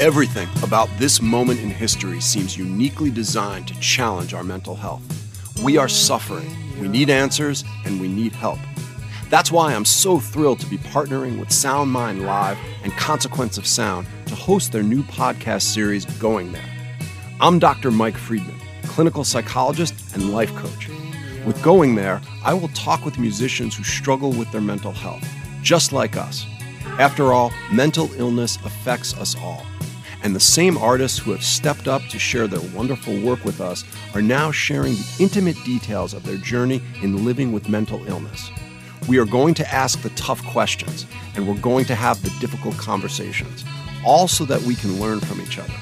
Everything about this moment in history seems uniquely designed to challenge our mental health. We are suffering, we need answers, and we need help. That's why I'm so thrilled to be partnering with Sound Mind Live and Consequence of Sound to host their new podcast series, Going There. I'm Dr. Mike Friedman, clinical psychologist and life coach. With Going There, I will talk with musicians who struggle with their mental health, just like us. After all, mental illness affects us all. And the same artists who have stepped up to share their wonderful work with us are now sharing the intimate details of their journey in living with mental illness. We are going to ask the tough questions and we're going to have the difficult conversations, all so that we can learn from each other.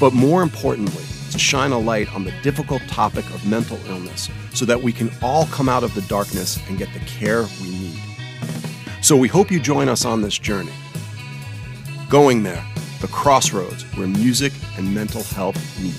But more importantly, to shine a light on the difficult topic of mental illness so that we can all come out of the darkness and get the care we need. So we hope you join us on this journey. Going there, the crossroads where music and mental health meet.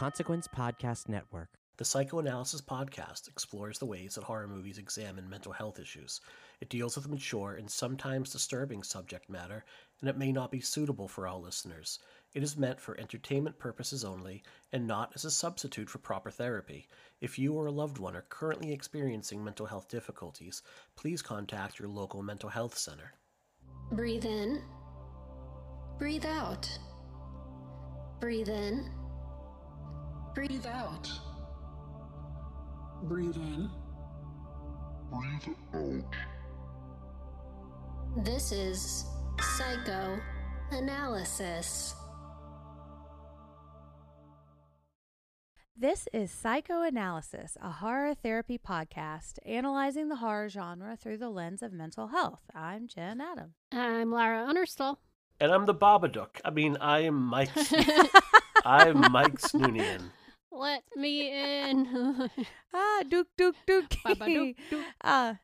Consequence Podcast Network. The Psychoanalysis Podcast explores the ways that horror movies examine mental health issues. It deals with mature and sometimes disturbing subject matter, and it may not be suitable for all listeners. It is meant for entertainment purposes only and not as a substitute for proper therapy. If you or a loved one are currently experiencing mental health difficulties, please contact your local mental health center. Breathe in. Breathe out. Breathe in. Breathe out. Breathe in. Breathe out. This is psychoanalysis. This is Psychoanalysis, a horror therapy podcast analyzing the horror genre through the lens of mental health. I'm Jen Adam. I'm Lara Understall. And I'm the Babadook. I mean, I am Mike. I'm Mike Snoonian. Let me in. ah, Duke, Duke, Duke. Babadook, Duke. Uh,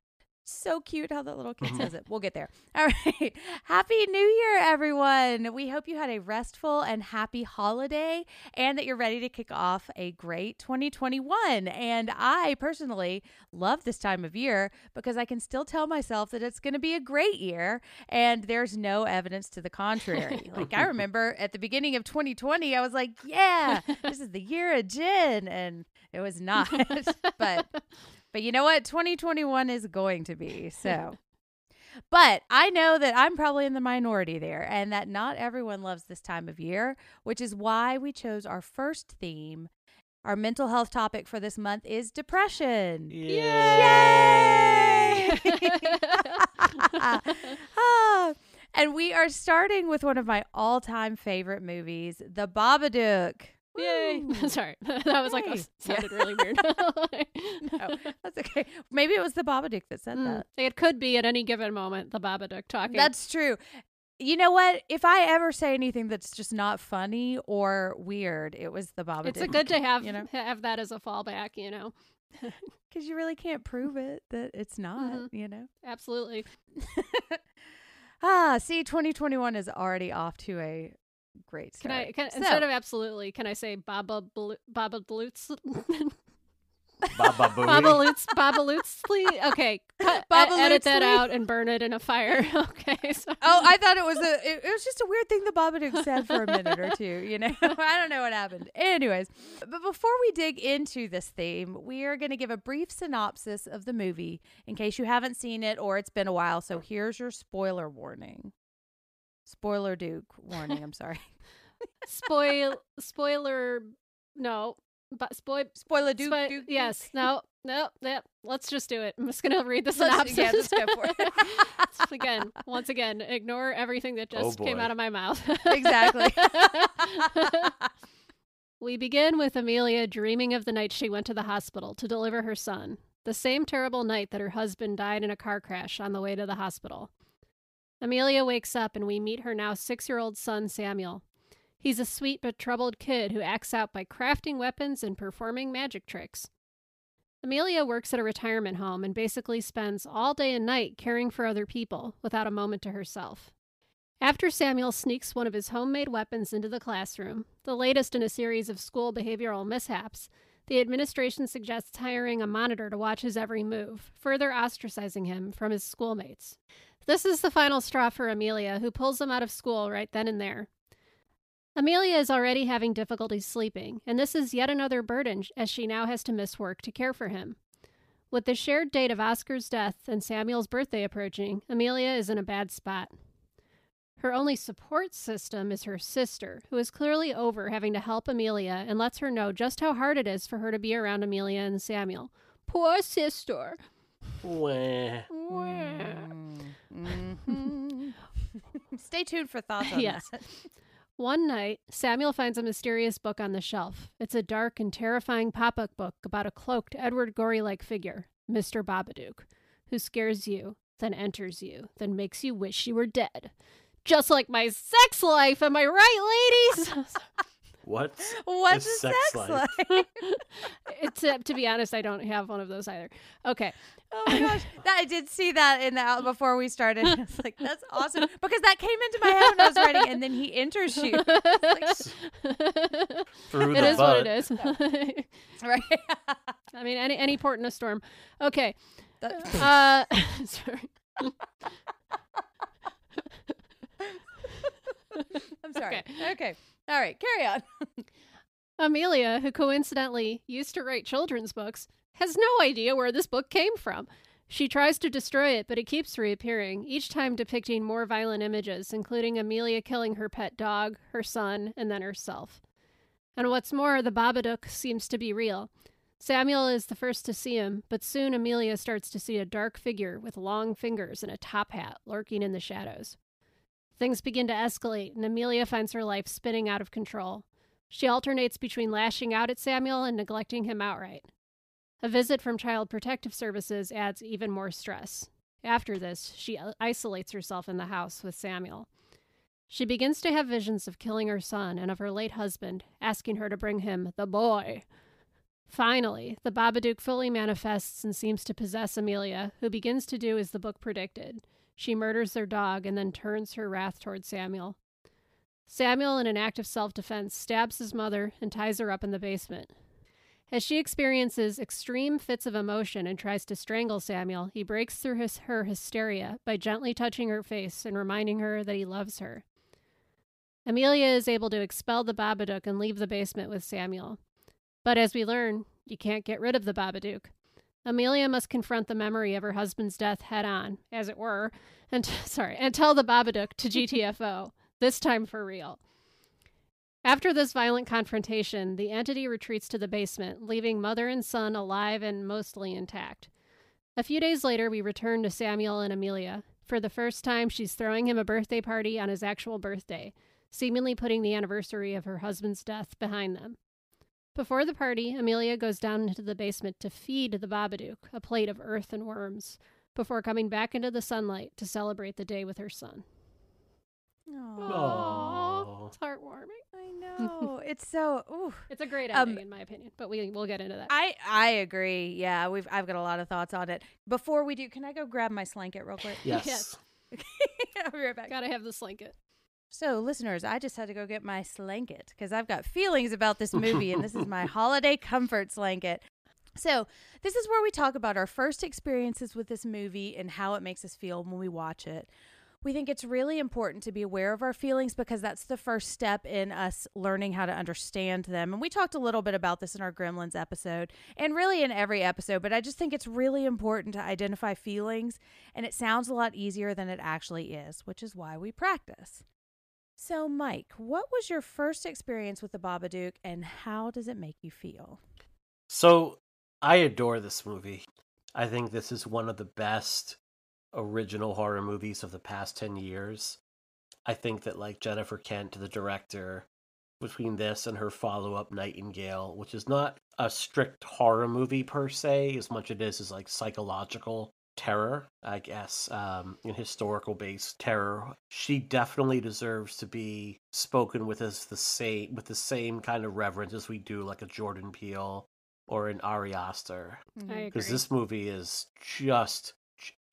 so cute how that little kid says mm-hmm. it. We'll get there. All right. Happy New Year, everyone. We hope you had a restful and happy holiday and that you're ready to kick off a great 2021. And I personally love this time of year because I can still tell myself that it's going to be a great year and there's no evidence to the contrary. like I remember at the beginning of 2020, I was like, yeah, this is the year of gin. And it was not. but but you know what? 2021 is going to be. So. But I know that I'm probably in the minority there and that not everyone loves this time of year, which is why we chose our first theme. Our mental health topic for this month is depression. Yay! Ah, and we are starting with one of my all time favorite movies, The Babadook. Yay. Sorry. That was like, a, sounded Yeah. really weird. No, that's okay. Maybe it was the Babadook that said Mm, that. It could be at any given moment the Babadook talking. That's true. You know what? If I ever say anything that's just not funny or weird, it was the Babadook. it's a good to have you know, have that as a fallback, you know. because you really can't prove it that it's not. Mhm. You know. Absolutely. ah, see, 2021 is already off to a great Can. I can, So- instead of absolutely, can I say Baba Blu- Baba Lutz Baba Baba Lutz Baba Lutzly? Okay. Cut, Baba e- edit that out and burn it in a fire. Okay. So. Oh, I thought it was a. It, it was just a weird thing the Babadook said for a minute or two. You know, I don't know what happened. Anyways, but before we dig into this theme, we are going to give a brief synopsis of the movie in case you haven't seen it or it's been a while. So here's your spoiler warning. Spoiler Duke warning. I'm sorry. Spoil spoiler no. But spoil Spoiler Duke. Spo- Duke yes. Duke. No. No. Yeah. Let's just do it. I'm just gonna read the Let's- synopsis. yeah, let's go for it. again, once again, ignore everything that Oh, just came out of my mouth. Exactly. we begin with Amelia dreaming of the night she went to the hospital to deliver her son, the same terrible night that her husband died in a car crash on the way to the hospital. Amelia wakes up and we meet her now six year old son, Samuel. He's a sweet but troubled kid who acts out by crafting weapons and performing magic tricks. Amelia works at a retirement home and basically spends all day and night caring for other people without a moment to herself. After Samuel sneaks one of his homemade weapons into the classroom, the latest in a series of school behavioral mishaps, the administration suggests hiring a monitor to watch his every move, further ostracizing him from his schoolmates. This is the final straw for Amelia, who pulls him out of school right then and there. Amelia is already having difficulty sleeping, and this is yet another burden as she now has to miss work to care for him. With the shared date of Oscar's death and Samuel's birthday approaching, Amelia is in a bad spot. Her only support system is her sister, who is clearly over having to help Amelia and lets her know just how hard it is for her to be around Amelia and Samuel. Poor sister. Wah. Mhm. Stay tuned for thoughts on Yes. that. One night, Samuel finds a mysterious book on the shelf. It's a dark and terrifying pop up book about a cloaked Edward Gorey like figure, Mr. Babadook, who scares you, then enters you, then makes you wish you were dead. Just like my sex life, am I right, ladies? What? What's a sex sex life? like? it's uh, to be honest, I don't have one of those either. Okay. Oh my gosh, that, I did see that in the out before we started. It's like, "That's awesome," because that came into my head when I was writing, and then he enters you. Through It the is what butt. it is. right? I mean, any any port in a storm. Okay. That- Uh, sorry. I'm sorry. Okay. Okay. All right. Carry on. Amelia, who coincidentally used to write children's books, has no idea where this book came from. She tries to destroy it, but it keeps reappearing, each time depicting more violent images, including Amelia killing her pet dog, her son, and then herself. And what's more, the Babadook seems to be real. Samuel is the first to see him, but soon Amelia starts to see a dark figure with long fingers and a top hat lurking in the shadows. Things begin to escalate, and Amelia finds her life spinning out of control. She alternates between lashing out at Samuel and neglecting him outright. A visit from Child Protective Services adds even more stress. After this, she isolates herself in the house with Samuel. She begins to have visions of killing her son and of her late husband, asking her to bring him the boy. Finally, the Babadook fully manifests and seems to possess Amelia, who begins to do as the book predicted. She murders their dog and then turns her wrath toward Samuel. Samuel, in an act of self defense, stabs his mother and ties her up in the basement. As she experiences extreme fits of emotion and tries to strangle Samuel, he breaks through his, her hysteria by gently touching her face and reminding her that he loves her. Amelia is able to expel the Babadook and leave the basement with Samuel. But as we learn, you can't get rid of the Babadook. Amelia must confront the memory of her husband's death head on, as it were, and sorry, and tell the Babadook to GTFO, this time for real. After this violent confrontation, the entity retreats to the basement, leaving mother and son alive and mostly intact. A few days later, we return to Samuel and Amelia. For the first time, she's throwing him a birthday party on his actual birthday, seemingly putting the anniversary of her husband's death behind them. Before the party, Amelia goes down into the basement to feed the Babadook a plate of earth and worms, before coming back into the sunlight to celebrate the day with her son. Aw. It's heartwarming. I know. It's so. Ooh. It's a great Um, in my opinion, but we we'll get into that. I I agree. Yeah, we've I've got a lot of thoughts on it. Before we do, can I go grab my slanket real quick? Yes. Yes. I'll be right back. Gotta have the slanket. So, listeners, I just had to go get my slanket because I've got feelings about this movie, and this is my holiday comfort slanket. So, this is where we talk about our first experiences with this movie and how it makes us feel when we watch it. We think it's really important to be aware of our feelings because that's the first step in us learning how to understand them. And we talked a little bit about this in our Gremlins episode and really in every episode, but I just think it's really important to identify feelings, and it sounds a lot easier than it actually is, which is why we practice. So, Mike, what was your first experience with the Babadook and how does it make you feel? So I adore this movie. I think this is one of the best original horror movies of the past 10 years. I think that like Jennifer Kent, the director, between this and her follow-up Nightingale, which is not a strict horror movie per se, as much as it is is like psychological terror, I guess, um, in historical based terror. She definitely deserves to be spoken with as the same with the same kind of reverence as we do like a Jordan Peele or an Ari Aster because this movie is just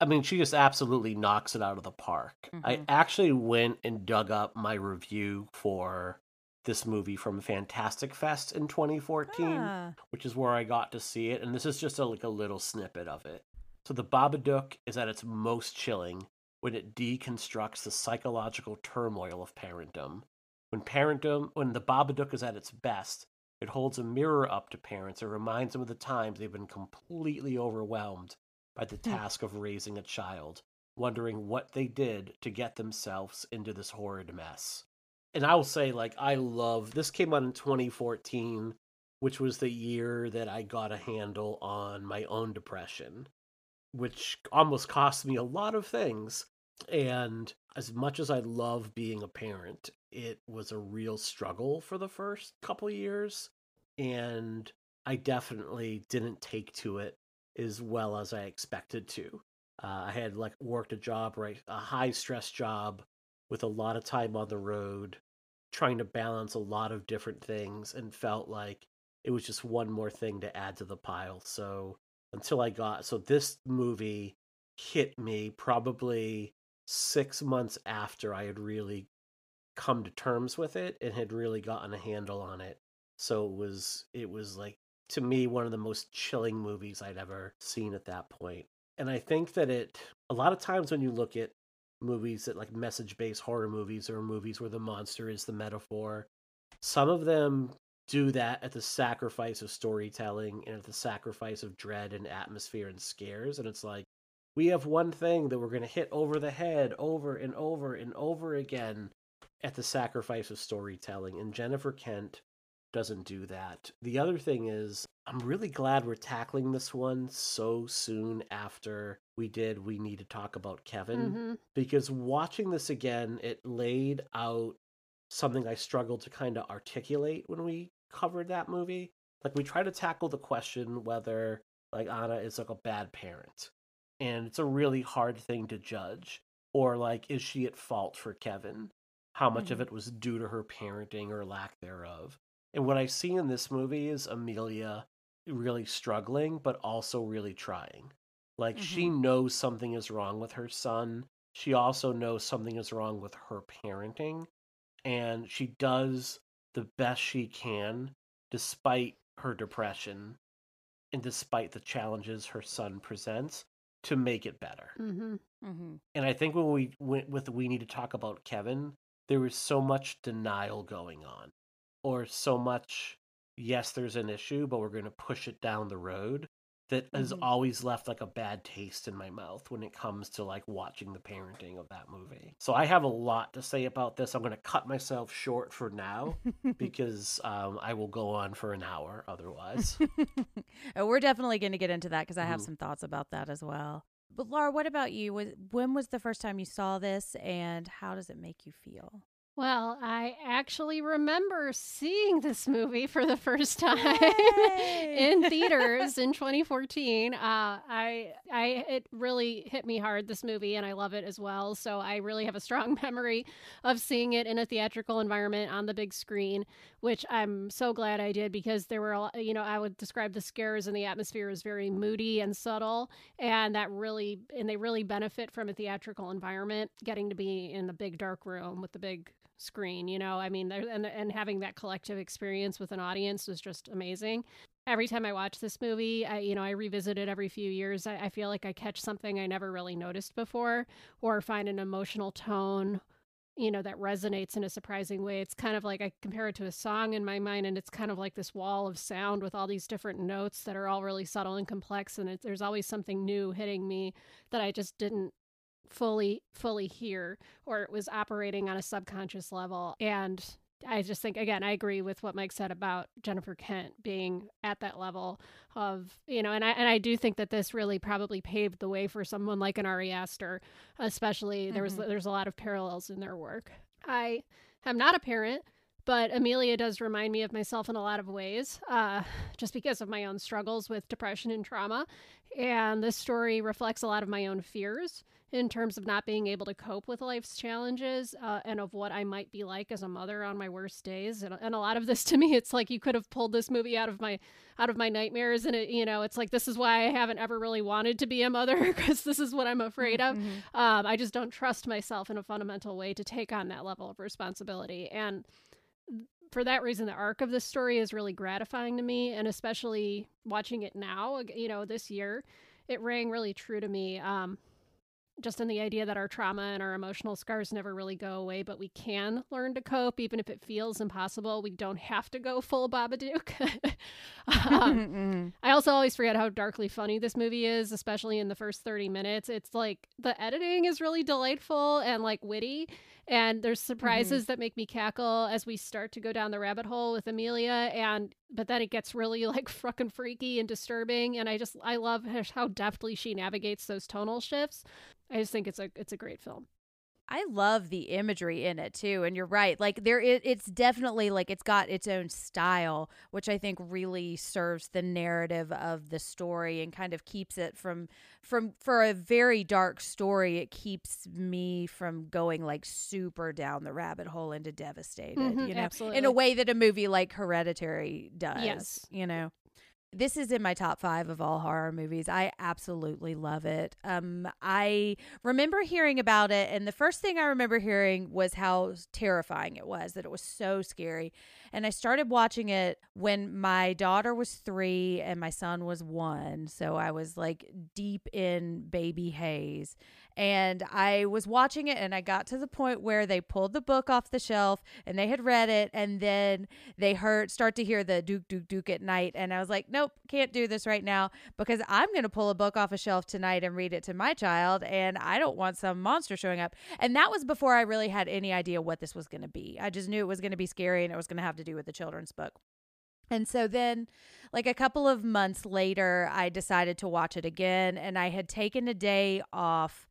I mean, she just absolutely knocks it out of the park. I Mhm. actually went and dug up my review for this movie from Fantastic Fest in 2014, Ah. which is where I got to see it. And this is just a, like a little snippet of it. So the Babadook is at its most chilling when it deconstructs the psychological turmoil of parentdom. When parentdom, when the Babadook is at its best, it holds a mirror up to parents and reminds them of the times they've been completely overwhelmed by the hmm. task of raising a child, wondering what they did to get themselves into this horrid mess. And I will say, like, I love this came out in 2014, which was the year that I got a handle on my own depression, which almost cost me a lot of things. And as much as I love being a parent, it was a real struggle for the first couple years. And I definitely didn't take to it as well as I expected to. Uh, I had like worked a job, right? A high stress job with a lot of time on the road, trying to balance a lot of different things, and felt like it was just one more thing to add to the pile. So until I got, so this movie hit me probably six months after I had really come to terms with it and had really gotten a handle on it. So it was, it was like, to me, one of the most chilling movies I'd ever seen at that point. And I think that it, a lot of times when you look at movies that like message based horror movies or movies where the monster is the metaphor, some of them do that at the sacrifice of storytelling and at the sacrifice of dread and atmosphere and scares. And it's like, we have one thing that we're going to hit over the head over and over and over again at the sacrifice of storytelling. And Jennifer Kent doesn't do that. The other thing is, I'm really glad we're tackling this one so soon after we did We Need to Talk About Kevin Mhm. because watching this again, it laid out something I struggled to kind of articulate when we covered that movie. Like we try to tackle the question whether like Anna is like a bad parent. And it's a really hard thing to judge. Or like is she at fault for Kevin? How much of Mhm. it was due to her parenting or lack thereof? And what I see in this movie is Amelia really struggling, but also really trying. Like she knows something is wrong with her son. She also knows something is wrong with her parenting. And she does the best she can despite her depression and despite the challenges her son presents to make it better. Mhm. Mm-hmm. And I think when we went with we need to talk about Kevin, there was so much denial going on, or so much, yes, there's an issue, but we're going to push it down the road. That has Mhm. always left like a bad taste in my mouth when it comes to like watching the parenting of that movie. So I have a lot to say about this. I'm going to cut myself short for now because um, I will go on for an hour otherwise. oh, we're definitely going to get into that because I have Mhm. some thoughts about that as well. But Laura, what about you? Was when was the first time you saw this, and how does it make you feel? Well, I actually remember seeing this movie for the first time in theaters in 2014. Uh, I, I, it really hit me hard this movie, and I love it as well. So I really have a strong memory of seeing it in a theatrical environment on the big screen, which I'm so glad I did because there were, a lot, you know, I would describe the scares and the atmosphere as very moody and subtle, and that really, and they really benefit from a theatrical environment, getting to be in the big dark room with the big screen you know? I mean and and having that collective experience with an audience was just amazing. Every time i watch this movie i you know i revisit it every few years I, I feel like i catch something i never really noticed before or find an emotional tone you know that resonates in a surprising way. It's kind of like i compare it to a song in my mind and it's kind of like this wall of sound with all these different notes that are all really subtle and complex and it, there's always something new hitting me that i just didn't fully fully here or it was operating on a subconscious level and i just think again i agree with what mike said about jennifer kent being at that level of you know and i and i do think that this really probably paved the way for someone like an ari aster especially there was Mhm. there's a lot of parallels in their work i am not a parent but Amelia does remind me of myself in a lot of ways, uh, just because of my own struggles with depression and trauma. And this story reflects a lot of my own fears in terms of not being able to cope with life's challenges uh, and of what I might be like as a mother on my worst days. And, and a lot of this to me, it's like you could have pulled this movie out of my out of my nightmares, and it, you know, it's like this is why I haven't ever really wanted to be a mother because this is what I'm afraid of. Mm-hmm. Um, I just don't trust myself in a fundamental way to take on that level of responsibility and for that reason, the arc of this story is really gratifying to me, and especially watching it now, you know, this year, it rang really true to me. Um, just in the idea that our trauma and our emotional scars never really go away, but we can learn to cope, even if it feels impossible. We don't have to go full Babadook. um, I also always forget how darkly funny this movie is, especially in the first 30 minutes. It's like the editing is really delightful and like witty, and there's mm-hmm. surprises that make me cackle as we start to go down the rabbit hole with Amelia. And but then it gets really like fucking freaky and disturbing, and I just I love how deftly she navigates those tonal shifts. I just think it's a it's a great film. I love the imagery in it too, and you're right. Like there, it, it's definitely like it's got its own style, which I think really serves the narrative of the story and kind of keeps it from from for a very dark story. It keeps me from going like super down the rabbit hole into devastated, Mhm, you know, in a way that a movie like Hereditary does. Yes. you know. This is in my top five of all horror movies. I absolutely love it. Um, I remember hearing about it, and the first thing I remember hearing was how terrifying it was, that it was so scary. And I started watching it when my daughter was three and my son was one. So I was like deep in baby haze. And I was watching it, and I got to the point where they pulled the book off the shelf and they had read it, and then they heard start to hear the duke, duke, duke at night. And I was like, nope, can't do this right now because I'm going to pull a book off a shelf tonight and read it to my child, and I don't want some monster showing up. And that was before I really had any idea what this was going to be. I just knew it was going to be scary and it was going to have to do with the children's book. And so then, like a couple of months later, I decided to watch it again, and I had taken a day off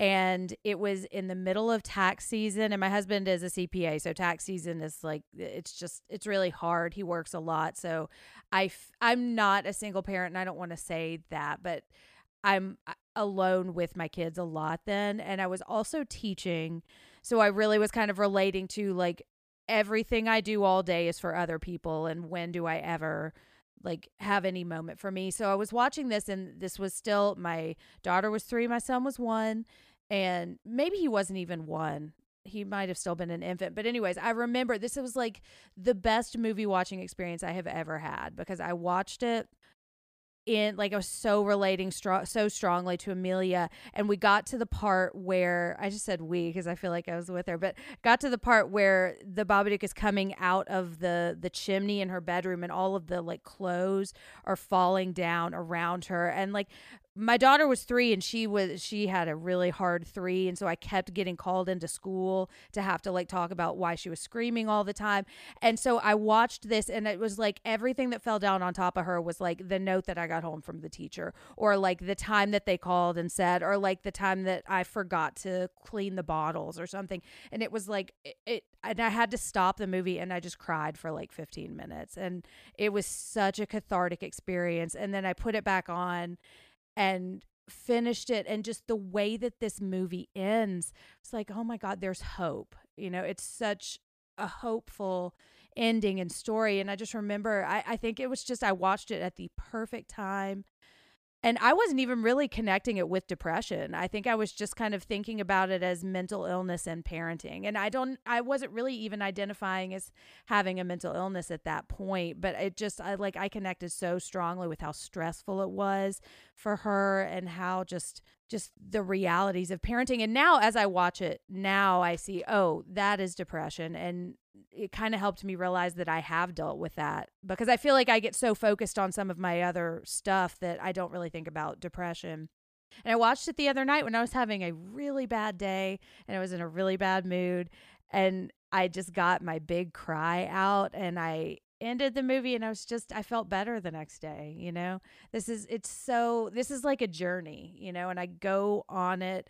and it was in the middle of tax season and my husband is a CPA so tax season is like it's just it's really hard he works a lot so I f- I'm not a single parent and I don't want to say that but I'm uh, alone with my kids a lot then and I was also teaching so I really was kind of relating to like everything I do all day is for other people and when do I ever like have any moment for me. So I was watching this and this was still my daughter was 3, my son was 1 and maybe he wasn't even 1. He might have still been an infant. But anyways, I remember this was like the best movie watching experience I have ever had because I watched it in like I was so relating so strongly to Amelia and we got to the part where I just said we because I feel like I was with her but got to the part where the Babadook is coming out of the the chimney in her bedroom and all of the like clothes are falling down around her and like my daughter was three and she was she had a really hard three. And so i kept getting called into school to have to like talk about why she was screaming all the time. And so i watched this and it was like everything that fell down on top of her was like the note that i got home from the teacher or like the time that they called and said or like the time that i forgot to clean the bottles or something. And it was like it, it and i had to stop the movie and i just cried for like 15 minutes. And it was such a cathartic experience. And then i put it back on and finished it and just the way that this movie ends it's like oh my god there's hope you know? It's such a hopeful ending and story and i just remember I, I think it was just i watched it at the perfect time and I wasn't even really connecting it with depression. I think I was just kind of thinking about it as mental illness and parenting. And I don't I wasn't really even identifying as having a mental illness at that point, but it just I like I connected so strongly with how stressful it was for her and how just just the realities of parenting. And now as I watch it, now I see, oh, that is depression and it kind of helped me realize that I have dealt with that because I feel like I get so focused on some of my other stuff that I don't really think about depression. And I watched it the other night when I was having a really bad day and I was in a really bad mood and I just got my big cry out and I ended the movie and I was just I felt better the next day, you know. This is it's so this is like a journey, you know, and I go on it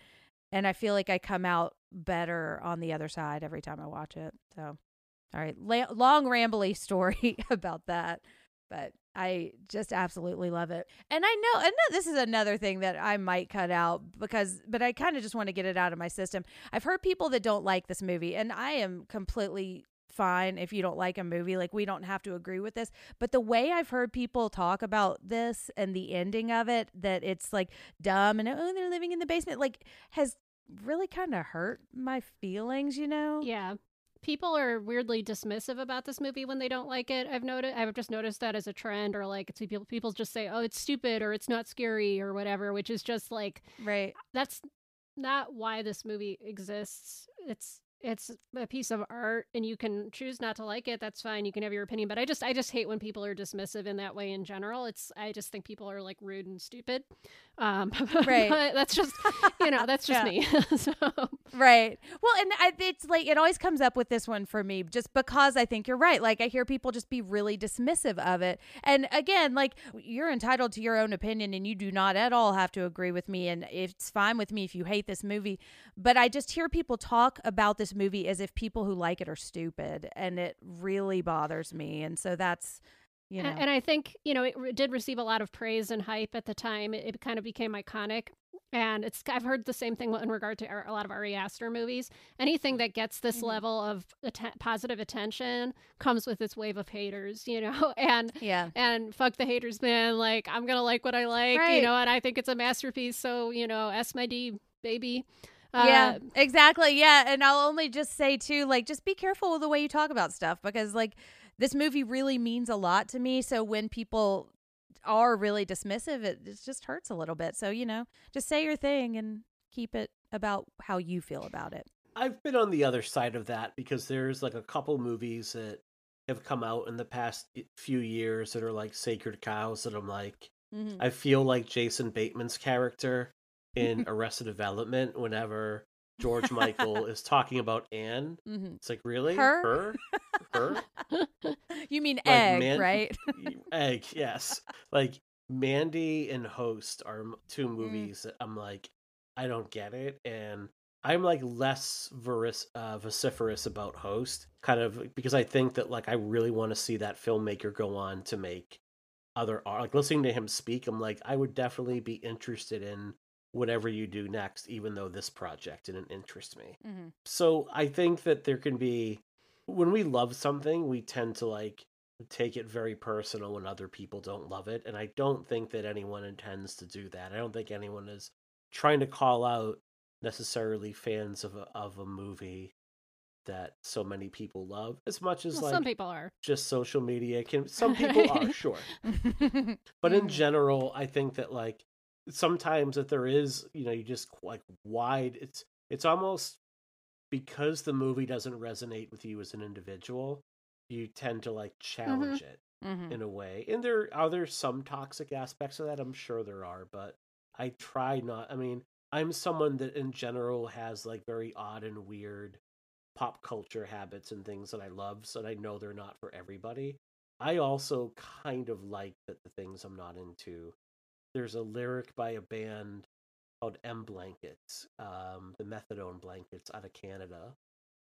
and I feel like I come out better on the other side every time I watch it. So All right, la- long rambly story about that, but I just absolutely love it. And I know, and this is another thing that I might cut out because, but I kind of just want to get it out of my system. I've heard people that don't like this movie, and I am completely fine if you don't like a movie. Like, we don't have to agree with this. But the way I've heard people talk about this and the ending of it, that it's like dumb and oh, they're living in the basement, like, has really kind of hurt my feelings, you know? Yeah. People are weirdly dismissive about this movie when they don't like it. I've noticed I've just noticed that as a trend or like it's people people just say, "Oh, it's stupid" or "It's not scary" or whatever, which is just like Right. that's not why this movie exists. It's it's a piece of art and you can choose not to like it that's fine you can have your opinion but i just i just hate when people are dismissive in that way in general it's i just think people are like rude and stupid um Right. but that's just you know that's just me so Right. Well, and I, it's like it always comes up with this one for me just because I think you're right. Like I hear people just be really dismissive of it. And again, like you're entitled to your own opinion and you do not at all have to agree with me and it's fine with me if you hate this movie, but I just hear people talk about this movie as if people who like it are stupid and it really bothers me. And so that's you know. And I think, you know, it did receive a lot of praise and hype at the time. It, it kind of became iconic. And it's I've heard the same thing in regard to a lot of Ari Aster movies. Anything that gets this Mm-hmm. level of atten- positive attention comes with its wave of haters, you know. And yeah. and fuck the haters, man. Like I'm gonna like what I like, Right. you know. And I think it's a masterpiece. So you know, S my D, baby. Yeah, Uh, exactly. Yeah, and I'll only just say too, like, just be careful with the way you talk about stuff because, like, this movie really means a lot to me. So when people are really dismissive, it, it just hurts a little bit. So you know, just say your thing and keep it about how you feel about it. I've been on the other side of that because there's like a couple movies that have come out in the past few years that are like sacred cows that I'm like Mm-hmm. I feel like Jason Bateman's character in Arrested Development whenever George Michael is talking about Ann. Mm-hmm. It's like really Her? her, her? you mean Like, egg, man- right? egg. Yes, like Mandy and Host are two Mm. movies that I'm like I don't get it, and I'm like less veris- uh, vociferous about Host, kind of because I think that like I really want to see that filmmaker go on to make other art. Like listening to him speak, I'm like I would definitely be interested in whatever you do next, even though this project didn't interest me. mm-hmm. So I think that there can be when we love something, we tend to like take it very personal when other people don't love it, and I don't think that anyone intends to do that. I don't think anyone is trying to call out necessarily fans of a, of a movie that so many people love as much as well, like some people are. just social media can some people are sure but in Mhm. general i think that like sometimes that there is you know you just like wide it's it's almost because the movie doesn't resonate with you as an individual you tend to like challenge it Mhm. in a way. And there are there some toxic aspects of that i'm sure there are but i try not i mean i'm someone that in general has like very odd and weird pop culture habits and things that i love so i know they're not for everybody. I also kind of like that the things i'm not into there's a lyric by a band called m blankets um the methadone blankets out of canada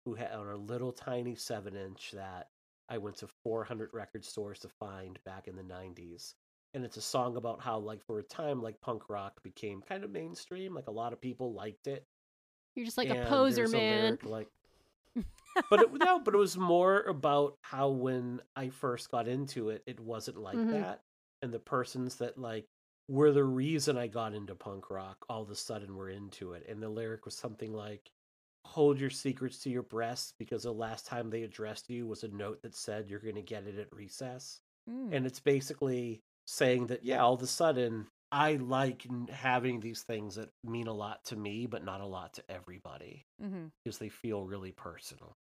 who had on a little tiny seven inch that I went to 400 record stores to find back in the 90s. And it's a song about how, like, for a time, like, punk rock became kind of mainstream. Like, a lot of people liked it. You're just like a poser, a man. lyric, like, but it, no, but it was more about how when I first got into it, it wasn't like Mhm. that. And the persons that, like, were the reason I got into punk rock all of a sudden were into it. And the lyric was something like, hold your secrets to your breast because the last time they addressed you was a note that said you're going to get it at recess. Mm. And it's basically saying that, yeah, all of a sudden I like having these things that mean a lot to me, but not a lot to everybody Mhm. because they feel really personal.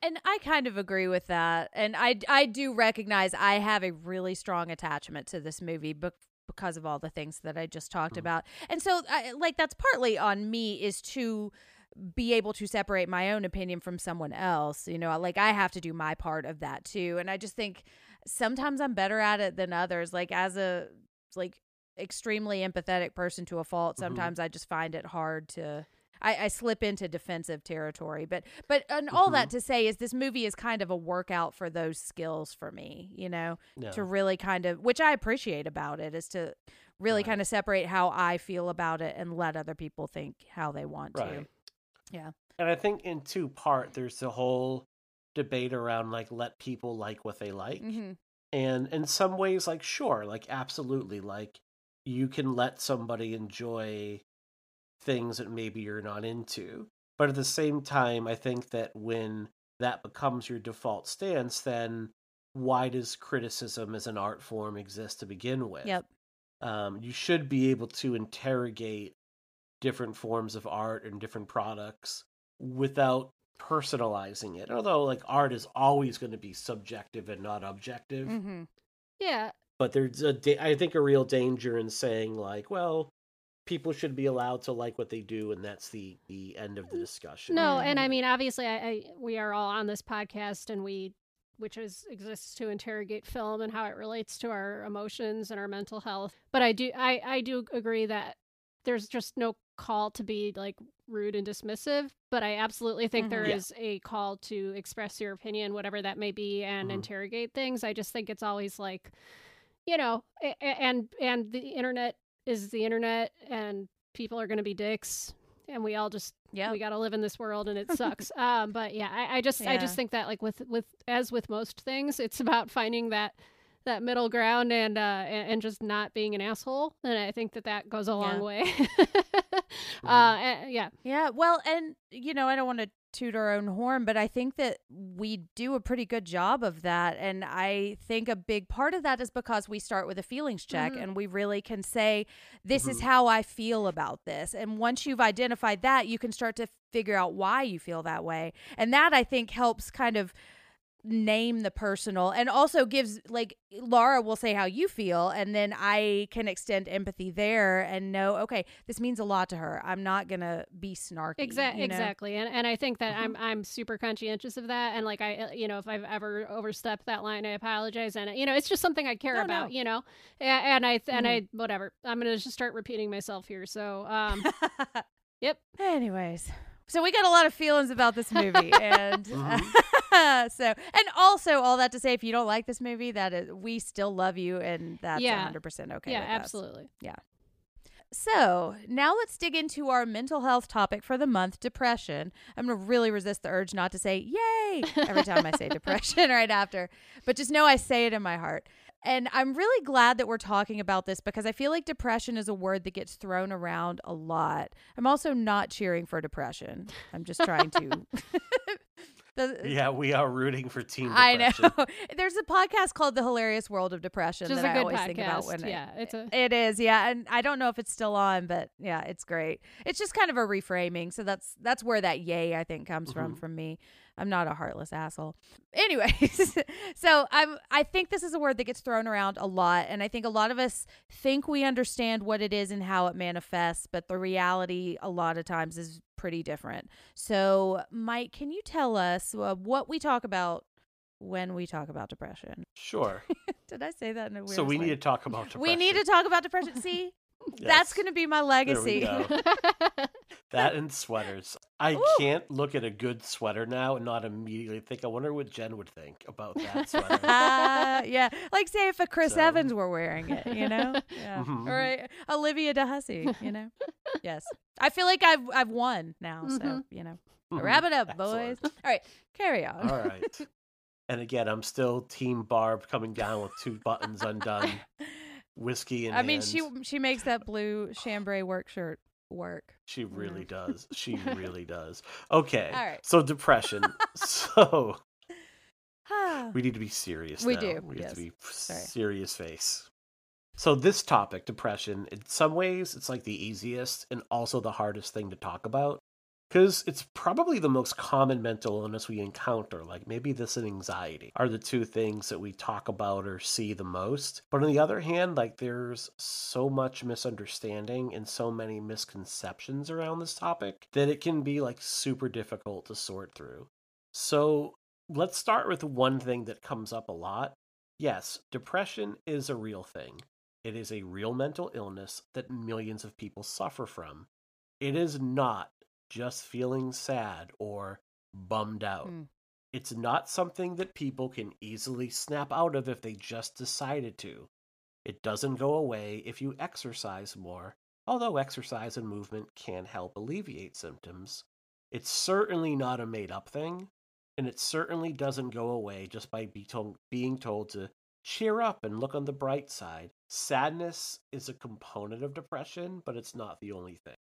And I kind of agree with that. And I, I do recognize I have a really strong attachment to this movie bec- because of all the things that I just talked Mhm. about. And so, I, like, that's partly on me is to be able to separate my own opinion from someone else. You know, like, I have to do my part of that too. And I just think sometimes I'm better at it than others. Like, as a, like, extremely empathetic person to a fault, Mhm. sometimes I just find it hard to. I, I slip into defensive territory. But but and all that to say is this movie is kind of a workout for those skills for me. You know, Yeah. to really kind of which I appreciate about it is to really Right. kind of separate how I feel about it and let other people think how they want to. Yeah. And I think in two part, there's the whole debate around like let people like what they like. hmm And in some ways, like sure, like absolutely, like you can let somebody enjoy things that maybe you're not into. But at the same time, I think that when that becomes your default stance, then why does criticism as an art form exist to begin with? Yep. um, you should be able to interrogate different forms of art and different products without personalizing it. Although, like, art is always going to be subjective and not objective. hmm Yeah, But there's a, da- I think, a real danger in saying like, well, people should be allowed to like what they do, and that's the the end of the discussion. No, and I mean, obviously, I, I we are all on this podcast, and we, which is exists to interrogate film and how it relates to our emotions and our mental health. But I do, I, I do agree that there's just no call to be like rude and dismissive. But I absolutely think Mhm. there Yeah. is a call to express your opinion, whatever that may be, and Mhm. interrogate things. I just think it's always like, you know, a- a- and and the internet is the internet, and people are going to be dicks, and we all just Yeah. we got to live in this world and it sucks um but yeah i, I just i just think that like with with as with most things it's about finding that that middle ground and uh and, just not being an asshole and i think that that goes a long Yeah. way uh and- yeah Yeah, well, and you know, I don't want to toot our own horn, but I think that we do a pretty good job of that. And I think a big part of that is because we start with a feelings check Mhm. and we really can say, This is Mhm. how I feel about this. And once you've identified that, you can start to figure out why you feel that way. And that I think helps kind of name the personal and also gives like Laura will say how you feel and then I can extend empathy there and know okay this means a lot to her I'm not going to be snarky exactly you know? exactly and and i think that Mhm. i'm i'm super conscientious of that and like i uh, you know if i've ever overstepped that line i apologize and you know it's just something i care No, about no. you know A- and i and Mhm. i whatever i'm gonna just start repeating myself here so um yep anyways so we got a lot of feelings about this movie and Mhm. so and also all that to say if you don't like this movie that is we still love you and that's Yeah. 100% okay yeah with us. absolutely So now let's dig into our mental health topic for the month depression. I'm going to really resist the urge not to say yay every time I say depression right after, but just know I say it in my heart. And I'm really glad that we're talking about this because I feel like depression is a word that gets thrown around a lot. I'm also not cheering for depression. I'm just trying to. The- Yeah, we are rooting for team I know. There's a podcast called The Hilarious World of Depression Which that I good always think about when I- yeah, it's a- it is, yeah, and I don't know if it's still on, but yeah, it's great. It's just kind of a reframing, so that's that's where that yay I think comes from Mhm. from me. I'm not a heartless asshole. Anyways, so I'm I think this is a word that gets thrown around a lot, and I think a lot of us think we understand what it is and how it manifests, but the reality a lot of times is pretty different. So, Mike, can you tell us uh, what we talk about when we talk about depression? Sure. Did I say that in a weird way? So we way? need to talk about depression. We need to talk about depression. See, that's going to be my There we legacy. go. That and sweaters. I Ooh. can't look at a good sweater now and not immediately think, I wonder what Jen would think about that sweater. yeah, like say if a Chris So- Evans were wearing it, you know, yeah, Mhm. or a, Olivia De Hussey, you know. yes, I feel like I've I've won now, so Mhm. you know, Mhm. wrap it up, boys. All right, carry on. All right. And again, I'm still Team Barb coming down with two buttons undone, whiskey and I mean, she she makes that blue chambray work shirt work. She really Mm. does. She really does. Okay. All right. So depression. so we need to be serious. We now. do, We have to be Sorry. serious face. So this topic, depression, in some ways, it's like the easiest and also the hardest thing to talk about because it's probably the most common mental illness we encounter. Like maybe this and anxiety are the two things that we talk about or see the most. But on the other hand, like there's so much misunderstanding and so many misconceptions around this topic that it can be like super difficult to sort through. So let's start with one thing that comes up a lot. Yes, depression is a real thing. It is a real mental illness that millions of people suffer from. It is not just feeling sad or bummed out. Mm. It's not something that people can easily snap out of if they just decided to. It doesn't go away if you exercise more, although exercise and movement can help alleviate symptoms. It's certainly not a made up thing, and it certainly doesn't go away just by be told, being told to cheer up and look on the bright side. Sadness is a component of depression, but it's not the only thing.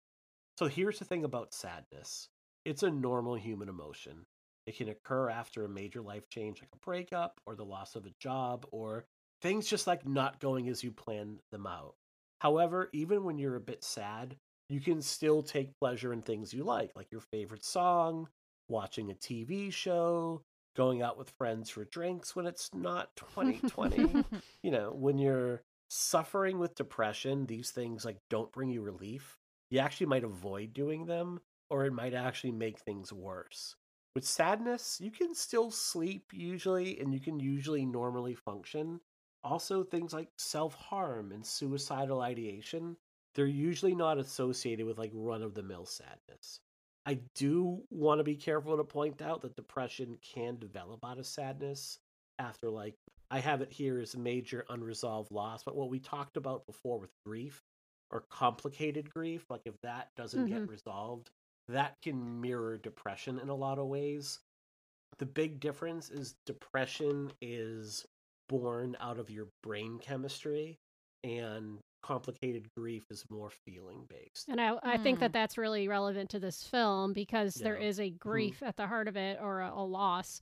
So here's the thing about sadness it's a normal human emotion. It can occur after a major life change like a breakup or the loss of a job or things just like not going as you plan them out. However, even when you're a bit sad, you can still take pleasure in things you like, like your favorite song, watching a TV show, going out with friends for drinks when it's not 2020. you know, when you're suffering with depression, these things like don't bring you relief. You actually might avoid doing them or it might actually make things worse. With sadness, you can still sleep usually and you can usually normally function. Also, things like self harm and suicidal ideation, they're usually not associated with like run of the mill sadness. I do want to be careful to point out that depression can develop out of sadness after like I have it here as major unresolved loss, but what we talked about before with grief or complicated grief, like if that doesn't Mhm. get resolved, that can mirror depression in a lot of ways. The big difference is depression is born out of your brain chemistry and complicated grief is more feeling based. And I, I think Hmm. that that's really relevant to this film because there Yeah. is a grief at the heart of it or a, a loss.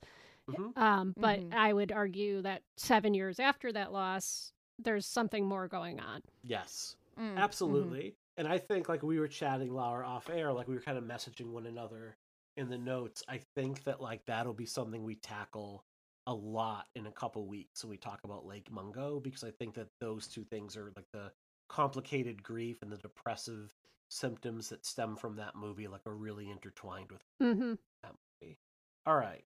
Mhm. Um, but Mhm. I would argue that seven years after that loss, there's something more going on. Yes. Mm, mhm. Absolutely. And I think like we were chatting Laura off air, like we were kind of messaging one another in the notes. I think that like that'll be something we tackle a lot in a couple weeks when we talk about Lake Mungo because I think that those two things are like the complicated grief and the depressive symptoms that stem from that movie like are really intertwined with hmm that movie. All right.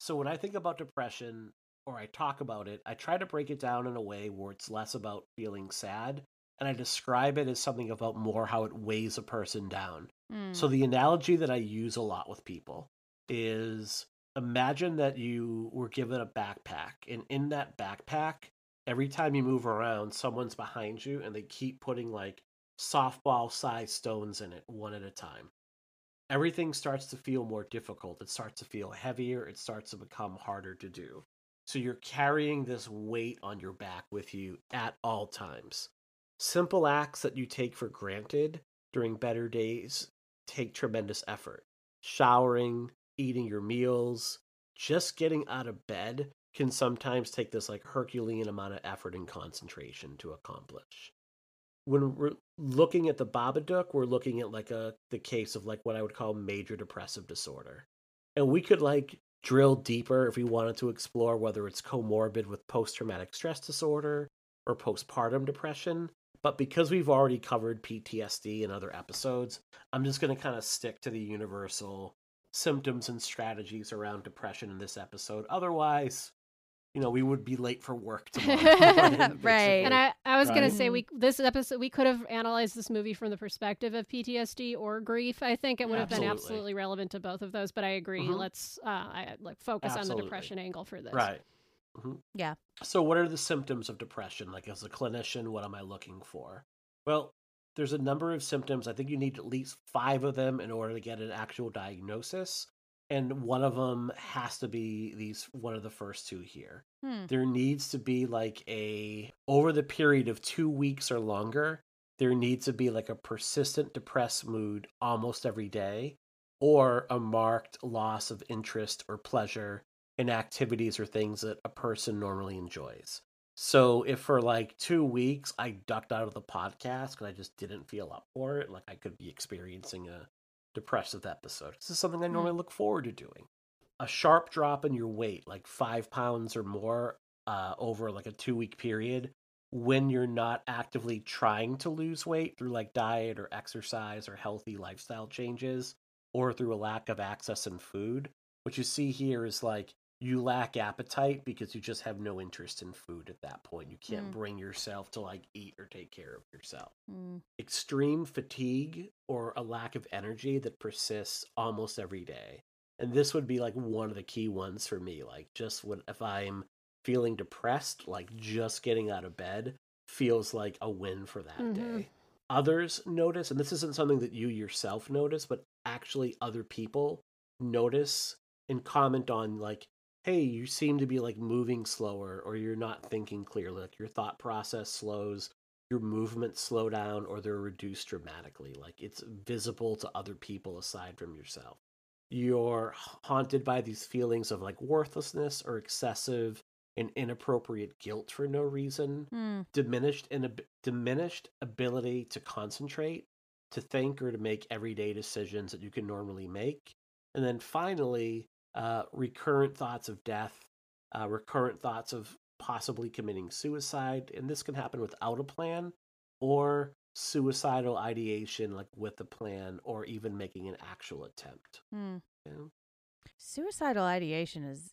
So when I think about depression or I talk about it, I try to break it down in a way where it's less about feeling sad and I describe it as something about more how it weighs a person down. Mm. So the analogy that I use a lot with people is imagine that you were given a backpack and in that backpack every time you move around someone's behind you and they keep putting like softball sized stones in it one at a time. Everything starts to feel more difficult. It starts to feel heavier. It starts to become harder to do. So you're carrying this weight on your back with you at all times simple acts that you take for granted during better days take tremendous effort. Showering eating your meals just getting out of bed can sometimes take this like herculean amount of effort and concentration to accomplish. When we're looking at the babadook we're looking at like a the case of like what i would call major depressive disorder. And we could like drill deeper if we wanted to explore whether it's comorbid with post-traumatic stress disorder or postpartum depression but because we've already covered ptsd in other episodes i'm just going to kind of stick to the universal symptoms and strategies around depression in this episode otherwise you know we would be late for work tomorrow morning, Right. And I, I was gonna say we this episode we could have analyzed this movie from the perspective of PTSD or grief. I think it would have been Absolutely. absolutely relevant to both of those. But I agree. Mhm. Let's uh, I like focus on the depression angle for this. Right. Mhm. Yeah. So, what are the symptoms of depression? Like, as a clinician, what am I looking for? Well, there's a number of symptoms. I think you need at least five of them in order to get an actual diagnosis. And one of them has to be these one of the first two here. Hmm. There needs to be like a, over the period of two weeks or longer, there needs to be like a persistent depressed mood almost every day, or a marked loss of interest or pleasure in activities or things that a person normally enjoys. So if for like two weeks I ducked out of the podcast because I just didn't feel up for it, like I could be experiencing a depressive episode. This is something I normally look forward to doing. A sharp drop in your weight, like five pounds or more, uh, over like a two week period, when you're not actively trying to lose weight through like diet or exercise or healthy lifestyle changes, or through a lack of access in food. What you see here is like you lack appetite because you just have no interest in food at that point. You can't Mm. bring yourself to like eat or take care of yourself. Mm. Extreme fatigue or a lack of energy that persists almost every day. And this would be like one of the key ones for me. Like, just when if I'm feeling depressed, like just getting out of bed feels like a win for that Mhm. day. Others notice, and this isn't something that you yourself notice, but actually other people notice and comment on, like, hey, you seem to be like moving slower, or you're not thinking clearly. Like, your thought process slows, your movements slow down, or they're reduced dramatically. Like, it's visible to other people aside from yourself. You're haunted by these feelings of like worthlessness or excessive and inappropriate guilt for no reason Mm. diminished in diminished ability to concentrate, to think, or to make everyday decisions that you can normally make, and then finally, uh, recurrent thoughts of death, uh, recurrent thoughts of possibly committing suicide, and this can happen without a plan, or suicidal ideation, like with a plan, or even making an actual attempt. Mm. Yeah. Suicidal ideation is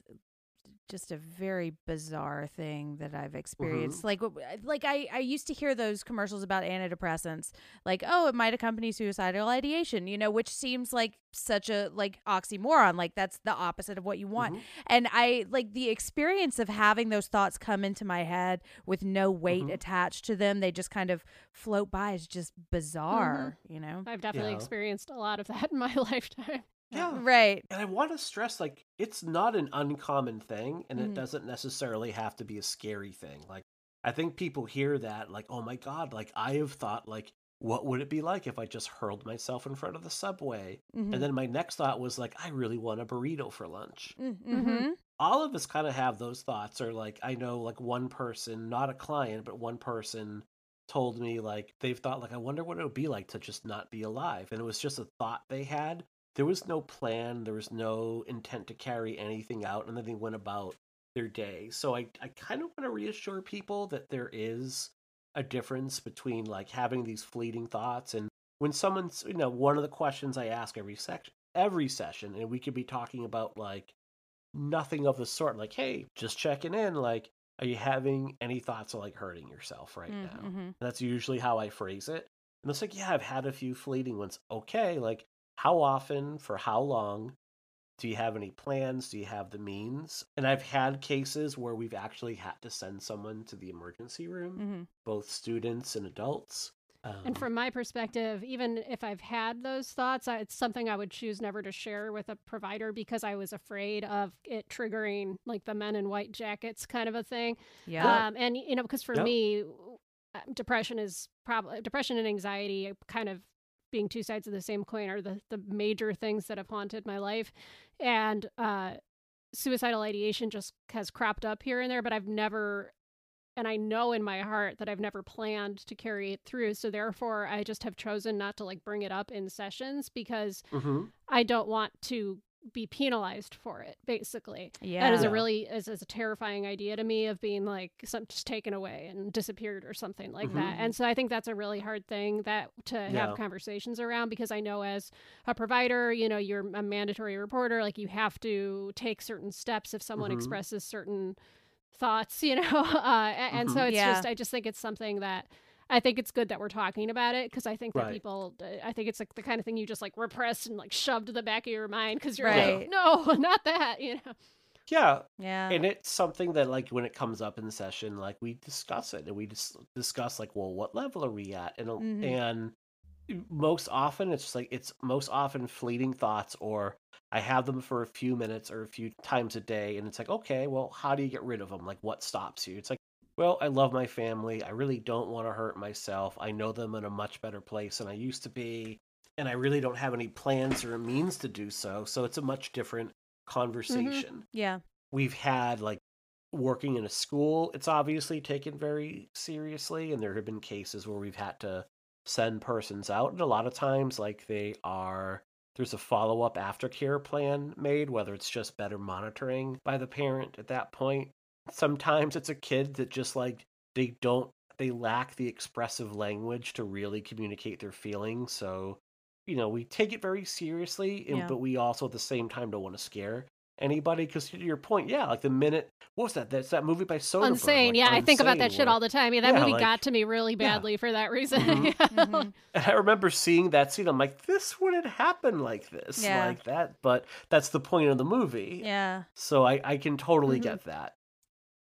just a very bizarre thing that I've experienced. Like, w- like I, I used to hear those commercials about antidepressants, like, oh, it might accompany suicidal ideation, you know, which seems like such a like oxymoron. Like that's the opposite of what you want. Mhm. And I like the experience of having those thoughts come into my head with no weight Mhm. attached to them. They just kind of float by is just bizarre, you know? I've definitely Yeah. experienced a lot of that in my lifetime. Yeah. Right. And I want to stress, like, it's not an uncommon thing, and Mhm. it doesn't necessarily have to be a scary thing. Like, I think people hear that, like, oh my God, like, I have thought, like, what would it be like if I just hurled myself in front of the subway? Mhm. And then my next thought was, like, I really want a burrito for lunch. Mm-hmm. All of us kind of have those thoughts, or like, I know, like, one person, not a client, but one person told me, like, they've thought, like, I wonder what it would be like to just not be alive. And it was just a thought they had there was no plan there was no intent to carry anything out and then they went about their day so i, I kind of want to reassure people that there is a difference between like having these fleeting thoughts and when someone's you know one of the questions i ask every section every session and we could be talking about like nothing of the sort like hey just checking in like are you having any thoughts of like hurting yourself right now Mm-hmm. and that's usually how I phrase it. And it's like, yeah, I've had a few fleeting ones. Okay, like how often, for how long? Do you have any plans? Do you have the means? And I've had cases where we've actually had to send someone to the emergency room, Mm-hmm. both students and adults. Um, And from my perspective, even if I've had those thoughts, I, it's something I would choose never to share with a provider because I was afraid of it triggering like the men in white jackets kind of a thing. Yeah. Um, and you know, because for Yep. me, uh, depression is probably depression and anxiety kind of being two sides of the same coin are the the major things that have haunted my life, and uh, suicidal ideation just has cropped up here and there, but I've never. And I know in my heart that I've never planned to carry it through. So therefore, I just have chosen not to like bring it up in sessions because mhm. I don't want to be penalized for it. Basically, yeah. that is a really is, is a terrifying idea to me of being like some just taken away and disappeared or something like that. Mhm. And so I think that's a really hard thing that to Yeah. have conversations around because I know as a provider, you know, you're a mandatory reporter, like you have to take certain steps if someone Mhm. expresses certain thoughts, you know. Uh, and so Mhm. it's Yeah. just I just think it's something that I think it's good that we're talking about it because I think that Right. people, uh, I think it's like the kind of thing you just like repress and like shove to the back of your mind because you're Right. like, no, not that, you know. Yeah, yeah. and it's something that like when it comes up in the session like we discuss it and we just discuss like well what level are we at and Mhm. and most often it's just like it's most often fleeting thoughts or i have them for a few minutes or a few times a day and it's like okay well how do you get rid of them like what stops you it's like well i love my family i really don't want to hurt myself i know them in a much better place than i used to be and i really don't have any plans or means to do so so it's a much different mm-hmm, conversation yeah. we've had like working in a school it's obviously taken very seriously and there have been cases where we've had to send persons out and a lot of times like they are there's a follow-up aftercare plan made whether it's just better monitoring by the parent at that point sometimes it's a kid that just like they don't they lack the expressive language to really communicate their feelings so you know we take it very seriously and, Yeah. but we also at the same time don't want to scare anybody because to your point, yeah, like the minute what was that? That's that movie by Soderbergh. Unsane. like, yeah, I think about that shit where- all the time. Yeah, that Yeah, movie like- got to me really yeah. badly for that reason. Mhm. Yeah. Mhm. And I remember seeing that scene. I'm like, this wouldn't happen like this, Yeah. like that. But that's the point of the movie. Yeah. So I, I can totally Mhm. get that.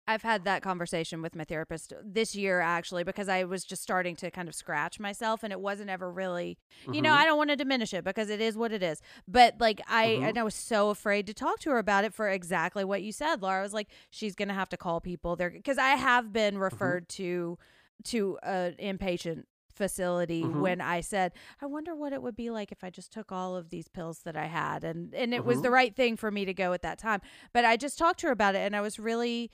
I've had that conversation with my therapist this year actually because I was just starting to kind of scratch myself and it wasn't ever really you know Mhm. I don't want to diminish it because it is what it is but like I Mhm. and I was so afraid to talk to her about it for exactly what you said Laura I was like she's gonna have to call people there because I have been Mm-hmm. referred to to an inpatient facility Mhm. when I said I wonder what it would be like if I just took all of these pills that I had and and it was Mhm. the right thing for me to go at that time but I just talked to her about it and I was really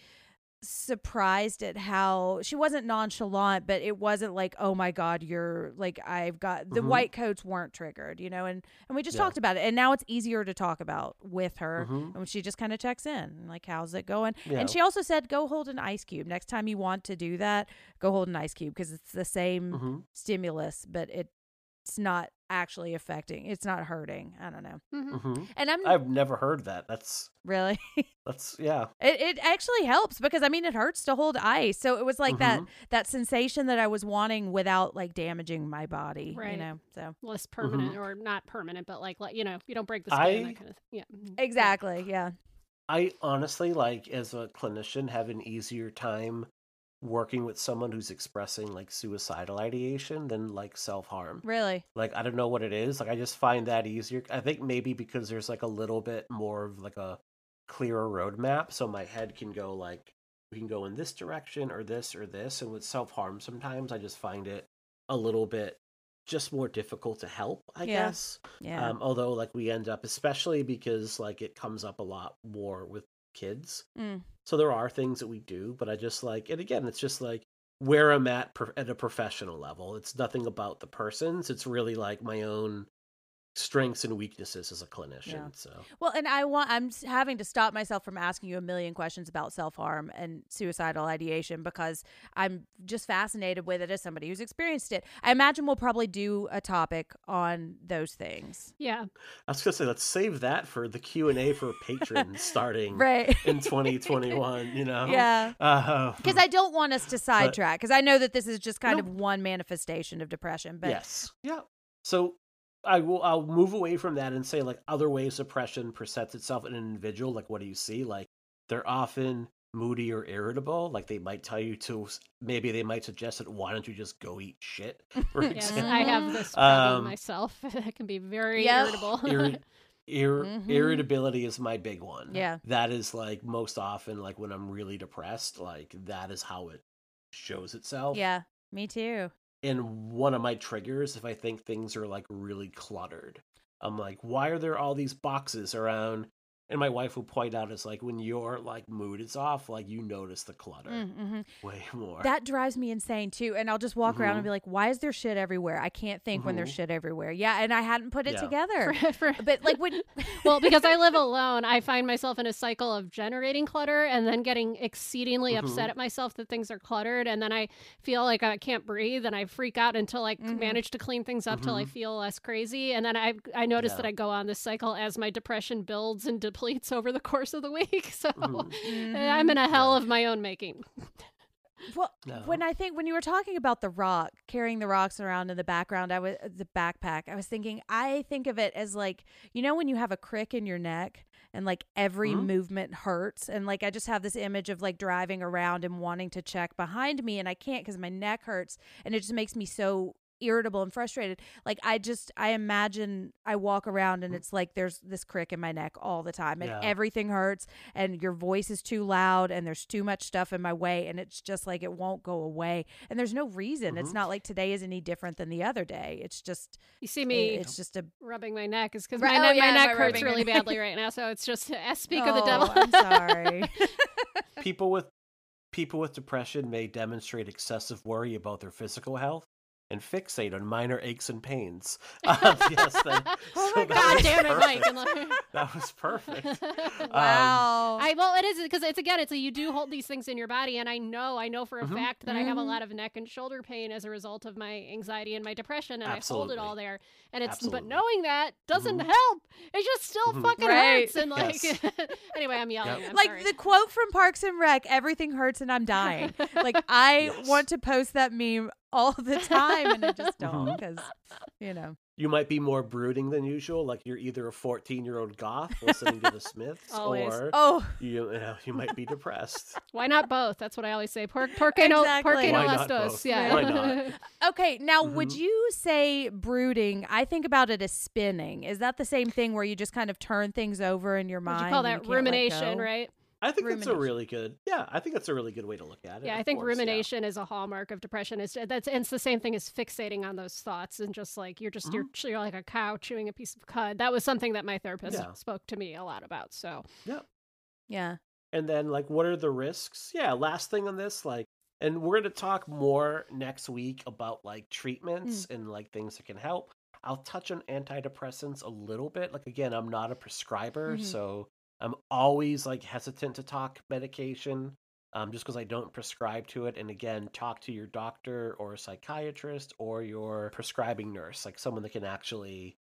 surprised at how she wasn't nonchalant but it wasn't like oh my god you're like i've got the Mhm. white coats weren't triggered you know and and we just Yeah. talked about it and now it's easier to talk about with her Mhm. and she just kind of checks in like how's it going Yeah. and she also said go hold an ice cube next time you want to do that go hold an ice cube because it's the same Mhm. stimulus but it it's not actually affecting it's not hurting i don't know Mhm. Mhm. and i'm I've never heard that. That's really that's yeah. It, it actually helps because I mean it hurts to hold ice. So it was like that Mhm. that sensation that I was wanting without like damaging my body. right. You Right. know. So Less permanent, or not permanent, but like, like you know, you don't break the skin. I- that kind of Yeah. Mhm. exactly. Yeah. I honestly like as a clinician have an easier time working with someone who's expressing like suicidal ideation than like self-harm. Really. Like I don't know what it is. Like I just find that easier. I think maybe because there's like a little bit more of like a clearer roadmap so my head can go like we can go in this direction or this or this and with self-harm sometimes I just find it a little bit just more difficult to help, I Yeah. guess. Yeah. Um, although like we end up especially because like it comes up a lot more with kids. Mm. So there are things that we do, but I just like, and again, it's just like where I'm at pro- at a professional level. It's nothing about the persons. It's really like my own strengths and weaknesses as a clinician. Yeah. So Well, and I want I'm having to stop myself from asking you a million questions about self-harm and suicidal ideation because I'm just fascinated with it as somebody who's experienced it. I imagine we'll probably do a topic on those things. Yeah. I was gonna say, let's save that for the Q and A for patrons starting Right. in 2021. You know, Yeah. Uh, Because I don't want us to sidetrack. Because I know that this is just kind of one manifestation of depression. But yes, yeah. So I will. I'll move away from that and say like other ways depression presents itself in an individual. Like what do you see? Like they're often moody or irritable. Like they might tell you to. Maybe they might suggest that why don't you just go eat shit? For Yes, example. I have this problem Um, myself. I can be very Yep. irritable. Irri- ir- Mhm. Irritability is my big one. Yeah. that is like most often like when I'm really depressed. Like that is how it shows itself. yeah, me too. And one of my triggers if i think things are like really cluttered. I'm like why are there all these boxes around and my wife will point out it's like when your like mood is off like you notice the clutter Mm-hmm. way more That drives me insane too. And I'll just walk around and Mhm. be like, why is there shit everywhere? I can't think when there's Mhm. shit everywhere. Yeah. And I hadn't put it Yeah. together. For- for- but like when. well, because I live alone, I find myself in a cycle of generating clutter and then getting exceedingly upset Mhm. at myself that things are cluttered. And then I feel like I can't breathe and I freak out until I manage to clean things up till I feel less crazy. And then I I notice Yeah. that I go on this cycle as my depression builds and depletes over the course of the week. So Mhm. I'm in a hell of my own making. Well, No. when I think when you were talking about the rock carrying the rocks around in the background, I was the backpack. I was thinking, I think of it as like you know when you have a crick in your neck and like every Mhm. movement hurts, and like I just have this image of like driving around and wanting to check behind me, and I can't because my neck hurts, and it just makes me so irritable and frustrated. Like I just I imagine I walk around and it's like there's this crick in my neck all the time and Yeah. everything hurts and your voice is too loud and there's too much stuff in my way and it's just like it won't go away. And there's no reason. It's Mhm. not like today is any different than the other day. It's just You see it- me it's just a rubbing my neck is because Right- my, oh, ne- yeah, my by neck hurts really neck. badly right now. So it's just I speak of the devil. Oh, I'm sorry. people with people with depression may demonstrate excessive worry about their physical health and fixate on minor aches and pains. Uh, yes, then, oh so my that god was damn it mike perfect. that was perfect. Um, Wow. I well, it is because it's again, it's a, you do hold these things in your body, and I know, I know for a Mhm. fact that I have a Mhm. lot of neck and shoulder pain as a result of my anxiety and my depression, and I hold it all there. And it's but knowing that doesn't Mhm. help. It just still Mhm. fucking Right. hurts, and like Yes. anyway, I'm yelling. I'm like sorry. the quote from Parks and Rec, everything hurts and I'm dying. Like I Yes. want to post that meme all the time and I just don't Mhm. because you know. you might be more brooding than usual. Like you're either a 14 year old goth listening to the Smiths, Always. or Oh, you, you know you might be depressed. Why not both? That's what I always say. Por- porque no, Exactly. porque no Why las dos. Yeah. Why not? okay. Now, would Mhm. you say brooding? I think about it as spinning. Is that the same thing where you just kind of turn things over in your mind? Would you call that can't rumination, right? I think that's a really good. Yeah, I think that's a really good way to look at it. Yeah, I think course, yeah. rumination is a hallmark of depression. It's that's and it's the same thing as fixating on those thoughts and just like you're just you're, Mm-hmm. you're like a cow chewing a piece of cud. That was something that my therapist Yeah. spoke to me a lot about. So Yeah. Yeah. And then, like, what are the risks? Yeah, last thing on this, like, and we're going to talk more next week about like treatments Hmm. and like things that can help. I'll touch on antidepressants a little bit. Like, again, I'm not a prescriber, Mm-hmm. Mhm. so I'm always like hesitant to talk medication um, just because I don't prescribe to it. And again, talk to your doctor or psychiatrist or your prescribing nurse, like someone that can actually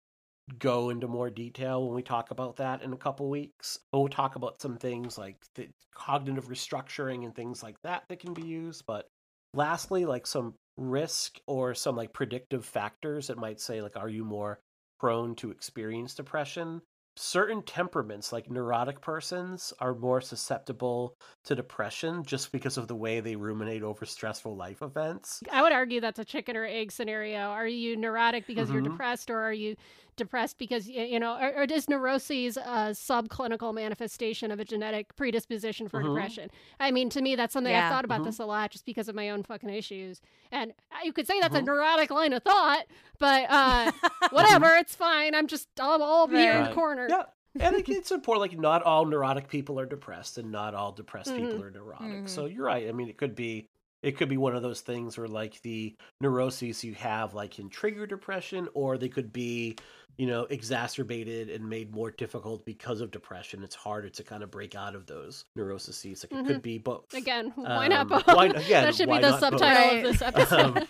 go into more detail when we talk about that in a couple weeks. But we'll talk about some things like the cognitive restructuring and things like that that can be used. But lastly, like some risk or some like predictive factors that might say like, are you more prone to experience depression? Certain temperaments, like neurotic persons, are more susceptible to depression just because of the way they ruminate over stressful life events. I would argue that's a chicken or egg scenario. Are you neurotic because you're Mhm. depressed, or are you depressed because you know, or, or is neuroses a subclinical manifestation of a genetic predisposition for Mhm. depression? I mean, to me, that's something Yeah. I've thought about Mhm. this a lot, just because of my own fucking issues. And uh, you could say that's a Mhm. neurotic line of thought, but uh, whatever, it's fine. I'm just I'll, I'll be here in the corner. Yeah. And it's important, like, not all neurotic people are depressed and not all depressed Mhm. people are neurotic. So you're right. I mean, it could be. It could be one of those things where, like, the neuroses you have, like, can trigger depression, or they could be, you know, exacerbated and made more difficult because of depression. It's harder to kind of break out of those neuroses. Like, it could be both. Mm-hmm. Again, why not Um, both? why- again, that should why be the not both? subtitle of this episode.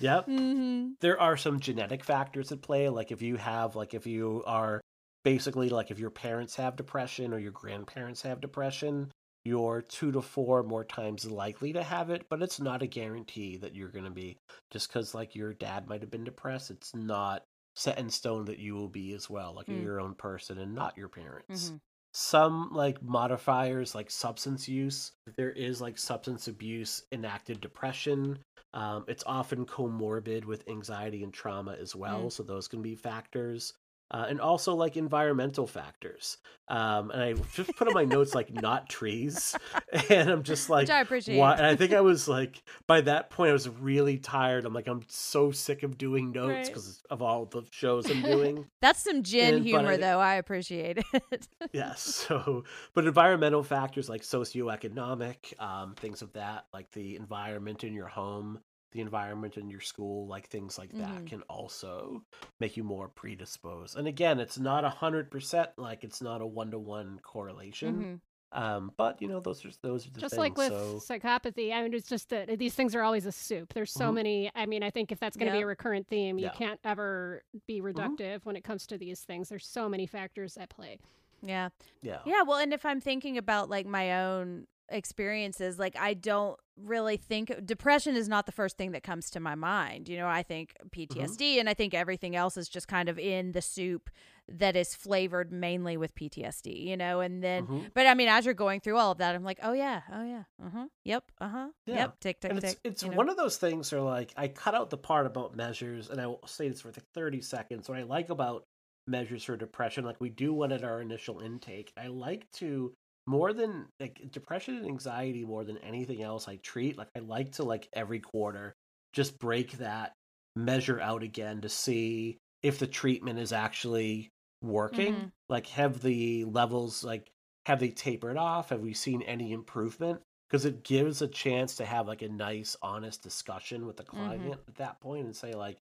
Yep. Mm-hmm. there are some genetic factors at play like if you have like if you are basically like if your parents have depression or your grandparents have depression you're two to four more times likely to have it but it's not a guarantee that you're going to be just because like your dad might have been depressed it's not set in stone that you will be as well like Mm. your own person and not your parents Mhm. some like modifiers like substance use there is like substance abuse enacted depression um, it's often comorbid with anxiety and trauma as well so those can be factors uh, and also like environmental factors um, and i just put on my notes like not trees and i'm just like Which I appreciate. why? And I think I was like, by that point, I was really tired. I'm like, I'm so sick of doing notes Right. because of all the shows I'm doing. That's some gin And- humor, I- though. I appreciate it. yes. So, but environmental factors like socioeconomic, um, things of that, like the environment in your home, the environment in your school, like things like that Mhm. can also make you more predisposed. And again, it's not a hundred percent like it's not a one to one correlation. Mhm. Um, but you know, those are those are the just things. like with so, psychopathy i mean it's just that these things are always a soup there's so Mhm. many i mean i think if that's going to be a recurrent theme you Yeah. Mm-hmm. can't ever be reductive when it comes to these things there's so many factors at play Yeah. yeah. Yeah, well, and if I'm thinking about like my own experiences, like I don't really think depression is not the first thing that comes to my mind. You know, I think PTSD and I think everything else is just kind of in the soup that is flavored mainly with PTSD, you know, and then Mhm. but I mean as you're going through all of that, I'm like, "Oh yeah. Oh yeah. Uh-huh. Yep. Uh-huh. Yeah. Yep. Tick tick and tick." it's it's you know? one of those things where like I cut out the part about measures, and I will say this for like thirty seconds. What I like about measures for depression, like we do one at our initial intake, I like to more than like depression and anxiety more than anything else I treat. Like I like to like every quarter just break that measure out again to see if the treatment is actually working. Mhm. Like have the levels like have they tapered off? Have we seen any improvement? because it gives a chance to have like a nice, honest discussion with the Mm-hmm. client at that point and say like,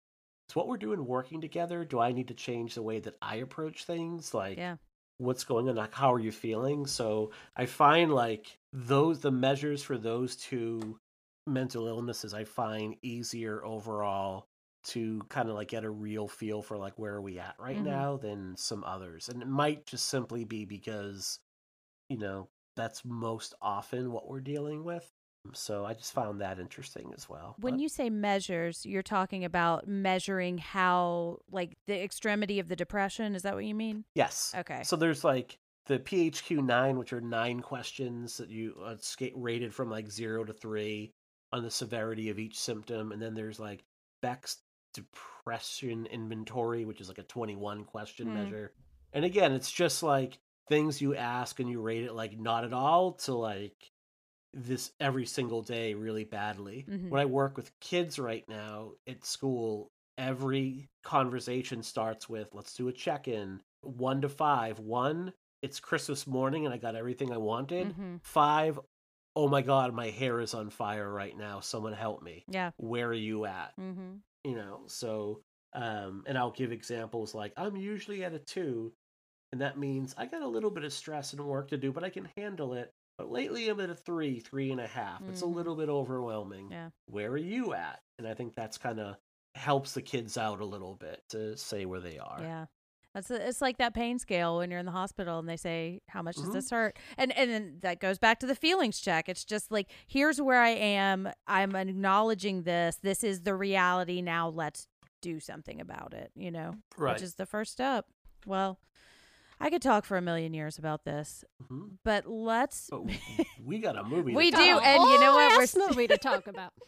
"Is what we're doing working together? Do I need to change the way that I approach things? Like, Yeah. What's going on? Like, how are you feeling?" So I find like those the measures for those two mental illnesses I find easier overall to kind of like get a real feel for like where are we at right Mhm. now than some others. And it might just simply be because you know, that's most often what we're dealing with. So I just found that interesting as well. When But- you say measures, you're talking about measuring how, like, the extremity of the depression. Is that what you mean? yes, Okay. So there's like the PHQ nine, which are nine questions that you uh, skate rated from like zero to three on the severity of each symptom, and then there's like Beck's depression inventory, which is like a 21 question Hmm. measure. And again, it's just like things you ask and you rate it like not at all to like this every single day really badly. Mhm. When I work with kids right now at school, every conversation starts with let's do a check in. One to five. One, it's Christmas morning and I got everything I wanted. Mhm. Five, oh my God, my hair is on fire right now. Someone help me. Yeah. Where are you at? Mm-hmm. You know, so, um, and I'll give examples like I'm usually at a two, and that means I got a little bit of stress and work to do, but I can handle it. But lately I'm at a three, three and a half. It's a Mhm. little bit overwhelming. Yeah. Where are you at? And I think that's kind of helps the kids out a little bit to say where they are. Yeah. That's it's like that pain scale when you're in the hospital and they say how much does Mhm. this hurt and and then that goes back to the feelings check it's just like here's where I am I'm acknowledging this this is the reality now let's do something about it you know Right. which is the first step well I could talk for a million years about this Mhm. but let's But we got a movie. to We talk do, about. and you know what? We're Last movie to talk about.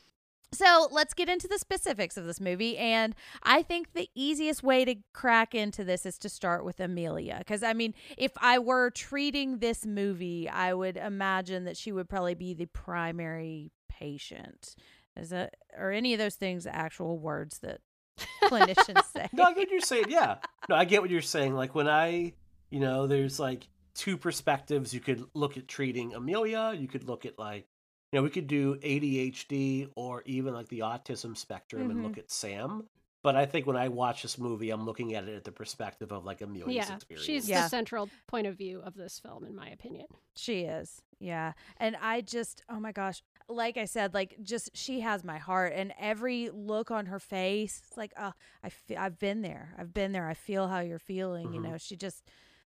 So let's get into the specifics of this movie. And I think the easiest way to crack into this is to start with Amelia. Because, I mean, if I were treating this movie, I would imagine that she would probably be the primary patient. Is that, or any of those things actual words that clinicians say? No, I get what you're saying. Yeah. No, I get what you're saying. Like when I, you know, there's like two perspectives. You could look at treating Amelia. You could look at like, you know, we could do ADHD or even like the autism spectrum and Mhm. look at Sam. But I think when I watch this movie, I'm looking at it at the perspective of like Amelia's yeah, experience. she's Yeah. the central point of view of this film, in my opinion. She is. Yeah. And I just, oh my gosh, like I said, like just she has my heart and every look on her face, it's like, oh, I feel, I've been there. I've been there. I feel how you're feeling, you Mhm. know. She just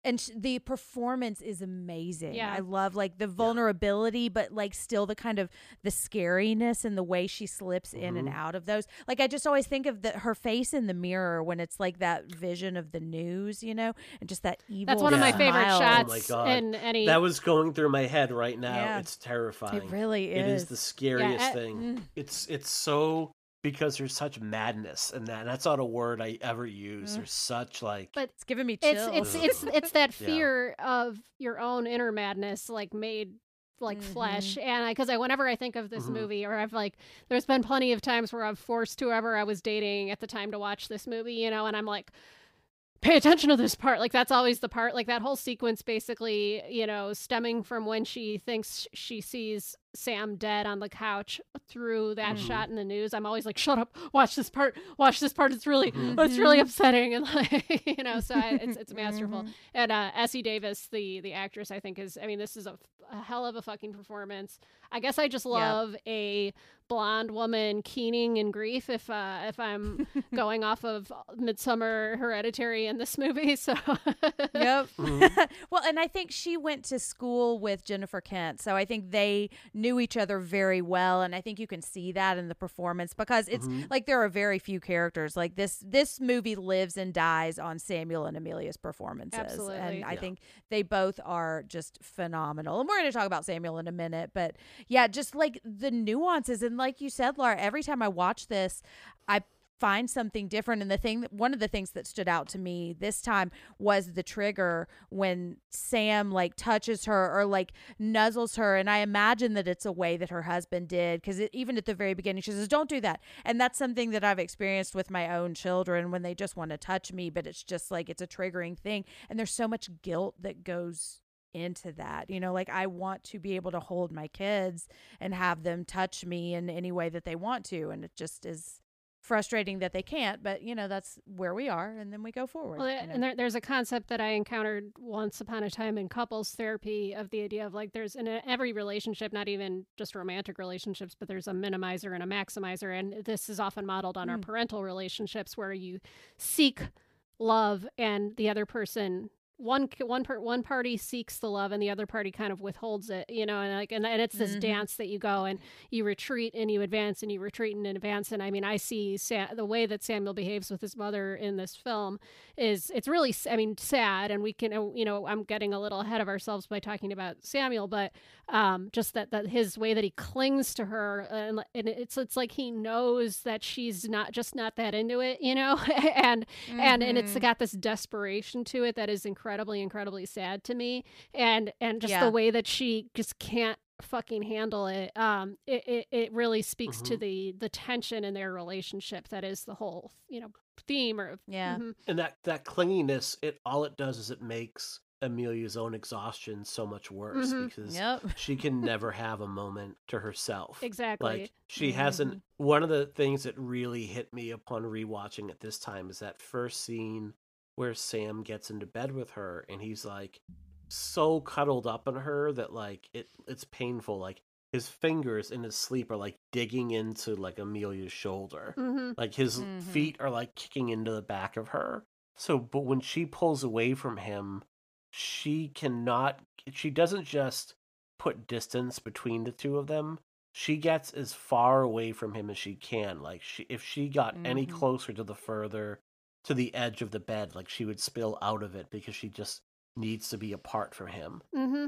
and sh- the performance is amazing. Yeah. I love like the vulnerability but like still the kind of the scariness and the way she slips in and Mhm. out of those. Like I just always think of the her face in the mirror when it's like that vision of the news, you know, and just that evil That's one of my favorite smile. Oh my God. in any. that was going through my head right now. Yeah. It's terrifying. It really is It is is. the scariest uh, thing. mm. It's it's so because there's such madness and that and that's not a word I ever use. Mm. There's such like But It's giving me it's chills. it's it's it's that Yeah. fear of your own inner madness, like made like flesh. And I, because I, whenever I think of this Mhm. movie, or I've like, there's been plenty of times where I've forced whoever I was dating at the time to watch this movie, you know, and I'm like. Pay attention to this part. Like that's always the part. Like that whole sequence, basically, you know, stemming from when she thinks she sees Sam dead on the couch through that Mhm. shot in the news. I'm always like, "Shut up! Watch this part. Watch this part. It's really, Mhm. oh, it's really upsetting." And like, you know, so I, it's it's masterful. Mhm. And uh, Essie Davis, the the actress, I think is. I mean, this is a, a hell of a fucking performance. I guess I just love a blonde woman keening in grief. If uh, if I'm going off of Midsommar Hereditary in this movie, so Yep. Mhm. well, and I think she went to school with Jennifer Kent, so I think they knew each other very well, and I think you can see that in the performance because it's Mhm. like there are very few characters like this. This movie lives and dies on Samuel and Amelia's performances, Absolutely. and I Yeah. think they both are just phenomenal. And we're going to talk about Samuel in a minute, but yeah, just like the nuances, and like you said, Laura, every time I watch this, I find something different and the thing one of the things that stood out to me this time was the trigger when Sam like touches her or like nuzzles her and I imagine that it's a way that her husband did because even at the very beginning she says don't do that and that's something that I've experienced with my own children when they just want to touch me but it's just like it's a triggering thing and there's so much guilt that goes into that. You know, like I want to be able to hold my kids and have them touch me in any way that they want to. And it just is frustrating that they can't, but you know, that's where we are. And then we go forward. Well, you know? and there, there's a concept that I encountered once upon a time in couples therapy of the idea of like there's in a, every relationship, not even just romantic relationships, but there's a minimizer and a maximizer. And this is often modeled on our Mm. parental relationships where you seek love and the other person one one part one party seeks the love and the other party kind of withholds it you know and like and, and it's this Mhm. dance that you go and you retreat and you advance and you retreat and advance and i mean i see Sa- the way that samuel behaves with his mother in this film is it's really i mean sad and we can you know i'm getting a little ahead of ourselves by talking about samuel but um just that that his way that he clings to her and, and it's it's like he knows that she's not just not that into it you know and and and it's Mhm. got this desperation to it that is incredibly incredibly sad to me and and just Yeah. the way that she just can't fucking handle it um it it, it really speaks to Mhm. the the tension in their relationship that is the whole you know theme or Yeah. Mhm. and that that clinginess it all it does is it makes amelia's own exhaustion so much worse Mhm. because Yep. she can never have a moment to herself exactly like she hasn't one of the things that really hit me upon rewatching it this time is that first scene where sam gets into bed with her and he's like so cuddled up in her that like it it's painful like his fingers in his sleep are like digging into like amelia's shoulder hmm like his Mhm. feet are like kicking into the back of her. So, but when she pulls away from him, she cannot, she doesn't just put distance between the two of them. She gets as far away from him as she can. Like, she, if she got any Mhm. closer to the further, to the edge of the bed, like she would spill out of it because she just needs to be apart from him. hmm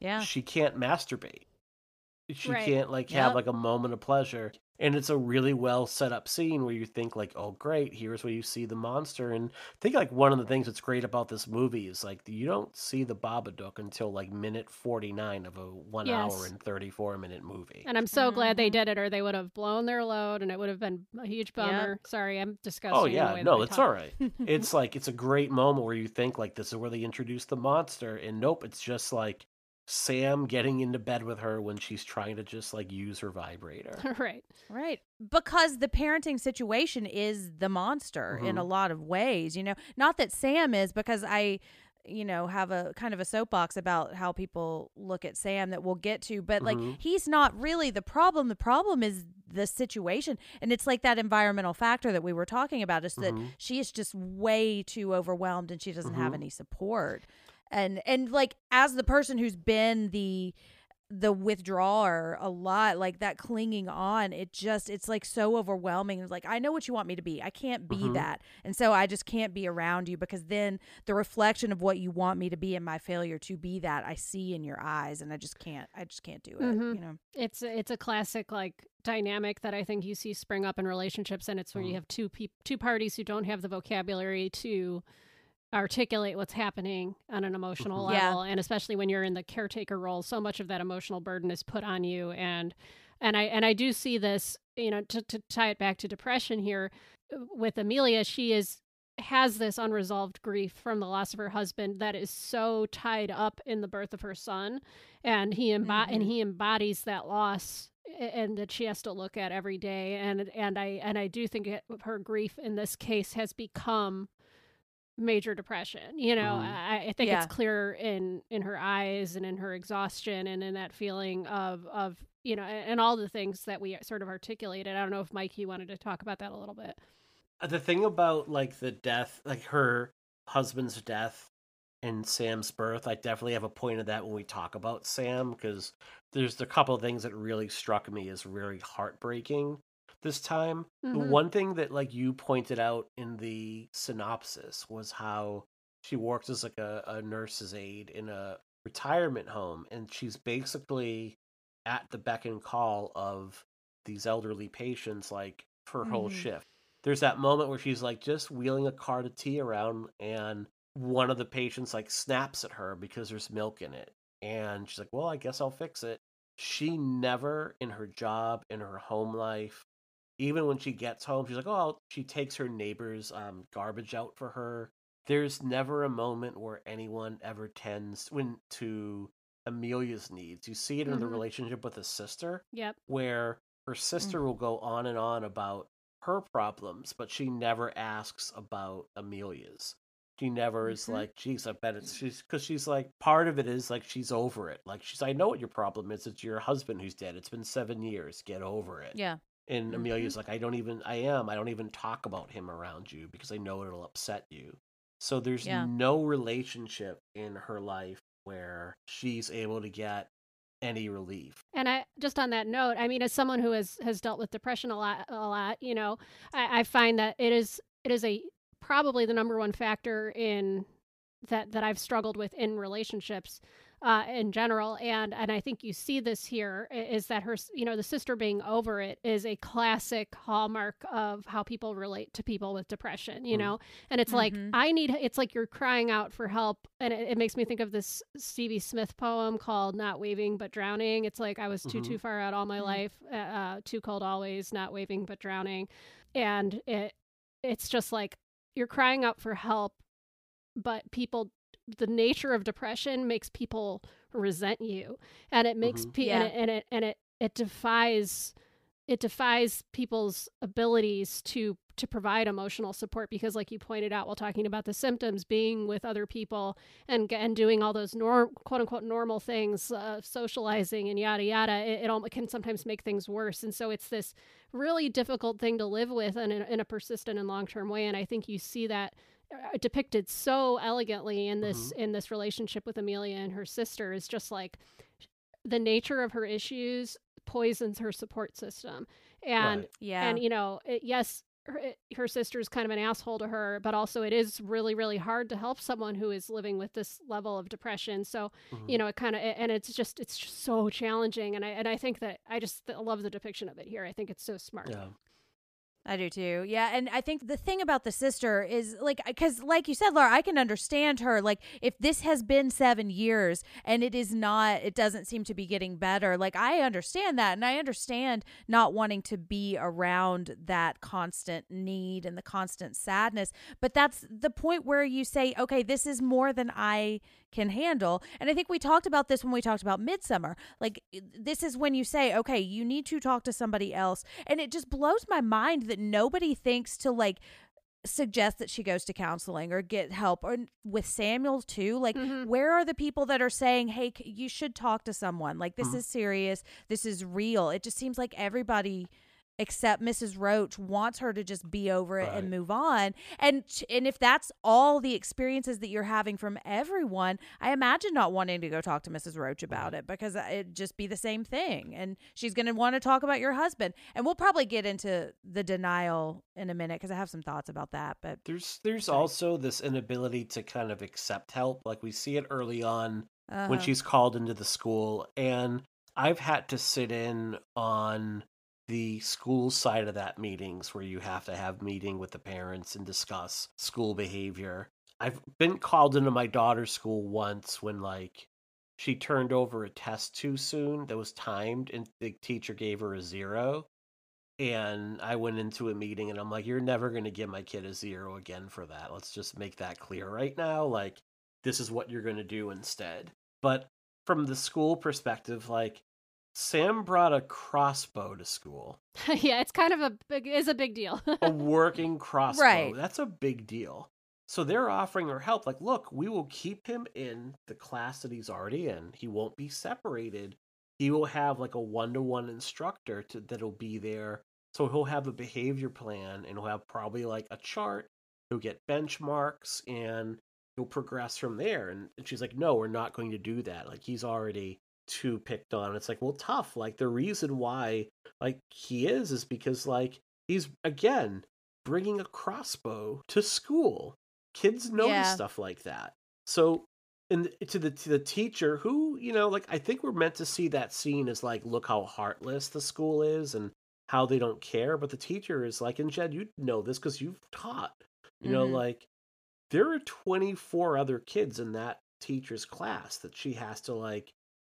Yeah. She can't masturbate. She Right. can't like have like a moment of pleasure. And it's a really well set up scene where you think like, oh great, here's where you see the monster. And I think like one of the things that's great about this movie is like you don't see the Babadook until like minute forty nine of a one hour and thirty four minute movie. and i'm so glad they Mhm. did it or they would have blown their load and it would have been a huge bummer sorry i'm disgusting Oh yeah, no, it's talk. all right. It's like it's a great moment where you think like this is where they introduce the monster, and nope, it's just like Sam getting into bed with her when she's trying to just like use her vibrator. right Right. Because the parenting situation is the monster in a Mhm. lot of ways, you know. Not that Sam is because I you know have a kind of a soapbox about how people look at Sam that we'll get to, but like Mhm. he's not really the problem. The problem is the situation and it's like that environmental factor that we were talking about is that Mhm. she is just way too overwhelmed and she doesn't have Mhm. any support. And and like as the person who's been the the withdrawer a lot like that clinging on it just it's like so overwhelming it's like i know what you want me to be i can't be Mhm. that and so i just can't be around you because then the reflection of what you want me to be and my failure to be that i see in your eyes and i just can't i just can't do it Mhm. you know it's it's a classic like dynamic that I think you see spring up in relationships, and it's where you Mhm. have two peop two parties who don't have the vocabulary to articulate what's happening on an emotional Mhm. Yeah. level, and especially when you're in the caretaker role, so much of that emotional burden is put on you, and and I and I do see this, you know, to to tie it back to depression here uh, with Amelia, she is has this unresolved grief from the loss of her husband that is so tied up in the birth of her son and he embo- and Mhm. he embodies that loss and that she has to look at every day and and I and I do think it, her grief in this case has become major depression you know Mhm. I, I think Yeah. it's clear in in her eyes and in her exhaustion and in that feeling of of you know and, and all the things that we sort of articulated i don't know if mike you wanted to talk about that a little bit Uh, the thing about like the death like her husband's death and sam's birth i definitely have a point of that when we talk about sam because there's a couple of things that really struck me as very heartbreaking this time the Mhm. one thing that like you pointed out in the synopsis was how she works as like a, a nurse's aide in a retirement home and she's basically at the beck and call of these elderly patients like for her whole Mhm. shift there's that moment where she's like just wheeling a cart of tea around and one of the patients like snaps at her because there's milk in it and she's like well i guess i'll fix it she never in her job in her home life even when she gets home she's like oh she takes her neighbor's um, garbage out for her there's never a moment where anyone ever tends when to Amelia's needs. You see it in the Mhm. relationship with a sister Yep. where her sister will go on and on about her problems, but she never asks about Amelia's. She never is Mhm. like, geez, I bet it's she's because she's like, part of it is like she's over it. Like she's, I know what your problem is. It's your husband who's dead. It's been seven years. Get over it. Yeah. And Mhm. Amelia's like, I don't even, I am, I don't even talk about him around you because I know it'll upset you. So there's Yeah. no relationship in her life where she's able to get any relief. And I just on that note, I mean, as someone who has has dealt with depression a lot, a lot, you know, I, I find that it is it is a probably the number one factor in that that I've struggled with in relationships uh, in general. And and I think you see this here is that her, you know, the sister being over it is a classic hallmark of how people relate to people with depression. You Mhm. know, and it's like Mhm. I need. It's like you're crying out for help, and it, it makes me think of this Stevie Smith poem called "Not Waving but Drowning." It's like I was too Mhm. too far out all my Mhm. life, uh, uh, too cold always, not waving but drowning, and it it's just like you're crying out for help, but people. The nature of depression makes people resent you, and it makes Mhm. pe- Yeah. and it, and it and it it defies it defies people's abilities to to provide emotional support because like you pointed out while talking about the symptoms being with other people and and doing all those norm quote unquote normal things uh, socializing and yada yada it, it all it can sometimes make things worse and so it's this really difficult thing to live with in a, in a persistent and long-term way and i think you see that depicted so elegantly in this in this relationship with amelia and her sister is just like the nature of her issues poisons her support system and Right. Yeah. and you know it, yes her, it- her sister's kind of an asshole to her but also it is really really hard to help someone who is living with this level of depression so Mhm. you know it kind of and it's just it's just so challenging and i and i think that i just love the depiction of it here i think it's so smart Yeah. I do too. Yeah. And I think the thing about the sister is like, because, like you said, Laura, I can understand her. Like, if this has been seven years and it is not, it doesn't seem to be getting better, like, I understand that. And I understand not wanting to be around that constant need and the constant sadness. But that's the point where you say, okay, this is more than I can handle. And I think we talked about this when we talked about Midsommar. Like, this is when you say, okay, you need to talk to somebody else. And it just blows my mind that nobody thinks to like suggest that she goes to counseling or get help or with Samuel too like Mhm. where are the people that are saying hey c- you should talk to someone like this Mhm. is serious this is real it just seems like everybody except Mrs. Roach wants her to just be over it Right. and move on. And and if that's all the experiences that you're having from everyone, I imagine not wanting to go talk to Mrs. Roach about it because it'd just be the same thing. And she's going to want to talk about your husband. And we'll probably get into the denial in a minute because I have some thoughts about that. But There's there's Sorry. also this inability to kind of accept help. Like we see it early on when uh-huh. she's called into the school and I've had to sit in on the school side of that meetings where you have to have meeting with the parents and discuss school behavior. I've been called into my daughter's school once when like she turned over a test too soon that was timed and the teacher gave her a zero and I went into a meeting and I'm like you're never going to give my kid a zero again for that. Let's just make that clear right now like this is what you're going to do instead. But from the school perspective, like Sam brought a crossbow to school, yeah it's kind of a big is a big deal a working crossbow. Right. That's a big deal. So they're offering her help. Like, look, we will keep him in the class that he's already in. He won't be separated. He will have like a one to one instructor to, that'll be there. So he'll have a behavior plan and he'll have probably like a chart. He'll get benchmarks and he'll progress from there. And, and she's like, no, we're not going to do that. Like, he's already too picked on. It's like, well, tough. Like, the reason why, like, he is, is because, like, he's, again, bringing a crossbow to school. Kids notice Yeah. stuff like that. So, and to the to the teacher who you know like i think we're meant to see that scene as like look how heartless the school is and how they don't care but the teacher is like and jed you know this because you've taught you know Mhm. like there are 24 other kids in that teacher's class that she has to like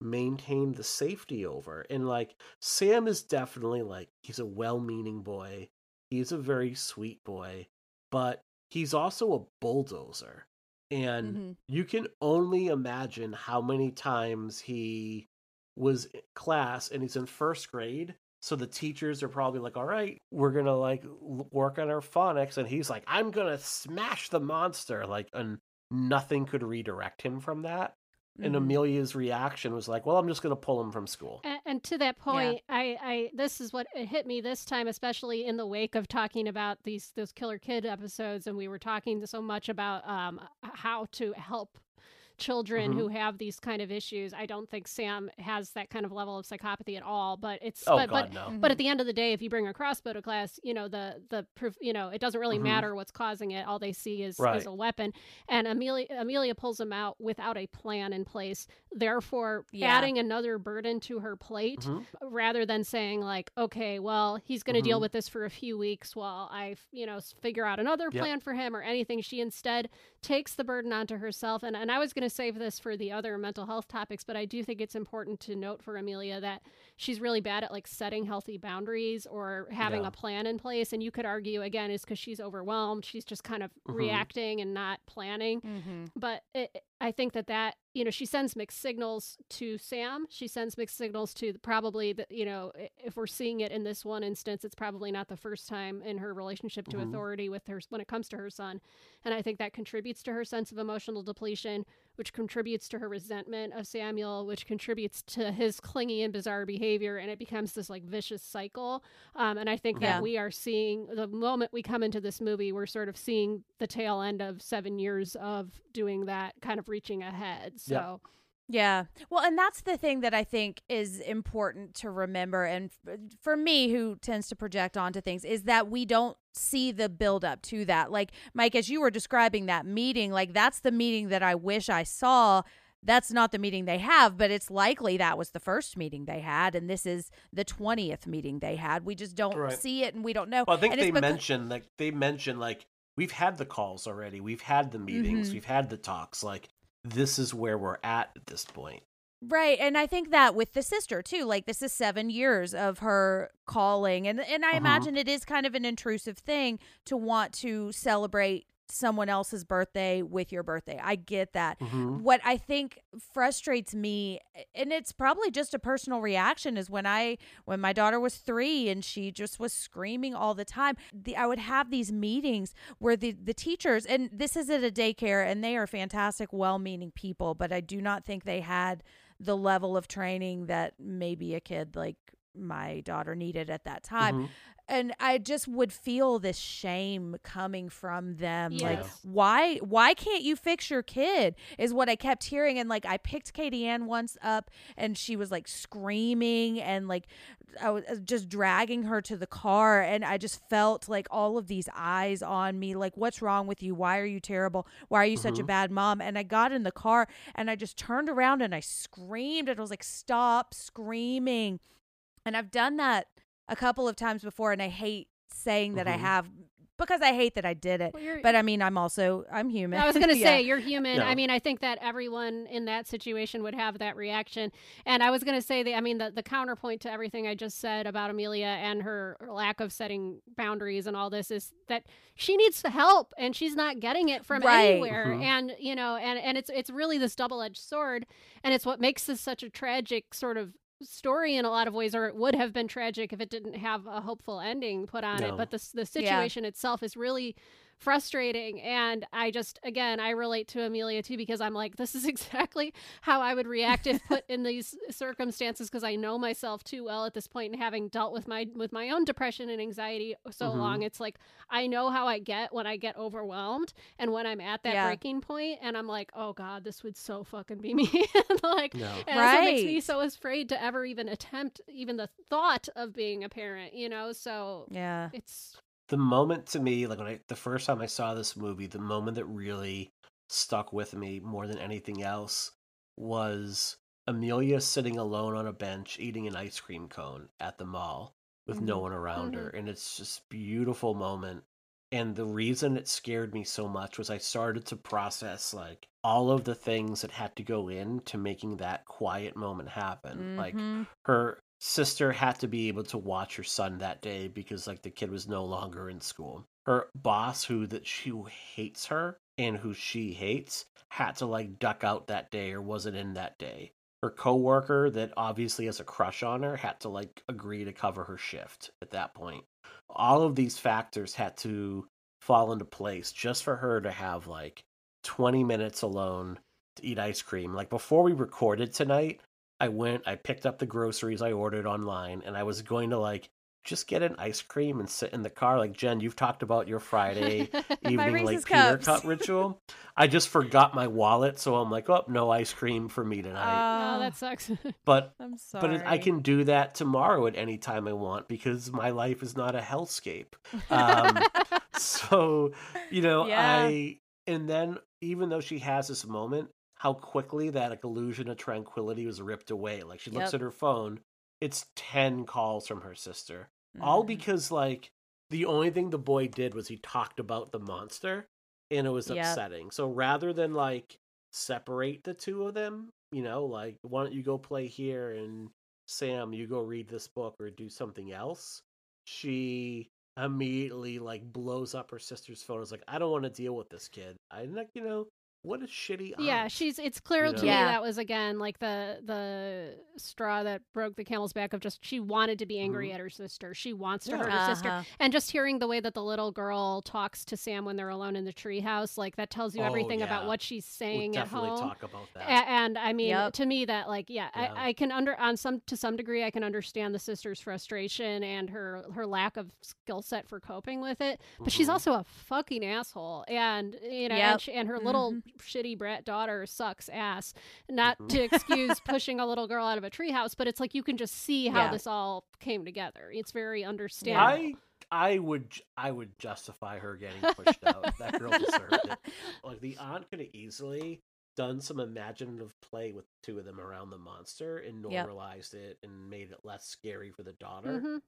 maintain the safety over and like sam is definitely like he's a well-meaning boy he's a very sweet boy but he's also a bulldozer. And Mhm. you can only imagine how many times he was in class and he's in first grade. So the teachers are probably like, all right, we're going to like work on our phonics. And he's like, I'm going to smash the monster. Like, and nothing could redirect him from that. And Mhm. Amelia's reaction was like, well, I'm just going to pull him from school. And, and to that point, I, I this is what it hit me this time, especially in the wake of talking about these those Killer Kid episodes, and we were talking so much about um, how to help children Mhm. who have these kind of issues. I don't think Sam has that kind of level of psychopathy at all, but it's Oh, but, God, but no. but at the end of the day, if you bring a crossbow to class, you know the the proof. You know it doesn't really Mhm. matter what's causing it. All they see is Right. is a weapon. And Amelia Amelia pulls him out without a plan in place, therefore Yeah. adding another burden to her plate Mhm. rather than saying like, okay, well he's going to deal Mhm. with this for a few weeks while I you know figure out another Yep. plan for him or anything. She instead takes the burden onto herself. And and I was going to save this for the other mental health topics, but I do think it's important to note for Amelia that she's really bad at like setting healthy boundaries or having Yeah. a plan in place. And you could argue again is because she's overwhelmed. She's just kind of Mhm. reacting and not planning. Mhm. But it, I think that that you know she sends mixed signals to Sam. She sends mixed signals to the, probably the you know if we're seeing it in this one instance, it's probably not the first time in her relationship to Mhm. authority with her when it comes to her son. And I think that contributes to her sense of emotional depletion, which contributes to her resentment of Samuel, which contributes to his clingy and bizarre behavior, and it becomes this like vicious cycle. Um, and I think Yeah. that we are seeing the moment we come into this movie, we're sort of seeing the tail end of seven years of doing that, kind of reaching ahead. So. Yeah. Well, and that's the thing that I think is important to remember. And f- for me, who tends to project onto things, is that we don't see the buildup to that. Like, Mike, as you were describing that meeting, like, that's the meeting that I wish I saw. That's not the meeting they have, but it's likely that was the first meeting they had. And this is the 20th meeting they had. We just don't Right. see it and we don't know. Well, I think And they becau- mentioned like they mentioned like we've had the calls already, we've had the meetings, Mhm. we've had the talks. Like this is where we're at at this point. Right, and I think that with the sister too, like this is seven years of her calling, and and I Uh-huh. imagine it is kind of an intrusive thing to want to celebrate someone else's birthday with your birthday. I get that. Mhm. What I think frustrates me, and it's probably just a personal reaction, is when I when my daughter was three and she just was screaming all the time. The, I would have these meetings where the the teachers, and this is at a daycare, and they are fantastic, well meaning people, but I do not think they had the level of training that maybe a kid like my daughter needed at that time. Mhm. And I just would feel this shame coming from them. Like, why why can't you fix your kid? Is what I kept hearing. And like I picked Katie Ann once up and she was like screaming and like I was uh, just dragging her to the car and I just felt like all of these eyes on me, like, what's wrong with you? Why are you terrible? Why are you such a Mhm. bad mom? And I got in the car and I just turned around and I screamed and I was like, stop screaming. And I've done that a couple of times before and I hate saying that I Mhm. have because I hate that I did it. Well, But I mean, I'm also I'm human. I was going to Yeah. say you're human. Yeah. I mean, I think that everyone in that situation would have that reaction. And I was going to say that I mean the the counterpoint to everything I just said about Amelia and her lack of setting boundaries and all this is that she needs the help and she's not getting it from Right. anywhere. Mhm. And you know, and and it's it's really this double-edged sword and it's what makes this such a tragic sort of story in a lot of ways or it would have been tragic if it didn't have a hopeful ending put on it but the the Yeah. situation itself is really frustrating and i just again i relate to amelia too because i'm like this is exactly how i would react if put in these circumstances because i know myself too well at this point. and having dealt with my with my own depression and anxiety so Mhm. long it's like i know how i get when i get overwhelmed and when i'm at that Yeah. breaking point and i'm like oh god this would so fucking be me And, like No. and that's what makes me so afraid to ever even attempt even the thought of being a parent you know so Yeah. it's The moment to me, like when I the first time I saw this movie, the moment that really stuck with me more than anything else was Amelia sitting alone on a bench eating an ice cream cone at the mall with no Mhm. one around her. And it's just beautiful moment. And the reason it scared me so much was I started to process like all of the things that had to go into making that quiet moment happen. Like Mhm. her sister had to be able to watch her son that day because like the kid was no longer in school her boss who that she hates her and who she hates had to like duck out that day or wasn't in that day. Her coworker that obviously has a crush on her had to like agree to cover her shift at that point. All of these factors had to fall into place just for her to have like 20 minutes alone to eat ice cream. Like before we recorded tonight, I went, I picked up the groceries I ordered online, and I was going to like just get an ice cream and sit in the car. Like Jen, you've talked about your Friday evening Reese's like Peter Cups. Cup ritual. I just forgot my wallet, so I'm like, oh, no ice cream for me tonight. oh, that sucks. but I'm sorry. but I can do that tomorrow at any time I want because my life is not a hellscape. Um, so you know, Yeah. I and then even though she has this moment, how quickly that like, illusion of tranquility was ripped away. Like she looks Yep. at her phone, it's ten calls from her sister, all Mhm. because like the only thing the boy did was he talked about the monster, and it was Yep. upsetting. So rather than like separate the two of them, you know, like why don't you go play here and Sam, you go read this book or do something else. She immediately like blows up her sister's phone. Is like, I don't want to deal with this kid. I like, you know, what a shitty. yeah, she's it's clear you to know? me that was again like the the straw that broke the camel's back of just she wanted to be angry Mhm. at her sister. She wants to Yeah. hurt her sister. Uh-huh. And just hearing the way that the little girl talks to Sam when they're alone in the treehouse, like that tells you Oh, everything about what she's We'll saying at definitely home. talk about that. A- and I mean, Yep. to me, that like, yeah, Yeah. I, I can under on some to some degree, I can understand the sister's frustration and her her lack of skill set for coping with it. But she's Mhm. also a fucking asshole, and you know, Yep. and, she, and her little Mhm. Shitty brat daughter sucks ass. Not Mhm. to excuse pushing a little girl out of a treehouse, but it's like you can just see how Yeah. this all came together. It's very understandable. I I would j- I would justify her getting pushed out. that girl deserved it. Like the aunt could have easily done some imaginative play with the two of them around the monster and Yep. normalized it and made it less scary for the daughter. Mhm.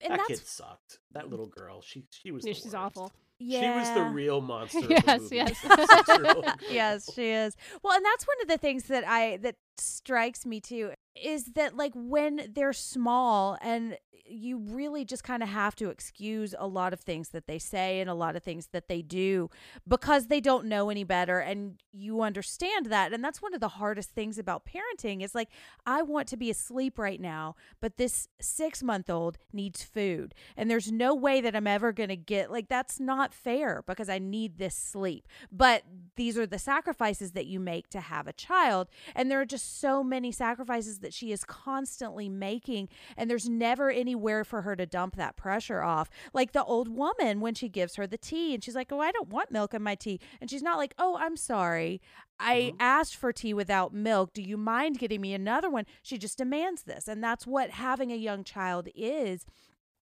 And that that's kid sucked. That mm. little girl, she she was Yeah, the she's worst. awful. yeah. She was the real monster. Yes, yes. the six-year-old girl. yes, she is. Well, and that's one of the things that I that strikes me too is that like when they're small and you really just kind of have to excuse a lot of things that they say and a lot of things that they do because they don't know any better and you understand that and that's one of the hardest things about parenting is like I want to be asleep right now but this 6 month old needs food and there's no way that I'm ever going to get like that's not fair because I need this sleep. But these are the sacrifices that you make to have a child and there are just so many sacrifices that she is constantly making and there's never anywhere for her to dump that pressure off. Like the old woman when she gives her the tea and she's like oh i don't want milk in my tea and she's not like oh i'm sorry. I Mhm. asked for tea without milk. Do you mind getting me another one? She just demands this and that's what having a young child is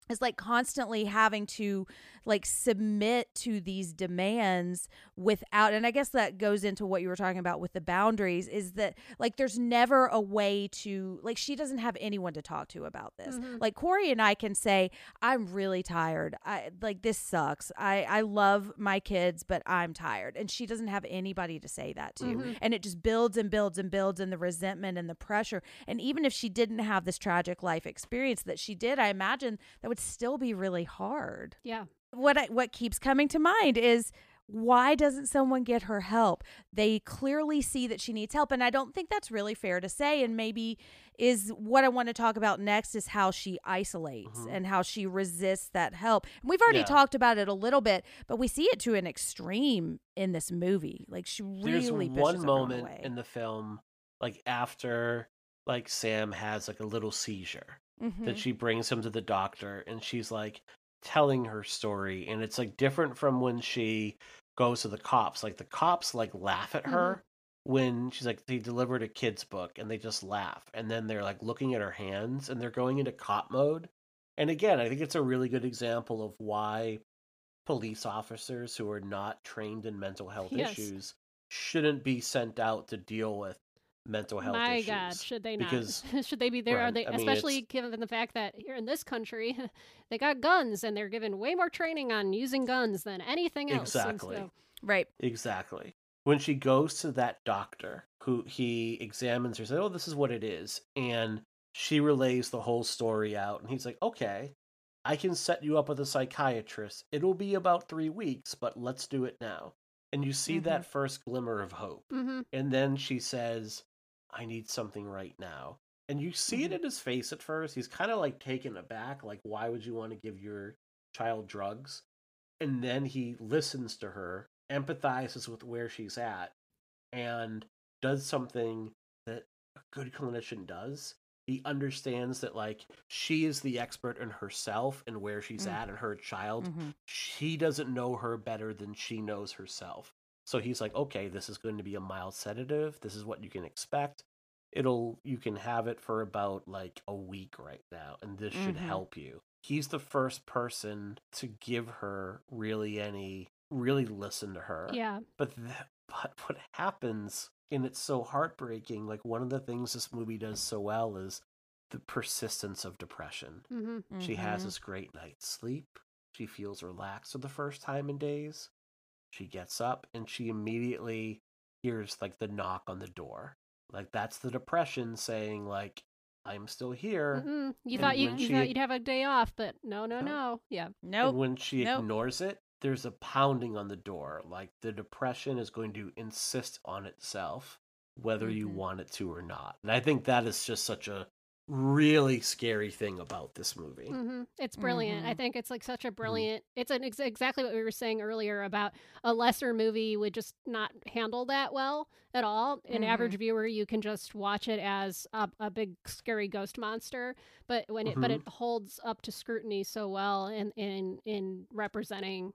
is like constantly having to like submit to these demands without and i guess that goes into what you were talking about with the boundaries is that like there's never a way to like she doesn't have anyone to talk to about this. Mhm. like corey and i can say i'm really tired. I like this sucks. I i love my kids but i'm tired. And she doesn't have anybody to say that to. Mhm. and it just builds and builds and builds and the resentment and the pressure. And even if she didn't have this tragic life experience that she did i imagine that would still be really hard yeah. what I, what keeps coming to mind is why doesn't someone get her help they clearly see that she needs help and i don't think that's really fair to say and maybe is what i want to talk about next is how she isolates Mhm. and how she resists that help and we've already Yeah. talked about it a little bit but we see it to an extreme in this movie like she There's really one moment in the film, like after like Sam has like a little seizure. Mhm. that she brings him to the doctor and she's like telling her story and it's like different from when she goes to the cops like the cops like laugh at her when she's like they delivered a kid's book and they just laugh and then they're like looking at her hands and they're going into cop mode and again i think it's a really good example of why police officers who are not trained in mental health Yes. issues shouldn't be sent out to deal with mental health My issues God, should they not? because should they be there? Are they, I mean, especially it's- given the fact that here in this country, they got guns and they're given way more training on using guns than anything else. Exactly. so- right Exactly. When she goes to that doctor who he examines her, says, "Oh, this is what it is," and she relays the whole story out, and he's like, "Okay, I can set you up with a psychiatrist. It'll be about three weeks, but let's do it now. And you see that first glimmer of hope. hmm And then she says, I need something right now. And you see it in his face at first. He's kind of like taken aback, like, why would you want to give your child drugs? And then he listens to her, empathizes with where she's at, and does something that a good clinician does. He understands that, like, she is the expert in herself and where she's Mm. at and her child. Mhm. She doesn't know her better than she knows herself. So he's like, okay, this is going to be a mild sedative. This is what you can expect. It'll, you can have it for about like a week right now, and this should Mhm. help you. He's the first person to give her really any, really listen to her. Yeah. But that, but what happens, and it's so heartbreaking. Like one of the things this movie does so well is the persistence of depression. hmm She has Mhm. this great night's sleep. She feels relaxed for the first time in days. She gets up and she immediately hears like the knock on the door. Like that's the depression saying like I'm still here. Mm-mm. You And thought you, you she- thought you'd have a day off, but no, no, No. no. Yeah. Nope. And when she Nope. ignores it, there's a pounding on the door. Like the depression is going to insist on itself, whether you Mhm. want it to or not. And I think that is just such a really scary thing about this movie. hmm It's brilliant. I Mhm. think it's like such a brilliant. It's an ex- exactly what we were saying earlier about a lesser movie would just not handle that well at all. An average viewer, you can just watch it as a, a big scary ghost monster, but when it but Mhm. it holds up to scrutiny so well in in in representing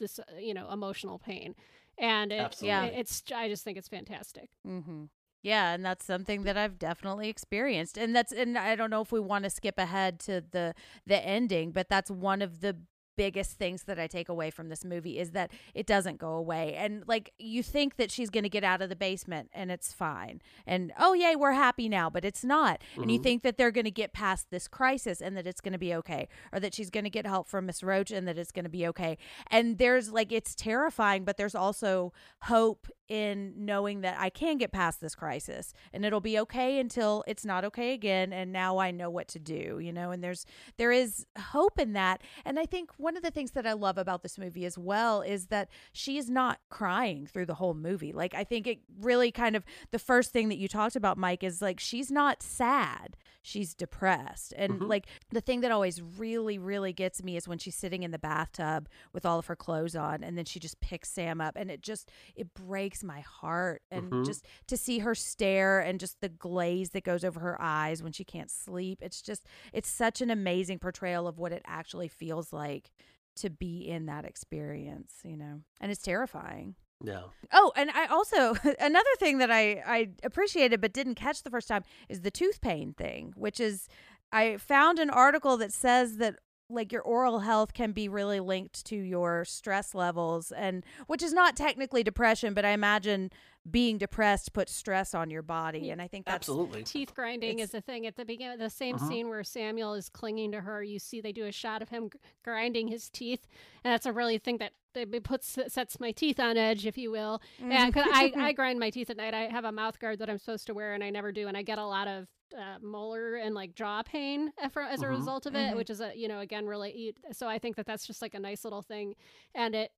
this uh, you know emotional pain, and it, Absolutely. it- it's I just think it's fantastic. Mm-hmm. Yeah, and that's something that I've definitely experienced, and that's and I don't know if we want to skip ahead to the the ending, but that's one of the biggest things that I take away from this movie is that it doesn't go away. And like you think that she's going to get out of the basement and it's fine. And oh yay, we're happy now, but it's not. And you Mhm. think that they're going to get past this crisis and that it's going to be okay or that she's going to get help from Miss Roach and that it's going to be okay. And there's like it's terrifying, but there's also hope in knowing that I can get past this crisis and it'll be okay until it's not okay again and now I know what to do, you know, and there's there is hope in that. And I think one of the things that I love about this movie as well is that she is not crying through the whole movie. Like I think it really kind of the first thing that you talked about Mike is like she's not sad. She's depressed. And Mhm. like the thing that always really really gets me is when she's sitting in the bathtub with all of her clothes on and then she just picks Sam up and it just it breaks my heart and Mhm. just to see her stare and just the glaze that goes over her eyes when she can't sleep it's just it's such an amazing portrayal of what it actually feels like to be in that experience you know and it's terrifying Yeah. Oh, and I also another thing that I I appreciated but didn't catch the first time is the tooth pain thing, which is I found an article that says that like your oral health can be really linked to your stress levels and which is not technically depression, but I imagine being depressed puts stress on your body and I think that's Absolutely. teeth grinding It's- is a thing at the beginning the same Mhm. scene where samuel is clinging to her you see they do a shot of him grinding his teeth and that's a really thing that that it puts sets my teeth on edge if you will and 'cause I, I grind my teeth at night i have a mouth guard that i'm supposed to wear and i never do and i get a lot of uh, molar and like jaw pain for, as a Mhm. result of it Mhm. which is a you know again really so i think that that's just like a nice little thing and it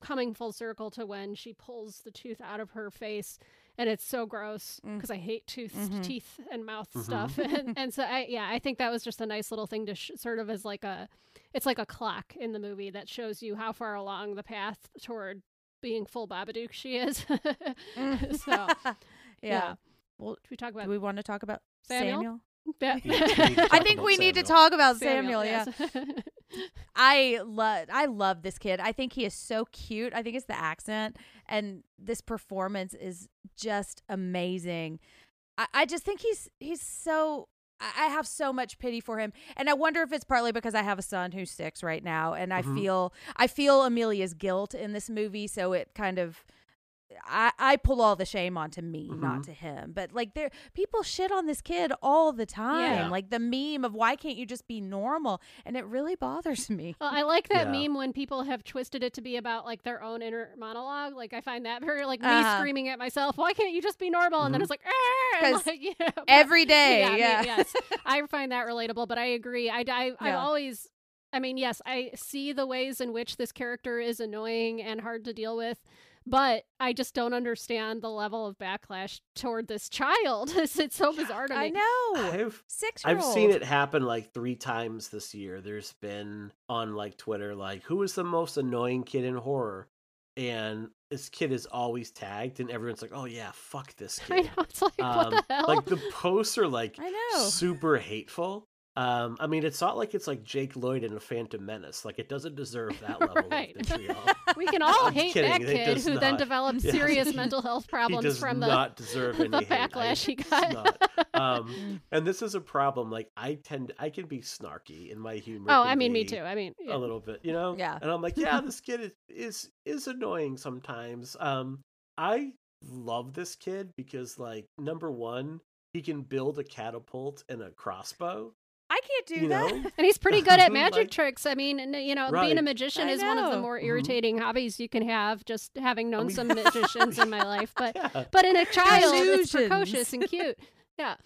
coming full circle to when she pulls the tooth out of her face and it's so gross Mm. because I hate tooth, Mhm. teeth and mouth Mhm. stuff, and, and so I yeah I think that was just a nice little thing to sh- sort of as like a it's like a clock in the movie that shows you how far along the path toward being full Babadook she is. Mm. so yeah. yeah. Well, Should we talk about do we want to talk about Samuel? Samuel? Yeah. We need I think about we need to talk about Samuel, yeah. yes. I love I love this kid. I think he is so cute. I think it's the accent and this performance is just amazing. I, I just think he's he's so I I have so much pity for him. And I wonder if it's partly because I have a son who's six right now and I Mhm. feel I feel Amelia's guilt in this movie, so it kind of I, I pull all the shame onto me, not Mhm. to him. But like there people shit on this kid all the time. Yeah. Like the meme of why can't you just be normal? And it really bothers me. Well, I like that Yeah. meme when people have twisted it to be about like their own inner monologue. Like I find that very like me Uh-huh. screaming at myself. Why can't you just be normal? And then Mhm. it's like, like, you know, but- Every day, me- yeah. yes, I find that relatable. But I agree. I, I I've always. I mean, yes, I see the ways in which this character is annoying and hard to deal with, but I just don't understand the level of backlash toward this child. it's, it's so bizarre to me. I know. I've Six I've seen it happen like three times this year. There's been on like Twitter, like who is the most annoying kid in horror, and this kid is always tagged, and everyone's like, "Oh yeah, fuck this kid." I kid." know. It's like, what the Um, hell? Like the posts are like I know. super hateful. Um, I mean, it's not like it's like Jake Lloyd in a Phantom Menace. Like it doesn't deserve that level Right. of vitriol. we can all I'm hate kidding, that kid does who then not. developed Yeah. serious mental health he problems does from the not deserve any the hate. Backlash he got. not. Um, and this is a problem. Like I tend, I can be snarky in my humor. oh, I mean, me too. I mean, A little bit, you know. Yeah. And I'm like, yeah, this kid is is is annoying sometimes. Um, I love this kid because, like, number one, he can build a catapult and a crossbow. I can't do You that. know, And he's pretty good at magic Like- tricks. I mean, you know, being a magician I is one of the know. more Mhm. irritating hobbies you can have. Just having known mean- some magicians in my life, but yeah. but in a child, it's precocious and cute. Yeah,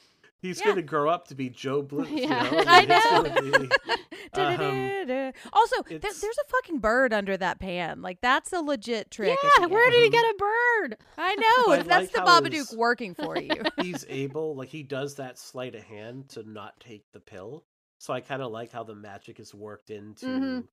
he's Yeah. gonna grow up to be Gob Bluth. You Yeah. know? I know. be- Um, also, it's- there's a fucking bird under that pan. Like that's a legit trick. yeah. Where did he get a bird? I know. I that's like the Babadook his- working for you. he's able like he does that sleight of hand to not take the pill so i kind of like how the magic is worked into Mhm.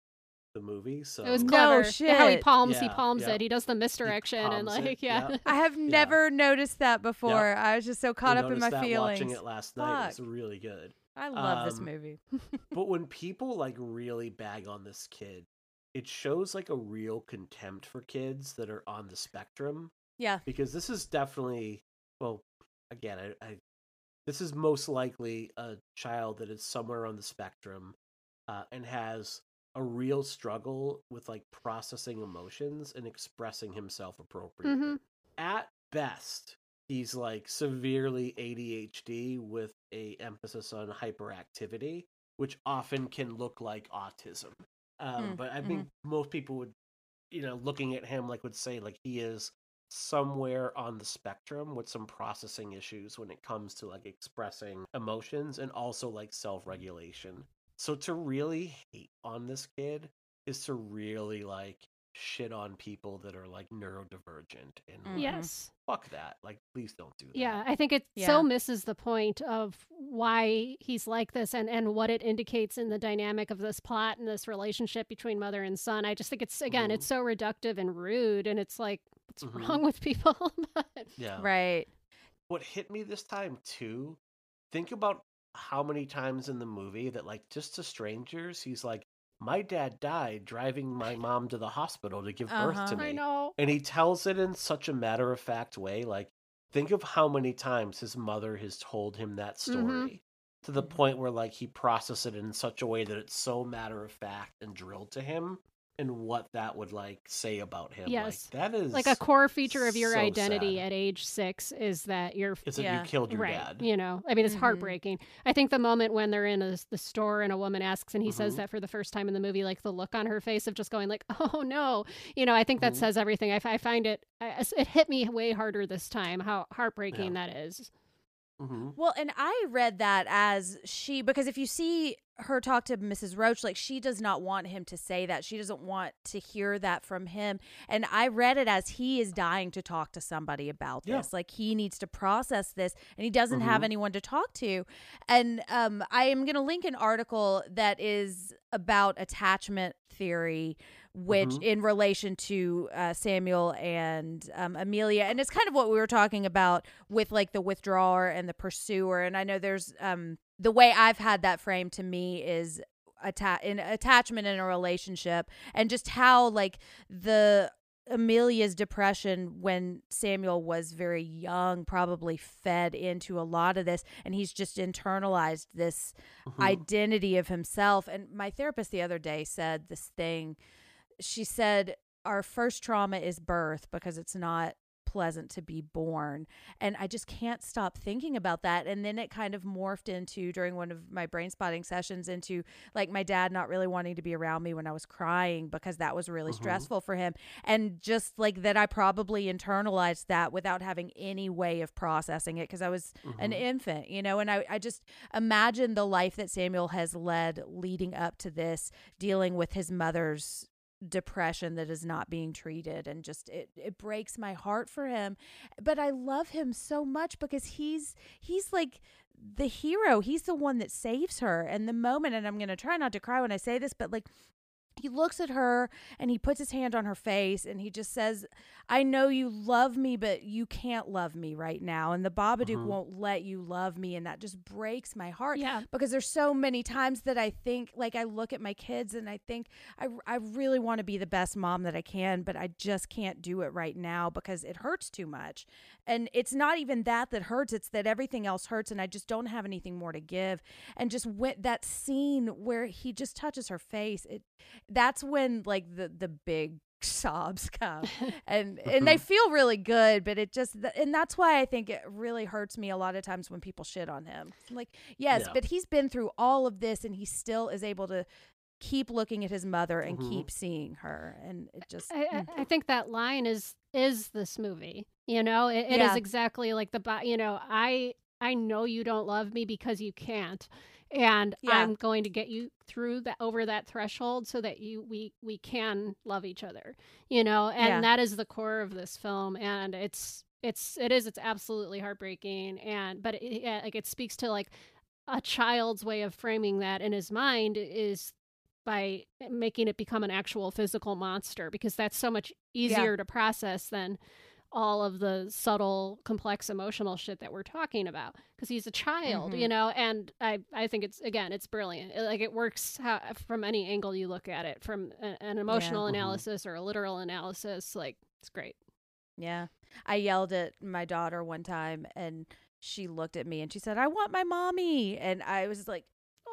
The movie so It was No clever. How he shit. palms, he palms yeah. it. He does the misdirection and like, it, yeah. yeah. I have never noticed that before. Yep. I was just so caught I up in my that feelings. watching it last night it's really good I love this Um, movie. but when people like really bag on this kid it shows like a real contempt for kids that are on the spectrum Yeah. because this is definitely well again I, I this is most likely a child that is somewhere on the spectrum uh, and has a real struggle with like processing emotions and expressing himself appropriately. Mhm. at best he's like severely adhd with a emphasis on hyperactivity which often can look like autism. Um, Mm, but i think most people would you know looking at him like would say like he is somewhere on the spectrum with some processing issues when it comes to like expressing emotions and also like self-regulation so to really hate on this kid is to really like shit on people that are like neurodivergent and like, Yes. fuck that like please don't do that Yeah, I think it Yeah. so misses the point of why he's like this and, and what it indicates in the dynamic of this plot and this relationship between mother and son. I just think it's again, Mhm. it's so reductive and rude, and it's like, what's Mhm. wrong with people? but yeah Right. what hit me this time too think about how many times in the movie that like just to strangers he's like my dad died driving my mom to the hospital to give birth Uh-huh. to me I know. and he tells it in such a matter of fact way like think of how many times his mother has told him that story Mhm. to the point where like he processes it in such a way that it's so matter of fact and drilled to him and what that would like say about him Yes. like that is Like a core feature of your so identity sad. at age six is that you're is that you killed your right. dad You know, I mean, it's Mhm. heartbreaking. I think the moment when they're in a, the store and a woman asks, and he says Mhm. that for the first time in the movie, like the look on her face of just going like, "Oh no," you know, I think that Mhm. says everything. I find it, I, it hit me way harder this time. How heartbreaking that is. hmm Well, and I read that as she because if you see her talk to Mrs. Roach, like she does not want him to say that. She doesn't want to hear that from him. And I read it as he is dying to talk to somebody about Yeah. this. Like he needs to process this and he doesn't have Mhm. anyone to talk to. And um I am gonna link an article that is about attachment theory which Mhm. in relation to uh, Samuel and um, Amelia, and it's kind of what we were talking about with like the withdrawer and the pursuer. And I know there's um, the way I've had that framed to me is atta- in attachment in a relationship, and just how like the Amelia's depression when Samuel was very young probably fed into a lot of this, and he's just internalized this Mhm. identity of himself. And my therapist the other day said this thing. She said, Our first trauma is birth because it's not pleasant to be born. And I just can't stop thinking about that. And then it kind of morphed into during one of my brain spotting sessions into like my dad not really wanting to be around me when I was crying because that was really mm-hmm. stressful for him. And just like that, I probably internalized that without having any way of processing it because I was an mm-hmm. infant, you know. And I, I just imagine the life that Samuel has led leading up to this, dealing with his mother's depression that is not being treated and just it it breaks my heart for him but I love him so much because he's he's like the hero. He's the one that saves her. And the moment and I'm going to try not to cry when I say this but like he looks at her and he puts his hand on her face and he just says, I know you love me, but you can't love me right now. And the Babadook uh-huh. won't let you love me. And that just breaks my heart. Yeah. Because there's so many times that I think, like, I look at my kids and I think, I, I really want to be the best mom that I can, but I just can't do it right now because it hurts too much. And it's not even that that hurts, it's that everything else hurts and I just don't have anything more to give. And just went that scene where he just touches her face, it that's when like the the big sobs come and and they feel really good but it just and that's why i think it really hurts me a lot of times when people shit on him I'm like yes Yeah. but he's been through all of this and he still is able to keep looking at his mother and Mhm. keep seeing her and it just I. I, I think that line is is this movie. You know, it, it is Yeah. exactly like the bo- you know I I know you don't love me because you can't, and Yeah. I'm going to get you through that over that threshold so that you we we can love each other. You know, and Yeah. that is the core of this film, and it's it's it is it's absolutely heartbreaking, and but it, yeah, like it speaks to like a child's way of framing that in his mind is by making it become an actual physical monster because that's so much easier to process than all of the subtle complex emotional shit that we're talking about because he's a child you Mhm. know and i i think it's again it's brilliant It- like it works how, from any angle you look at it from a, an emotional Mhm. analysis or a literal analysis like it's great Yeah. I yelled at my daughter one time and she looked at me and she said, I want my mommy. And I was like,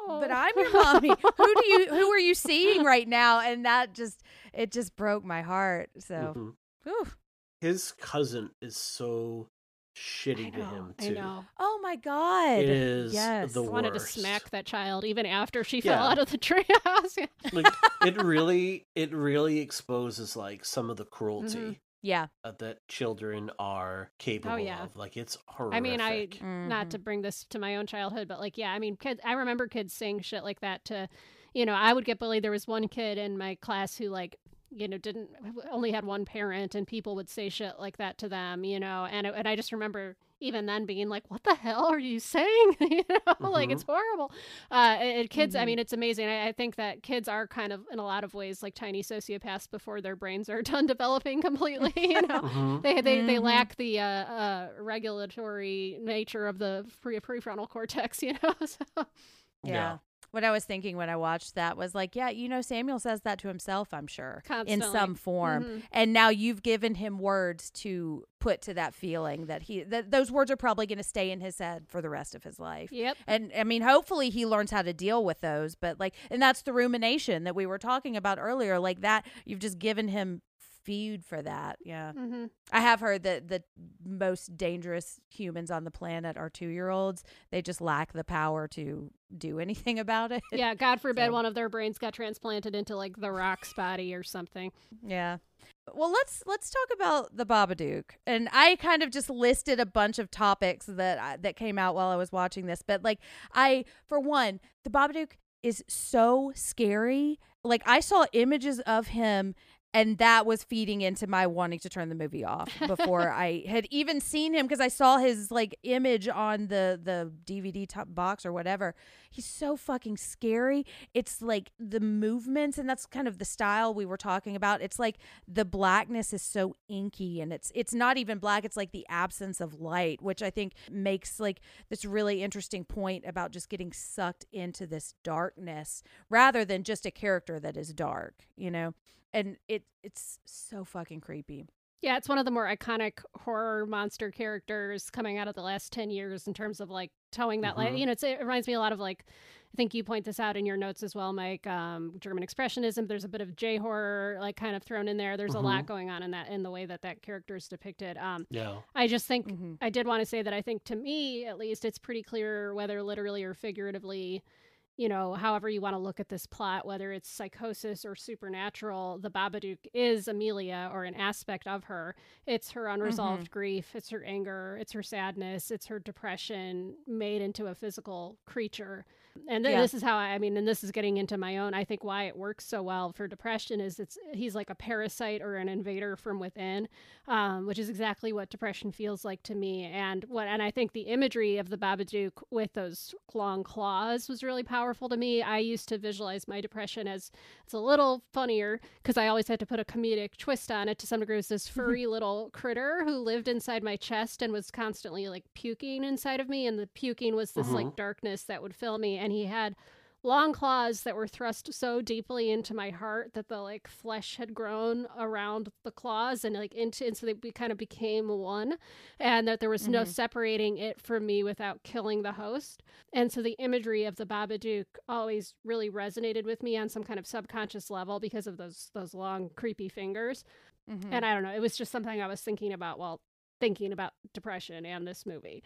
but Oh. I'm your mommy. who do you who are you seeing right now? And that just it just broke my heart. So Mhm. Whew. His cousin is so I shitty to know, him I too. know. Oh my God. It is Yes. the I wanted to smack that child even after she fell Yeah. out of the treehouse. Like it really, it really exposes like some of the cruelty Mhm. Yeah. uh, that children are capable yeah. of. Like it's horrific. I mean, I not Mhm. to bring this to my own childhood, but like, yeah, I mean, kids. I remember kids saying shit like that to, you know, I would get bullied. There was one kid in my class who like, you know, didn't only had one parent, and people would say shit like that to them, you know, and and I just remember even then being like, what the hell are you saying? you know, like Mhm. it's horrible. Uh, and and kids, I Mhm. mean, it's amazing. I, I think that kids are kind of in a lot of ways like tiny sociopaths before their brains are done developing completely. You know, Mhm. they they, they Mhm. lack the uh, uh, regulatory nature of the pre- prefrontal cortex, you know. So Yeah. What I was thinking when I watched that was like, yeah, you know, Samuel says that to himself, I'm sure, in some form. Mhm. And now you've given him words to put to that feeling that he that those words are probably going to stay in his head for the rest of his life. Yep. And I mean, hopefully he learns how to deal with those, but like and that's the rumination that we were talking about earlier, like that you've just given him feed for that. Yeah. hmm I have heard that the most dangerous humans on the planet are 2-year-olds. They just lack the power to do anything about it. Yeah. God forbid So- one of their brains got transplanted into like the Rock's body or something. Yeah. Well, let's let's talk about the Babadook. And I kind of just listed a bunch of topics that I, that came out while I was watching this, but like I for one, the Babadook is so scary. Like I saw images of him and that was feeding into my wanting to turn the movie off before I had even seen him because I saw his like image on the the DVD top box or whatever. He's so fucking scary. It's like the movements and that's kind of the style we were talking about. It's like the blackness is so inky and it's it's not even black, it's like the absence of light, which I think makes like this really interesting point about just getting sucked into this darkness rather than just a character that is dark, you know? And it it's so fucking creepy. Yeah, it's one of the more iconic horror monster characters coming out of the last 10 years in terms of like towing that line. Mhm. You know, it's, it reminds me a lot of like I think you point this out in your notes as well, Mike. Um, German expressionism. There's a bit of J horror like kind of thrown in there. There's a lot going on in that in the way that that character is depicted. Um, Yeah. I just think Mhm. I did want to say that I think to me, at least, it's pretty clear whether literally or figuratively, you know, however you want to look at this plot, whether it's psychosis or supernatural, the Babadook is Amelia or an aspect of her. It's her mm-hmm. unresolved grief, it's her anger, it's her sadness, it's her depression made into a physical creature. And th- Yeah. this is how I, I mean, and this is getting into my own. I think why it works so well for depression is it's he's like a parasite or an invader from within, um, which is exactly what depression feels like to me. And what, and I think the imagery of the Babadook with those long claws was really powerful to me. I used to visualize my depression as it's a little funnier because I always had to put a comedic twist on it to some degree. It was this furry little critter who lived inside my chest and was constantly like puking inside of me, and the puking was this like darkness that would fill me. And he had long claws that were thrust so deeply into my heart that the like flesh had grown around the claws and like into and so they be, kind of became one and that there was no separating it from me without killing the host. And so the imagery of the babadook always really resonated with me on some kind of subconscious level because of those those long creepy fingers. Mhm. and i don't know it was just something i was thinking about while thinking about depression and this movie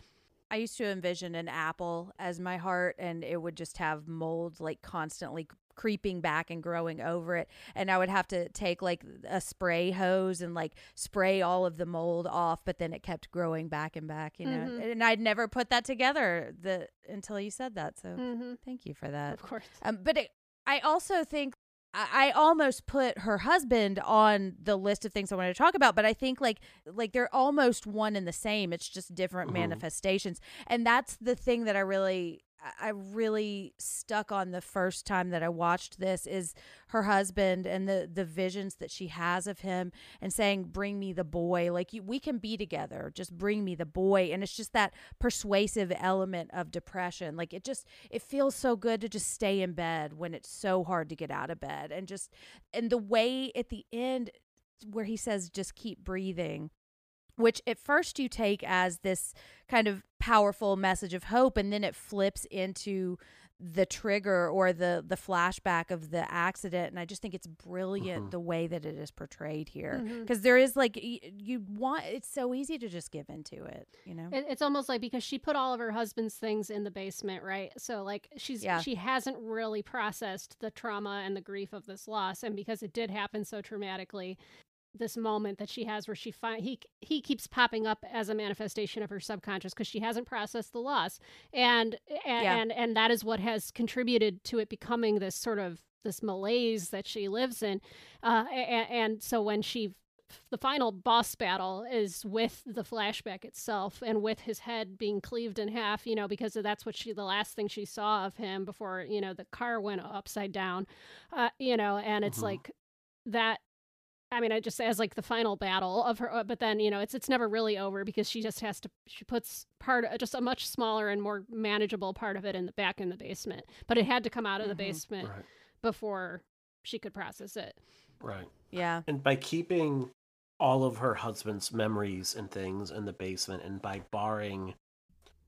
I used to envision an apple as my heart, and it would just have mold like constantly creeping back and growing over it. And I would have to take like a spray hose and like spray all of the mold off, but then it kept growing back and back, you know. Mhm. And I'd never put that together the until you said that. So mm-hmm. thank you for that. of course Um, but it, I also think I, almost put her husband on the list of things I wanted to talk about, but I think like like they're almost one and the same. It's just different Mhm. manifestations, and that's the thing that I really I really stuck on the first time that I watched this is her husband and the the visions that she has of him and saying bring me the boy. Like you, we can be together. Just bring me the boy. And it's just that persuasive element of depression. Like it just it feels so good to just stay in bed when it's so hard to get out of bed. And just and the way at the end where he says just keep breathing which at first you take as this kind of powerful message of hope and then it flips into the trigger or the the flashback of the accident and i just think it's brilliant Mhm. the way that it is portrayed here because there is like y- you want it's so easy to just give into it you know It, it's almost like because she put all of her husband's things in the basement, right? So like she's Yeah. she hasn't really processed the trauma and the grief of this loss, and because it did happen so traumatically, this moment that she has where she find he he keeps popping up as a manifestation of her subconscious because she hasn't processed the loss, and and, Yeah. and and that is what has contributed to it becoming this sort of this malaise that she lives in, uh, and, and so when she the final boss battle is with the flashback itself and with his head being cleaved in half you know because that's what she the last thing she saw of him before you know the car went upside down uh, you know and it's Mhm. like that I mean, I just as like the final battle of her, uh, but then you know, it's it's never really over because she just has to. She puts part, just a much smaller and more manageable part of it in the back in the basement. But it had to come out of the Mhm. basement Right. before she could process it. Right. yeah And by keeping all of her husband's memories and things in the basement and by barring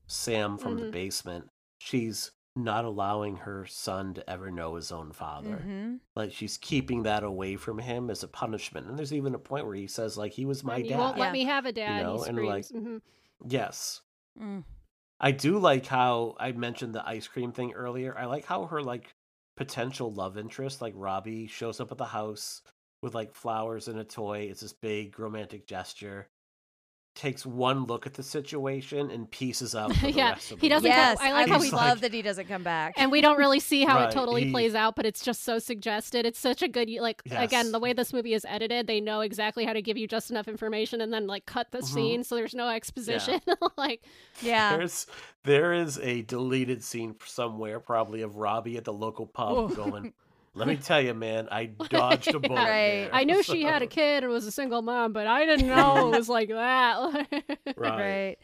Sam from the Mhm. basement, she's not allowing her son to ever know his own father. hmm Like she's keeping that away from him as a punishment. And there's even a point where he says, like, he was my you dad. won't Yeah. let me have a dad. know, he and, like. Mhm. Yes. mm. I do like how I mentioned the ice cream thing earlier. I like how her like potential love interest, like Robbie, shows up at the house with like flowers and a toy. It's this big romantic gesture. Takes one look at the situation and pieces out. For the Yeah, rest of he doesn't movie. come- I like I how we he's love that he doesn't come back and we don't really see how Right, it totally he- plays out but it's just so suggested it's such a good like again the way this movie is edited they know exactly how to give you just enough information and then like cut the Mhm. scene so there's no exposition like yeah There's there is a deleted scene somewhere, probably of Robbie at the local pub Oh. going. Let me tell you, man, I dodged a bullet. Right. there." i knew she had a kid and was a single mom but i didn't know it was like that Right. right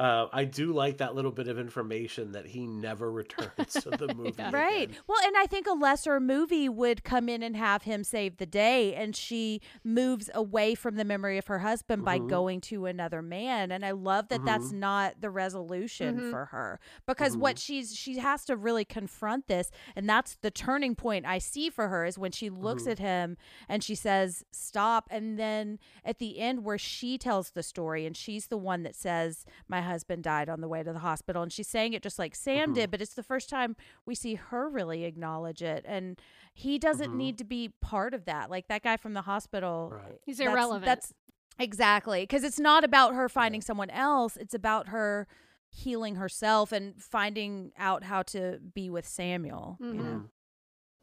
Uh, I do like that little bit of information that he never returns to the movie. Yeah. Right. Well, and I think a lesser movie would come in and have him save the day, and she moves away from the memory of her husband by Mhm. going to another man. And I love that that's not the resolution Mhm. for her because what she's she has to really confront this, and that's the turning point I see for her is when she looks Mhm. at him and she says stop, and then at the end where she tells the story and she's the one that says my husband died on the way to the hospital, and she's saying it just like Sam Mhm. did, but it's the first time we see her really acknowledge it and he doesn't Mhm. need to be part of that like that guy from the hospital Right. He's that's- irrelevant. that's exactly because it's not about her finding someone else it's about her healing herself and finding out how to be with samuel you know Mhm.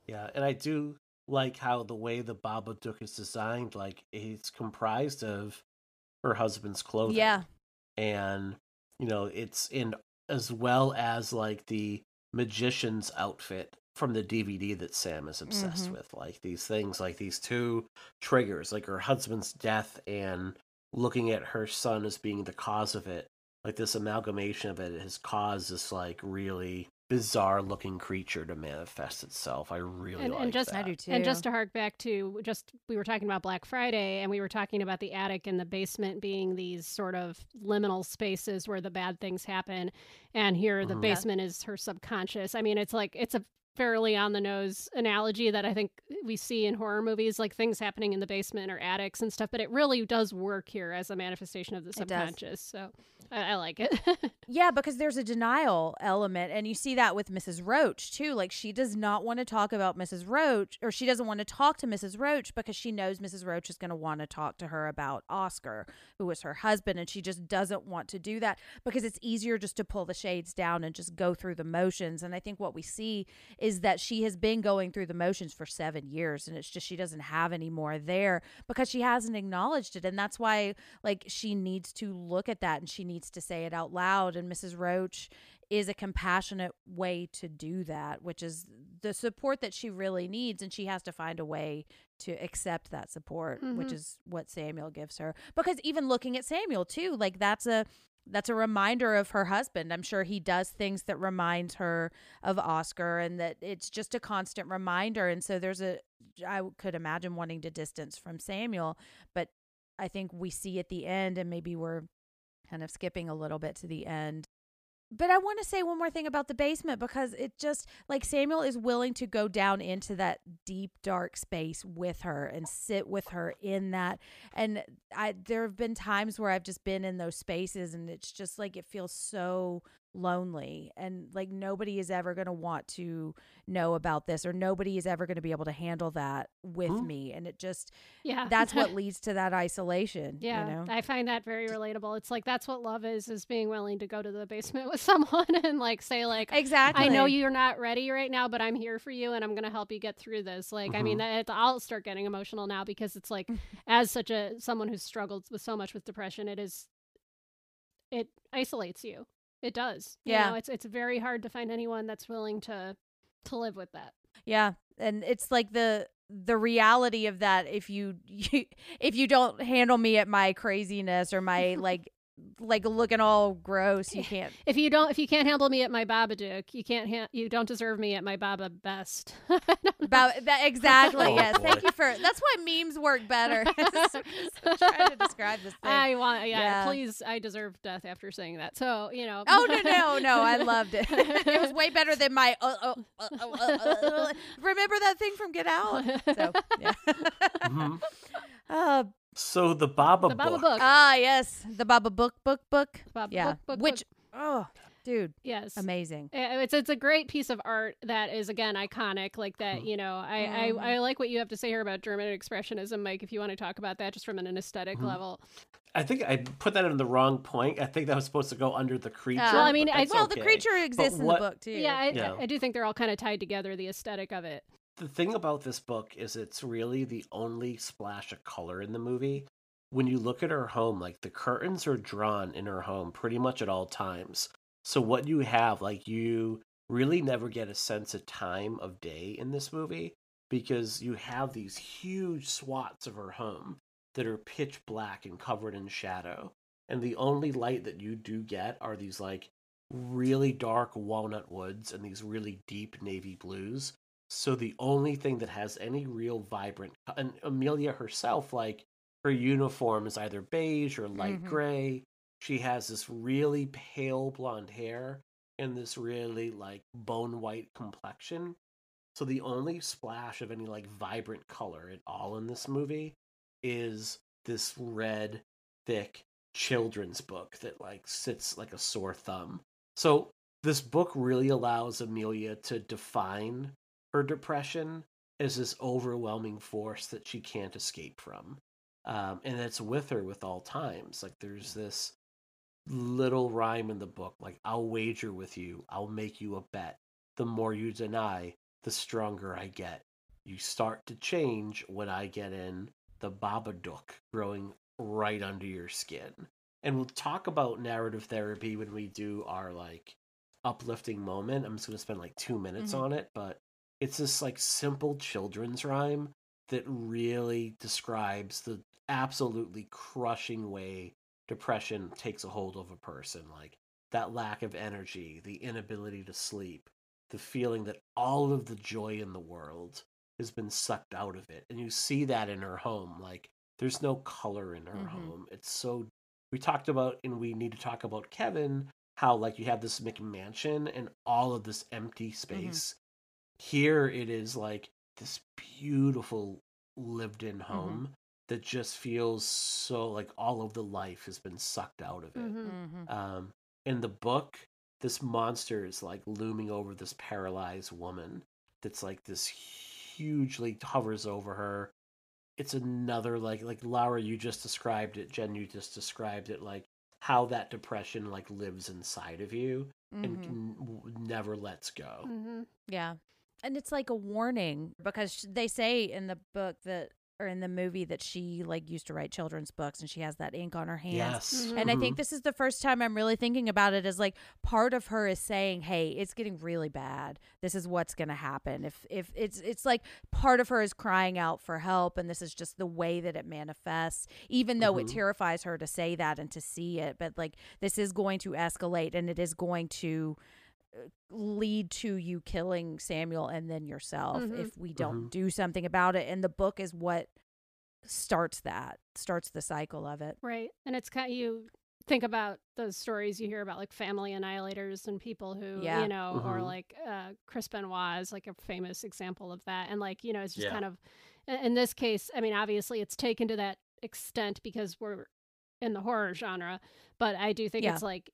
Yeah, and I do like how the way the Babadook is designed, like it's comprised of her husband's clothing. yeah and you know it's in as well as like the magician's outfit from the DVD that Sam is obsessed Mhm. with like these things like these two triggers like her husband's death and looking at her son as being the cause of it like this amalgamation of it has caused this like really bizarre looking creature to manifest itself I really And- like and just- that. i do too And just to hark back to just we were talking about Black Friday and we were talking about the attic and the basement being these sort of liminal spaces where the bad things happen and here the Mhm. Basement is her subconscious. I mean it's like it's a fairly on the nose analogy that I think we see in horror movies like things happening in the basement or attics and stuff but it really does work here as a manifestation of the subconscious. So I, I like it. Yeah, because there's a denial element, and you see that with Mrs. Roach too. Like she does not want to talk about Mrs. Roach, or she doesn't want to talk to Mrs. Roach because she knows Mrs. Roach is going to want to talk to her about Oscar, who was her husband, and she just doesn't want to do that because it's easier just to pull the shades down and just go through the motions. And I think what we see is that she has been going through the motions for seven years, and it's just she doesn't have any more there because she hasn't acknowledged it, and that's why like she needs to look at that and she needs to say it out loud. And mrs roach is a compassionate way to do that which is the support that she really needs and she has to find a way to accept that support which Mhm. is what samuel gives her. Because even looking at samuel too like that's a that's a reminder of her husband. I'm sure he does things that remind her of Oscar and that it's just a constant reminder. And so there's a, I could imagine wanting to distance from Samuel, but I think we see at the end, and maybe we're kind of skipping a little bit to the end. But I want to say one more thing about the basement because it just like Samuel is willing to go down into that deep dark space with her and sit with her in that. And I there have been times where I've just been in those spaces and it's just like it feels so lonely and like nobody is ever going to want to know about this or nobody is ever going to be able to handle that with me and it just yeah. that's what leads to that isolation Yeah, you know I find that very relatable. It's like that's what love is: is being willing to go to the basement with someone and like say like, exactly I know you're not ready right now, but I'm here for you, and I'm gonna help you get through this. Like, I mean, mm-hmm. that, I'll start getting emotional now because it's like, as such a someone who's struggled with so much with depression, it is, it isolates you. It does. You Yeah. know, it's it's very hard to find anyone that's willing to to live with that. Yeah, and it's like the the reality of that if you, you if you don't handle me at my craziness or my like like looking all gross, you can't. If you don't, if you can't handle me at my Babadook, you can't. Ha- you don't deserve me at my Baba best. About that exactly. Oh, yes, thank you for. That's why memes work better. I'm trying to describe this thing. I want, yeah, Yeah. Please, I deserve death after saying that. So you know. Oh no no no! I loved it. it was way better than my. Uh, uh, uh, uh, uh, uh. Remember that thing from Get Out? So yeah. Mhm. uh, so the Baba the Baba book. book. ah yes, the Baba book book book. Baba yeah, book, book, which oh dude, yes. amazing. Uh, It's it's a great piece of art that is again iconic. Like that, you know. I. I I like what you have to say here about German expressionism, Mike. If you want to talk about that, just from an aesthetic Mhm. level. I think I put that in the wrong point. I think that was supposed to go under the creature. Well, I mean, I- that's Well, the creature exists in the book too. Yeah, I, Yeah. I do think they're all kind of tied together. The aesthetic of it. The thing about this book is it's really the only splash of color in the movie. When you look at her home, like the curtains are drawn in her home pretty much at all times. So what you have, like you really never get a sense of time of day in this movie because you have these huge swaths of her home that are pitch black and covered in shadow. and the only light that you do get are these like really dark walnut woods and these really deep navy blues. So the only thing that has any real vibrant and Amelia herself, like her uniform is either beige or light Mhm. gray. She has this really pale blonde hair and this really like bone white complexion. So the only splash of any like vibrant color at all in this movie is this red, thick children's book that like sits like a sore thumb. So this book really allows Amelia to define her depression is this overwhelming force that she can't escape from. Um, and it's with her with all times. Like there's this little rhyme in the book, like I'll wager with you, I'll make you a bet. The more you deny, the stronger I get. You start to change when I get in the Babadook growing right under your skin. And we'll talk about narrative therapy when we do our like uplifting moment. I'm just gonna spend like two minutes Mhm. on it, but it's this like simple children's rhyme that really describes the absolutely crushing way depression takes a hold of a person. Like that lack of energy, the inability to sleep, the feeling that all of the joy in the world has been sucked out of it. And you see that in her home. Like there's no color in her Mhm. home. It's so we talked about and we need to talk about Kevin, how like you have this McMansion and all of this empty space. Here it is like this beautiful lived in home that just feels so like all of the life has been sucked out of it. Mhm. Mhm. Um, in the book, this monster is like looming over this paralyzed woman that's like this hugely hovers over her. It's another like like Laura, you just described it. Jen, you just described it like how that depression like lives inside of you and Mhm. can, w- never lets go. Mhm. Yeah. And it's like a warning because they say in the book that or in the movie that she like used to write children's books and she has that ink on her hands. Yes, Mhm. And I think this is the first time I'm really thinking about it as like part of her is saying, "Hey, it's getting really bad. This is what's going to happen." If if it's it's like part of her is crying out for help and this is just the way that it manifests even though it Mhm. terrifies her to say that and to see it, but like this is going to escalate and it is going to lead to you killing Samuel and then yourself Mhm. if we don't Mhm. do something about it and the book is what starts that starts the cycle of it. Right. And it's kind of, you think about those stories you hear about like family annihilators and people who, Yeah. you know, or Mhm. like uh, Chris Benoit is like a famous example of that. And like, you know, it's just Yeah. kind of, in in this case, I mean, obviously it's taken to that extent because we're in the horror genre, but I do think Yeah. it's like,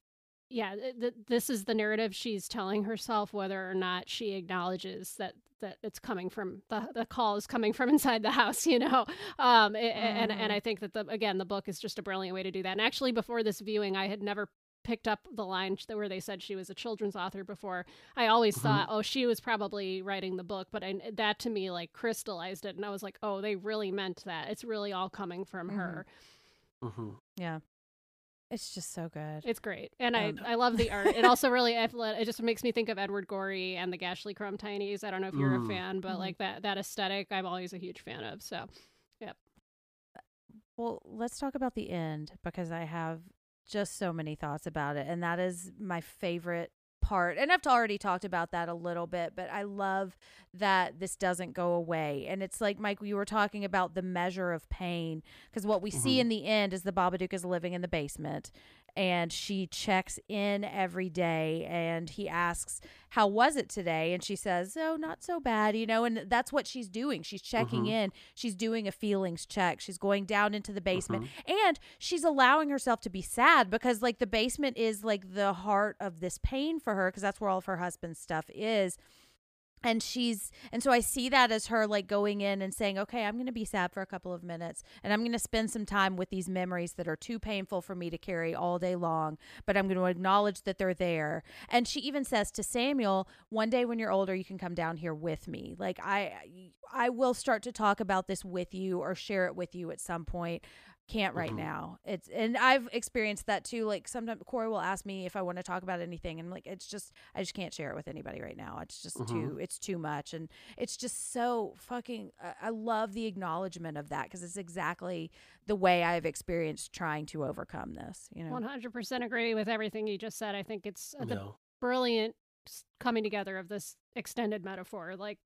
yeah, th- th- this is the narrative she's telling herself, whether or not she acknowledges that that it's coming from the the call is coming from inside the house, you know. Um, a- a- and and I think that the again the book is just a brilliant way to do that. And actually, before this viewing, I had never picked up the line where they said she was a children's author before. I always Mhm. thought, oh, she was probably writing the book, but I, that to me like crystallized it, and I was like, oh, they really meant that. It's really all coming from her. Mhm. Yeah. It's just so good. It's great, and Um, I I love the art. It also really it just makes me think of Edward Gorey and the Gashlycrumb Tinies. I don't know if you're Mm. a fan, but Mhm. like that that aesthetic, I'm always a huge fan of. So yep. Well, let's talk about the end because I have just so many thoughts about it. And that is my favorite part. And I've already talked about that a little bit, but I love that this doesn't go away. And it's like, Mike, you were talking about the measure of pain because what we see Mhm. in the end is the Babadook is living in the basement and she checks in every day and he asks how was it today? And she says oh not so bad you know and that's what she's doing. She's checking Mhm. in. She's doing a feelings check. She's going down into the basement. Mm-hmm. and she's allowing herself to be sad because like the basement is like the heart of this pain for her because that's where all of her husband's stuff is and she's and so i see that as her like going in and saying okay i'm going to be sad for a couple of minutes and i'm going to spend some time with these memories that are too painful for me to carry all day long but i'm going to acknowledge that they're there. And she even says to samuel one day when you're older you can come down here with me. Like i i will start to talk about this with you or share it with you at some point can't right Mhm. now. It's and I've experienced that too. Like sometimes Corey will ask me if I want to talk about anything, and I'm like, it's just I just can't share it with anybody right now. It's just Mhm. too it's too much, and it's just so fucking. I- I love the acknowledgement of that because it's exactly the way I've experienced trying to overcome this. You know, 100% agree with everything you just said. I think it's uh, the No. brilliant coming together of this extended metaphor. Like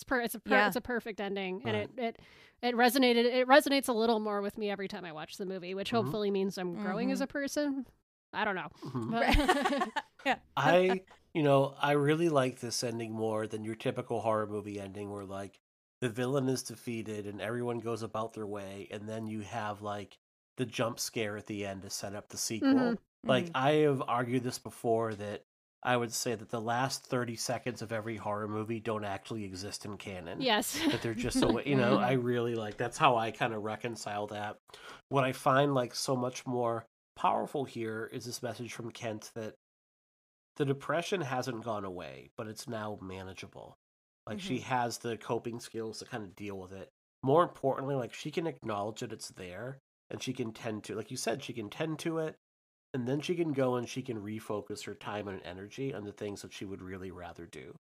it's per it's a per- Yeah. it's a perfect ending, and Right. it it it resonated. It resonates a little more with me every time I watch the movie, which Mhm. hopefully means I'm growing as a person. I don't know. Mhm. But- yeah, I, you know, I really like this ending more than your typical horror movie ending where like the villain is defeated and everyone goes about their way and then you have like the jump scare at the end to set up the sequel. Mhm. Like Mhm. I have argued this before that I would say that the last 30 seconds of every horror movie don't actually exist in canon. yes. that they're just so you know i really like that's how i kind of reconcile that. What i find like so much more powerful here is this message from kent that the depression hasn't gone away but it's now manageable. Like she mm-hmm. has the coping skills to kind of deal with it. More importantly like she can acknowledge that it's there and she can tend to like you said she can tend to it and then she can go and she can refocus her time and energy on the things that she would really rather do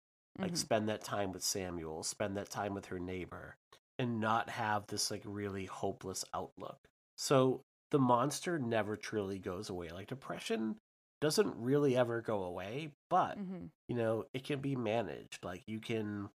like Mhm. spend that time with Samuel, spend that time with her neighbor, and not have this like really hopeless outlook. So the monster never truly goes away. Like depression doesn't really ever go away, but Mhm. you know, it can be managed. Like you can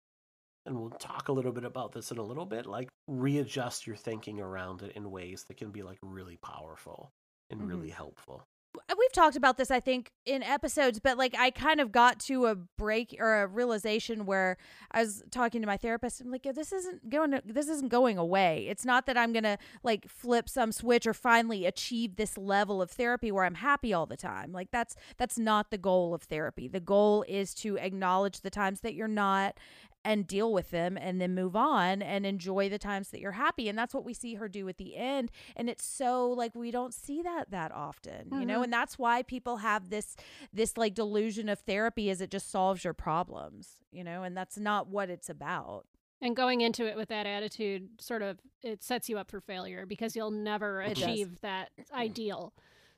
and we'll talk a little bit about this in a little bit, like readjust your thinking around it in ways that can be like really powerful and Mhm. really helpful. Uh, we've talked about this i think in episodes but like i kind of got to a break or a realization where i was talking to my therapist i'm like this isn't going to, this isn't going away. It's not that i'm gonna like flip some switch or finally achieve this level of therapy where i'm happy all the time. Like that's that's not the goal of therapy. The goal is to acknowledge the times that you're not and deal with them and then move on and enjoy the times that you're happy. And that's what we see her do at the end. And it's so like we don't see that that often you know? Mhm. and that's why people have this this like delusion of therapy is it just solves your problems you know? And that's not what it's about. And going into it with that attitude sort of it sets you up for failure because you'll never It does. achieve that ideal.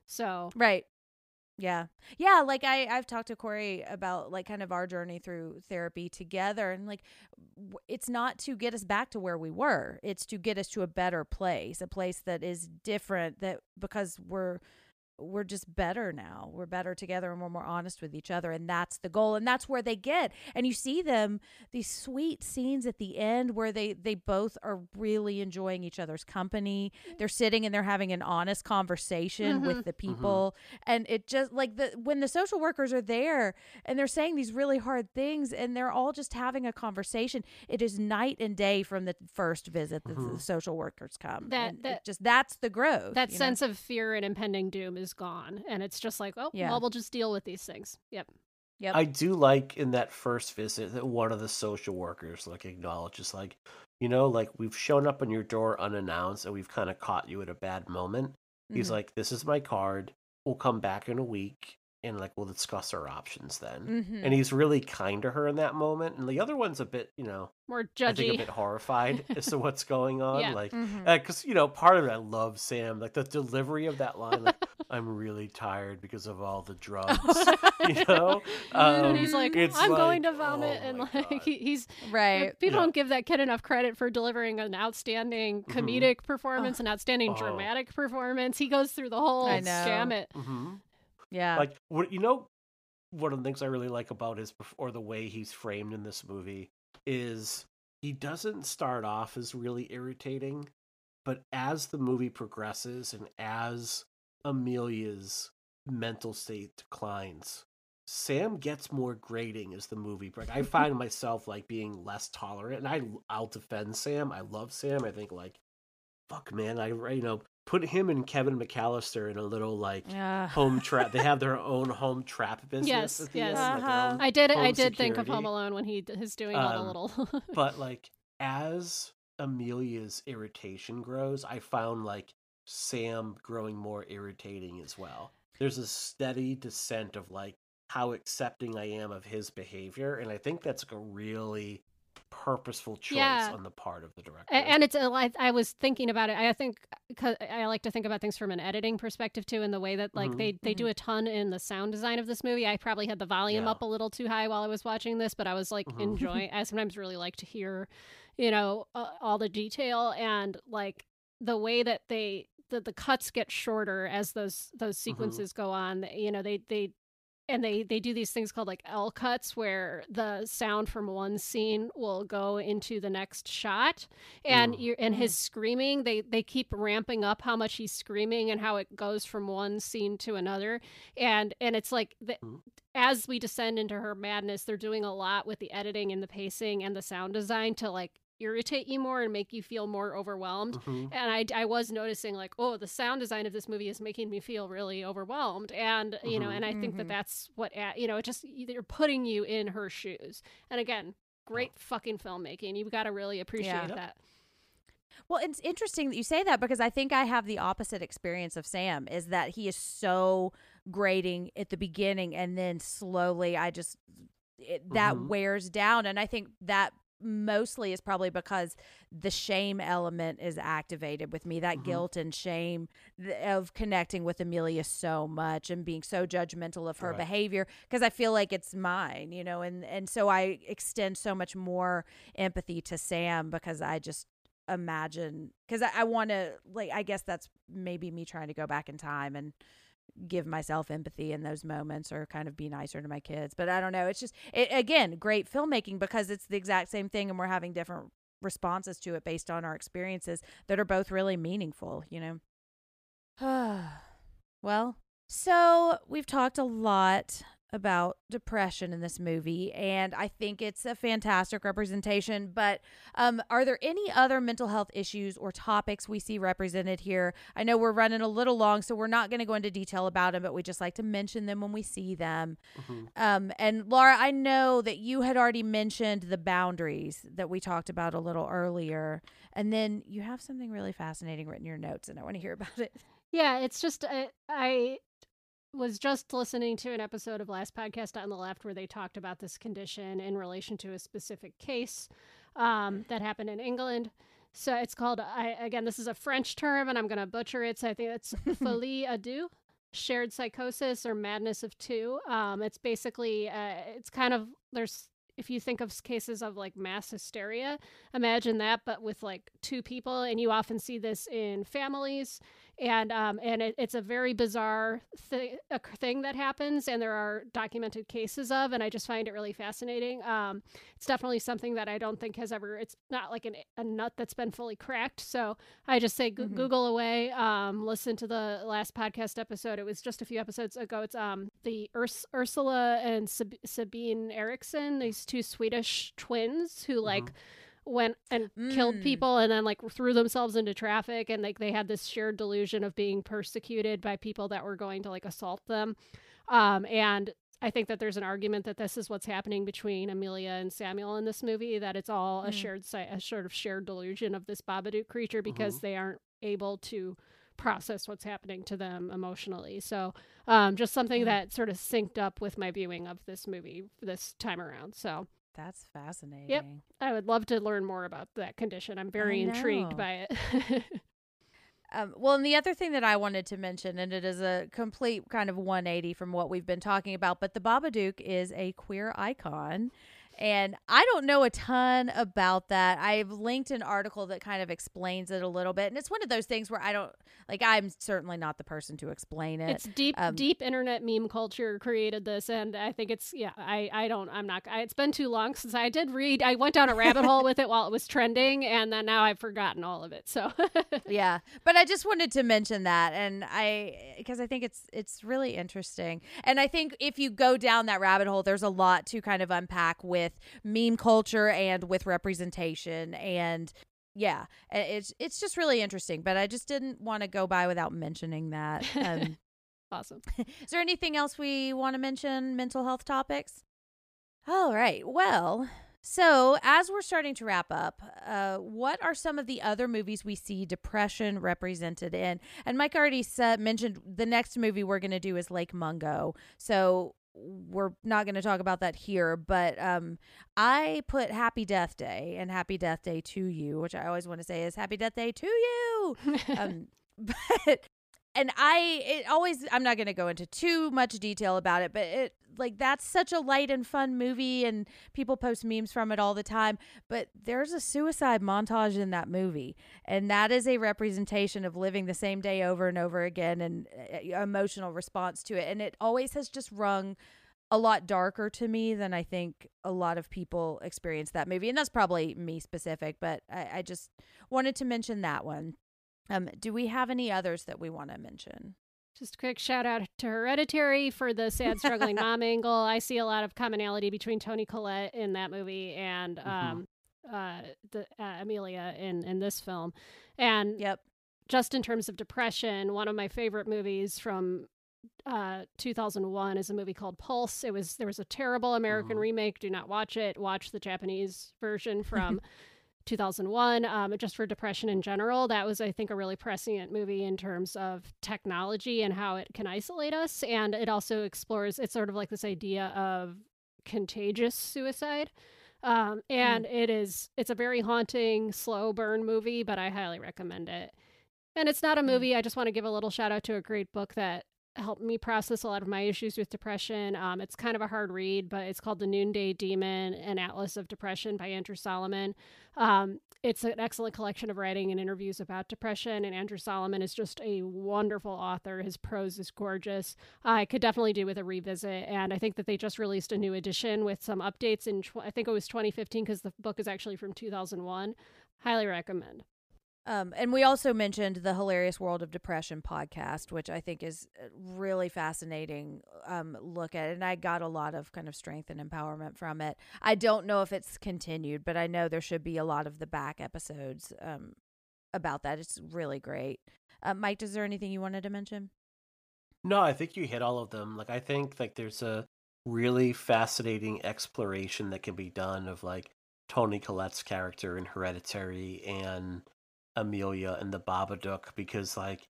So right yeah. Yeah like i i've talked to corey about like kind of our journey through therapy together and like w- it's not to get us back to where we were it's to get us to a better place a place that is different that because we're we're just better now. We're better together and we're more honest with each other. And that's the goal. And that's where they get. And you see them, these sweet scenes at the end where they, they both are really enjoying each other's company. They're sitting and they're having an honest conversation with mm-hmm. the mm-hmm. people. And it just like the, when the social workers are there and they're saying these really hard things and they're all just having a conversation, it is night and day from the first visit that the mm-hmm. social workers come. That- And it that- just, that's the growth. that you know? sense of fear and impending doom is gone and it's just like, oh, Yeah. well, we'll just deal with these things. Yep. Yep. I do like in that first visit that one of the social workers like acknowledges like, you know, like we've shown up on your door unannounced and we've kind of caught you at a bad moment. He's Mhm. like, "This is my card. We'll come back in a week and like we'll discuss our options then." Mhm. And he's really kind to her in that moment. And the other one's a bit, you know, More I think a bit horrified as to what's going on. Yeah. Like, because you know, part of it, I love Sam. Like the delivery of that line, like, "I'm really tired because of all the drugs." you know, and he's Um, like, I'm going to vomit. oh and like, God. he, he's right. people Yeah. don't give that kid enough credit for delivering an outstanding comedic performance, an outstanding Mm-hmm. Oh. dramatic performance. He goes through the whole I know. gamut. Yeah. like what you know one of the things i really like about his or the way he's framed in this movie is he doesn't start off as really irritating but as the movie progresses and as amelia's mental state declines sam gets more grating as the movie like i find myself like being less tolerant and i i'll defend sam. I love sam. I think like fuck man i you know put him and kevin mcallister in a little like yeah. home trap. They have their own home trap business. Yes, yes. end, Uh-huh. own I did. I did think of. Home Alone when he is doing all the Um, little. But like as Amelia's irritation grows, I found like Sam growing more irritating as well. There's a steady descent of like how accepting I am of his behavior, and I think that's like a really purposeful choice Yeah. on the part of the director. And it's I was thinking about it. I think I like to think about things from an editing perspective too, in the way that like Mhm. they they do a ton in the sound design of this movie. I probably had the volume Yeah. up a little too high while I was watching this, but I was like Mhm. enjoying. I sometimes really like to hear, you know, uh, all the detail and like the way that they the, the cuts get shorter as those those sequences go on. You know, they they and they they do these things called like L cuts where the sound from one scene will go into the next shot and Mm. you and his screaming they they keep ramping up how much he's screaming and how it goes from one scene to another and and it's like the, Mm. as we descend into her madness they're doing a lot with the editing and the pacing and the sound design to like irritate you more and make you feel more overwhelmed Mhm. and I, I was noticing like oh the sound design of this movie is making me feel really overwhelmed and you know Mhm. and i think that Mhm. that's what you know it just you're putting you in her shoes and again great fucking filmmaking you've got to really appreciate Yeah. That Well, it's interesting that you say that because I think I have the opposite experience of Sam is that he is so grating at the beginning and then slowly I just it, that Mhm. wears down and I think that mostly is probably because the shame element is activated with me that Mhm. guilt and shame th- of connecting with Amelia so much and being so judgmental of her Right. behavior because I feel like it's mine you know and and so I extend so much more empathy to Sam because I just imagine because I, I want to like I guess that's maybe me trying to go back in time and give myself empathy in those moments or kind of be nicer to my kids but I don't know it's just it, again great filmmaking because it's the exact same thing and we're having different responses to it based on our experiences that are both really meaningful you know? Well so we've talked a lot about depression in this movie and i think it's a fantastic representation but um, are there any other mental health issues or topics we see represented here? I know we're running a little long so we're not going to go into detail about them but we just like to mention them when we see them. Mhm. um, and laura i know that you had already mentioned the boundaries that we talked about a little earlier and then you have something really fascinating written in your notes and i want to hear about it. Yeah it's just uh, i was just listening to an episode of last podcast on the left where they talked about this condition in relation to a specific case um, that happened in england. So it's called I, again this is a french term and i'm going to butcher it so i think it's folie à deux shared psychosis or madness of two. Um, it's basically uh, it's kind of there's if you think of cases of like mass hysteria imagine that but with like two people and you often see this in families and um and it, it's a very bizarre thi- thing that happens and there are documented cases of and i just find it really fascinating. Um it's definitely something that i don't think has ever it's not like an, a nut that's been fully cracked so i just say Mhm. google away um listen to the last podcast episode. It was just a few episodes ago. It's um the Urs- ursula and Sab- sabine Eriksson these two swedish twins who like went and killed Mm. people and then like threw themselves into traffic and like they had this shared delusion of being persecuted by people that were going to like assault them um and I think that there's an argument that this is what's happening between Amelia and Samuel in this movie. That it's all a Mm. shared, si- a sort of shared delusion of this Babadook creature because Mhm. they aren't able to process what's happening to them emotionally. So, um, just something Mm. that sort of synced up with my viewing of this movie this time around. So, that's fascinating Yep. I would love to learn more about that condition. I'm very intrigued by it. Um, well, and the other thing that I wanted to mention, and it is a complete kind of 180 from what we've been talking about, but the Babadook is a queer icon. And I don't know a ton about that. I've linked an article that kind of explains it a little bit. And it's one of those things where I don't, like, I'm certainly not the person to explain it. it's deep, um, deep internet meme culture created this, and I think it's yeah. I I don't. I'm not. I, it's been too long since I did read. I went down a rabbit hole with it while it was trending, and then now I've forgotten all of it. So yeah but i just wanted to mention that and i because i think it's it's really interesting and i think if you go down that rabbit hole there's a lot to kind of unpack with meme culture and with representation and yeah it's it's just really interesting but i just didn't want to go by without mentioning that um, awesome. is there anything else we want to mention mental health topics all right well so as we're starting to wrap up uh, what are some of the other movies we see depression represented in and mike already said mentioned the next movie we're going to do is lake mungo so we're not going to talk about that here, but um, I put Happy Death Day and Happy Death Day to you, which I always want to say is Happy Death Day to you. um, but and I it always I'm not going to go into too much detail about it, but it like that's such a light and fun movie and people post memes from it all the time, but there's a suicide montage in that movie and that is a representation of living the same day over and over again and uh, emotional response to it and it always has just rung a lot darker to me than I think a lot of people experience that movie. And that's probably me specific, but I, I just wanted to mention that one. Um, do we have any others that we want to mention? Just a quick shout out to Hereditary for the sad, struggling mom angle. I see a lot of commonality between Toni Collette in that movie and Mm-hmm. um, uh, the uh, Amelia in in this film. And Yep. just in terms of depression, one of my favorite movies from uh 2001 is a movie called Pulse. It was there was a terrible American Mhm. remake. Do not watch it. Watch the Japanese version from 2001 um, just for depression in general that was i think a really prescient movie in terms of technology and how it can isolate us. And it also explores it's sort of like this idea of contagious suicide. Um, and it is it's a very haunting slow burn movie but i highly recommend it. And it's not a movie i just want to give a little shout out to a great book that helped me process a lot of my issues with depression. Um, it's kind of a hard read, but it's called The Noonday Demon An Atlas of Depression by Andrew Solomon. Um, it's an excellent collection of writing and interviews about depression, and Andrew Solomon is just a wonderful author. His prose is gorgeous. I could definitely do with a revisit, and I think that they just released a new edition with some updates in, tw- I think it was 2015 because the book is actually from 2001. Highly recommend. Um, and we also mentioned the Hilarious World of Depression podcast, which I think is really fascinating um, look at it. And I got a lot of kind of strength and empowerment from it. I don't know if it's continued, but I know there should be a lot of the back episodes um, about that. It's really great. Uh, Mike, is there anything you wanted to mention? No, I think you hit all of them. Like I think like there's a really fascinating exploration that can be done of like Toni Collette's character in Hereditary and Amelia and the Babadook because like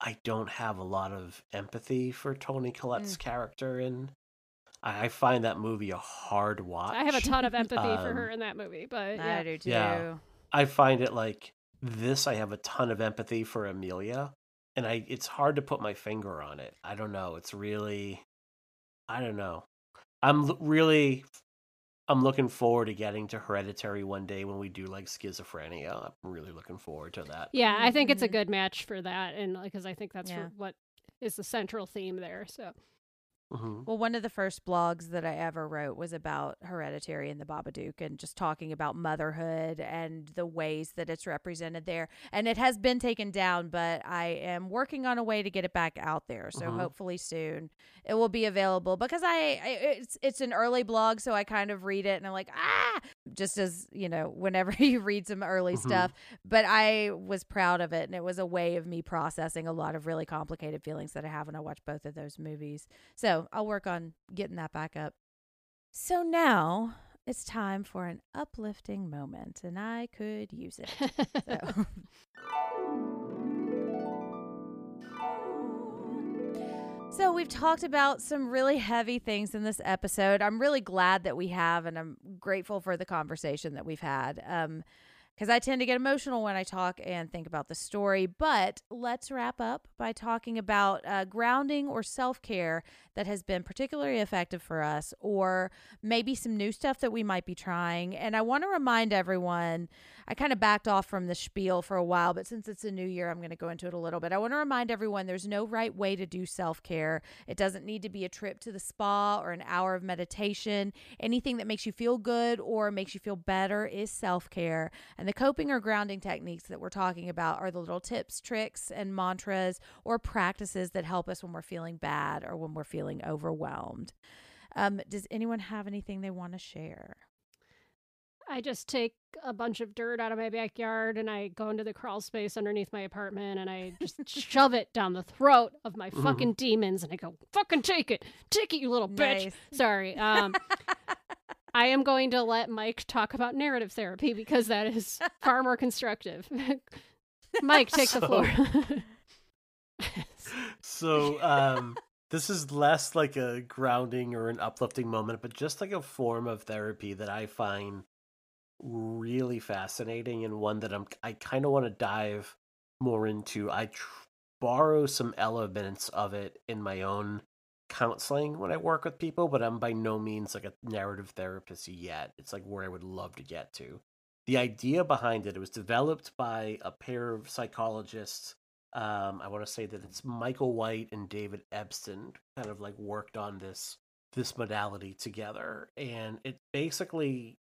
I don't have a lot of empathy for Toni Collette's character and I I find that movie a hard watch. I have a ton of empathy for Um, her in that movie, but I yeah. do too. Yeah. I find it like this. I have a ton of empathy for Amelia, and I it's hard to put my finger on it. I don't know. It's really, I don't know. I'm really, I'm looking forward to getting to Hereditary one day when we do like schizophrenia. I'm really looking forward to that. Yeah, I think it's a Mhm. good match for that, and because I think that's Yeah. what is the central theme there. So hmm Well, one of the first blogs that I ever wrote was about Hereditary and the Babadook and just talking about motherhood and the ways that it's represented there. And it has been taken down, but I am working on a way to get it back out there. So Mhm. hopefully soon it will be available because I, I it's it's an early blog, so I kind of read it and I'm like, ah, just as, you know, whenever you read some early Mhm. stuff, but I was proud of it and it was a way of me processing a lot of really complicated feelings that I have when I watch both of those movies. So I'll work on getting that back up. So now it's time for an uplifting moment, and I could use it. So. So, we've talked about some really heavy things in this episode. I'm really glad that we have, and I'm grateful for the conversation that we've had. Um, because I tend to get emotional when I talk and think about the story. But let's wrap up by talking about uh, grounding or self care that has been particularly effective for us, or maybe some new stuff that we might be trying. And I want to remind everyone I kind of backed off from the spiel for a while, but since it's a new year, I'm going to go into it a little bit. I want to remind everyone there's no right way to do self care. It doesn't need to be a trip to the spa or an hour of meditation. Anything that makes you feel good or makes you feel better is self care. And the coping or grounding techniques that we're talking about are the little tips, tricks, and mantras or practices that help us when we're feeling bad or when we're feeling overwhelmed. Um, does anyone have anything they want to share? I just take a bunch of dirt out of my backyard and I go into the crawl space underneath my apartment and I just shove it down the throat of my fucking demons and I go, fucking take it. Take it, you little bitch. Sorry. Um, I am going to let Mike talk about narrative therapy because that is far more constructive. Mike, take the floor. So, um, this is less like a grounding or an uplifting moment, but just like a form of therapy that I find really fascinating and one that I'm I kind of want to dive more into. I tr- borrow some elements of it in my own counseling when I work with people, but I'm by no means like a narrative therapist yet. It's like where I would love to get to. The idea behind it, it was developed by a pair of psychologists. Um, I want to say that it's Michael White and David Epston kind of like worked on this this modality together, and it basically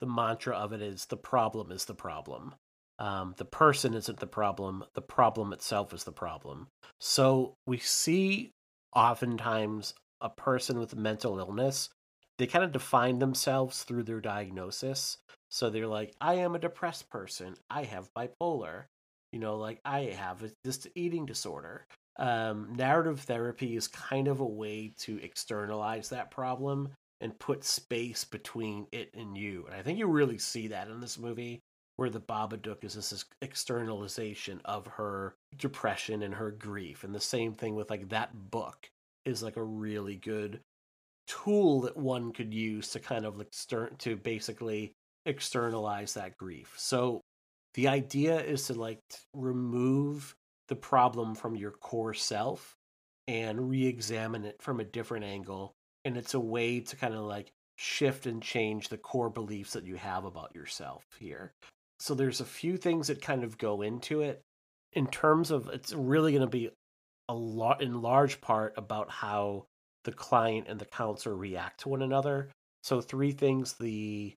the mantra of it is the problem is the problem. Um, the person isn't the problem. The problem itself is the problem. So we see oftentimes a person with mental illness, they kind of define themselves through their diagnosis. So they're like, I am a depressed person. I have bipolar. You know, like I have this eating disorder. Um, narrative therapy is kind of a way to externalize that problem and put space between it and you. And I think you really see that in this movie where the Babadook is this externalization of her depression and her grief. And the same thing with like that book is like a really good tool that one could use to kind of start to basically externalize that grief. So the idea is to like remove the problem from your core self and re-examine it from a different angle and it's a way to kind of like shift and change the core beliefs that you have about yourself here. So there's a few things that kind of go into it in terms of it's really going to be a lot in large part about how the client and the counselor react to one another. So three things the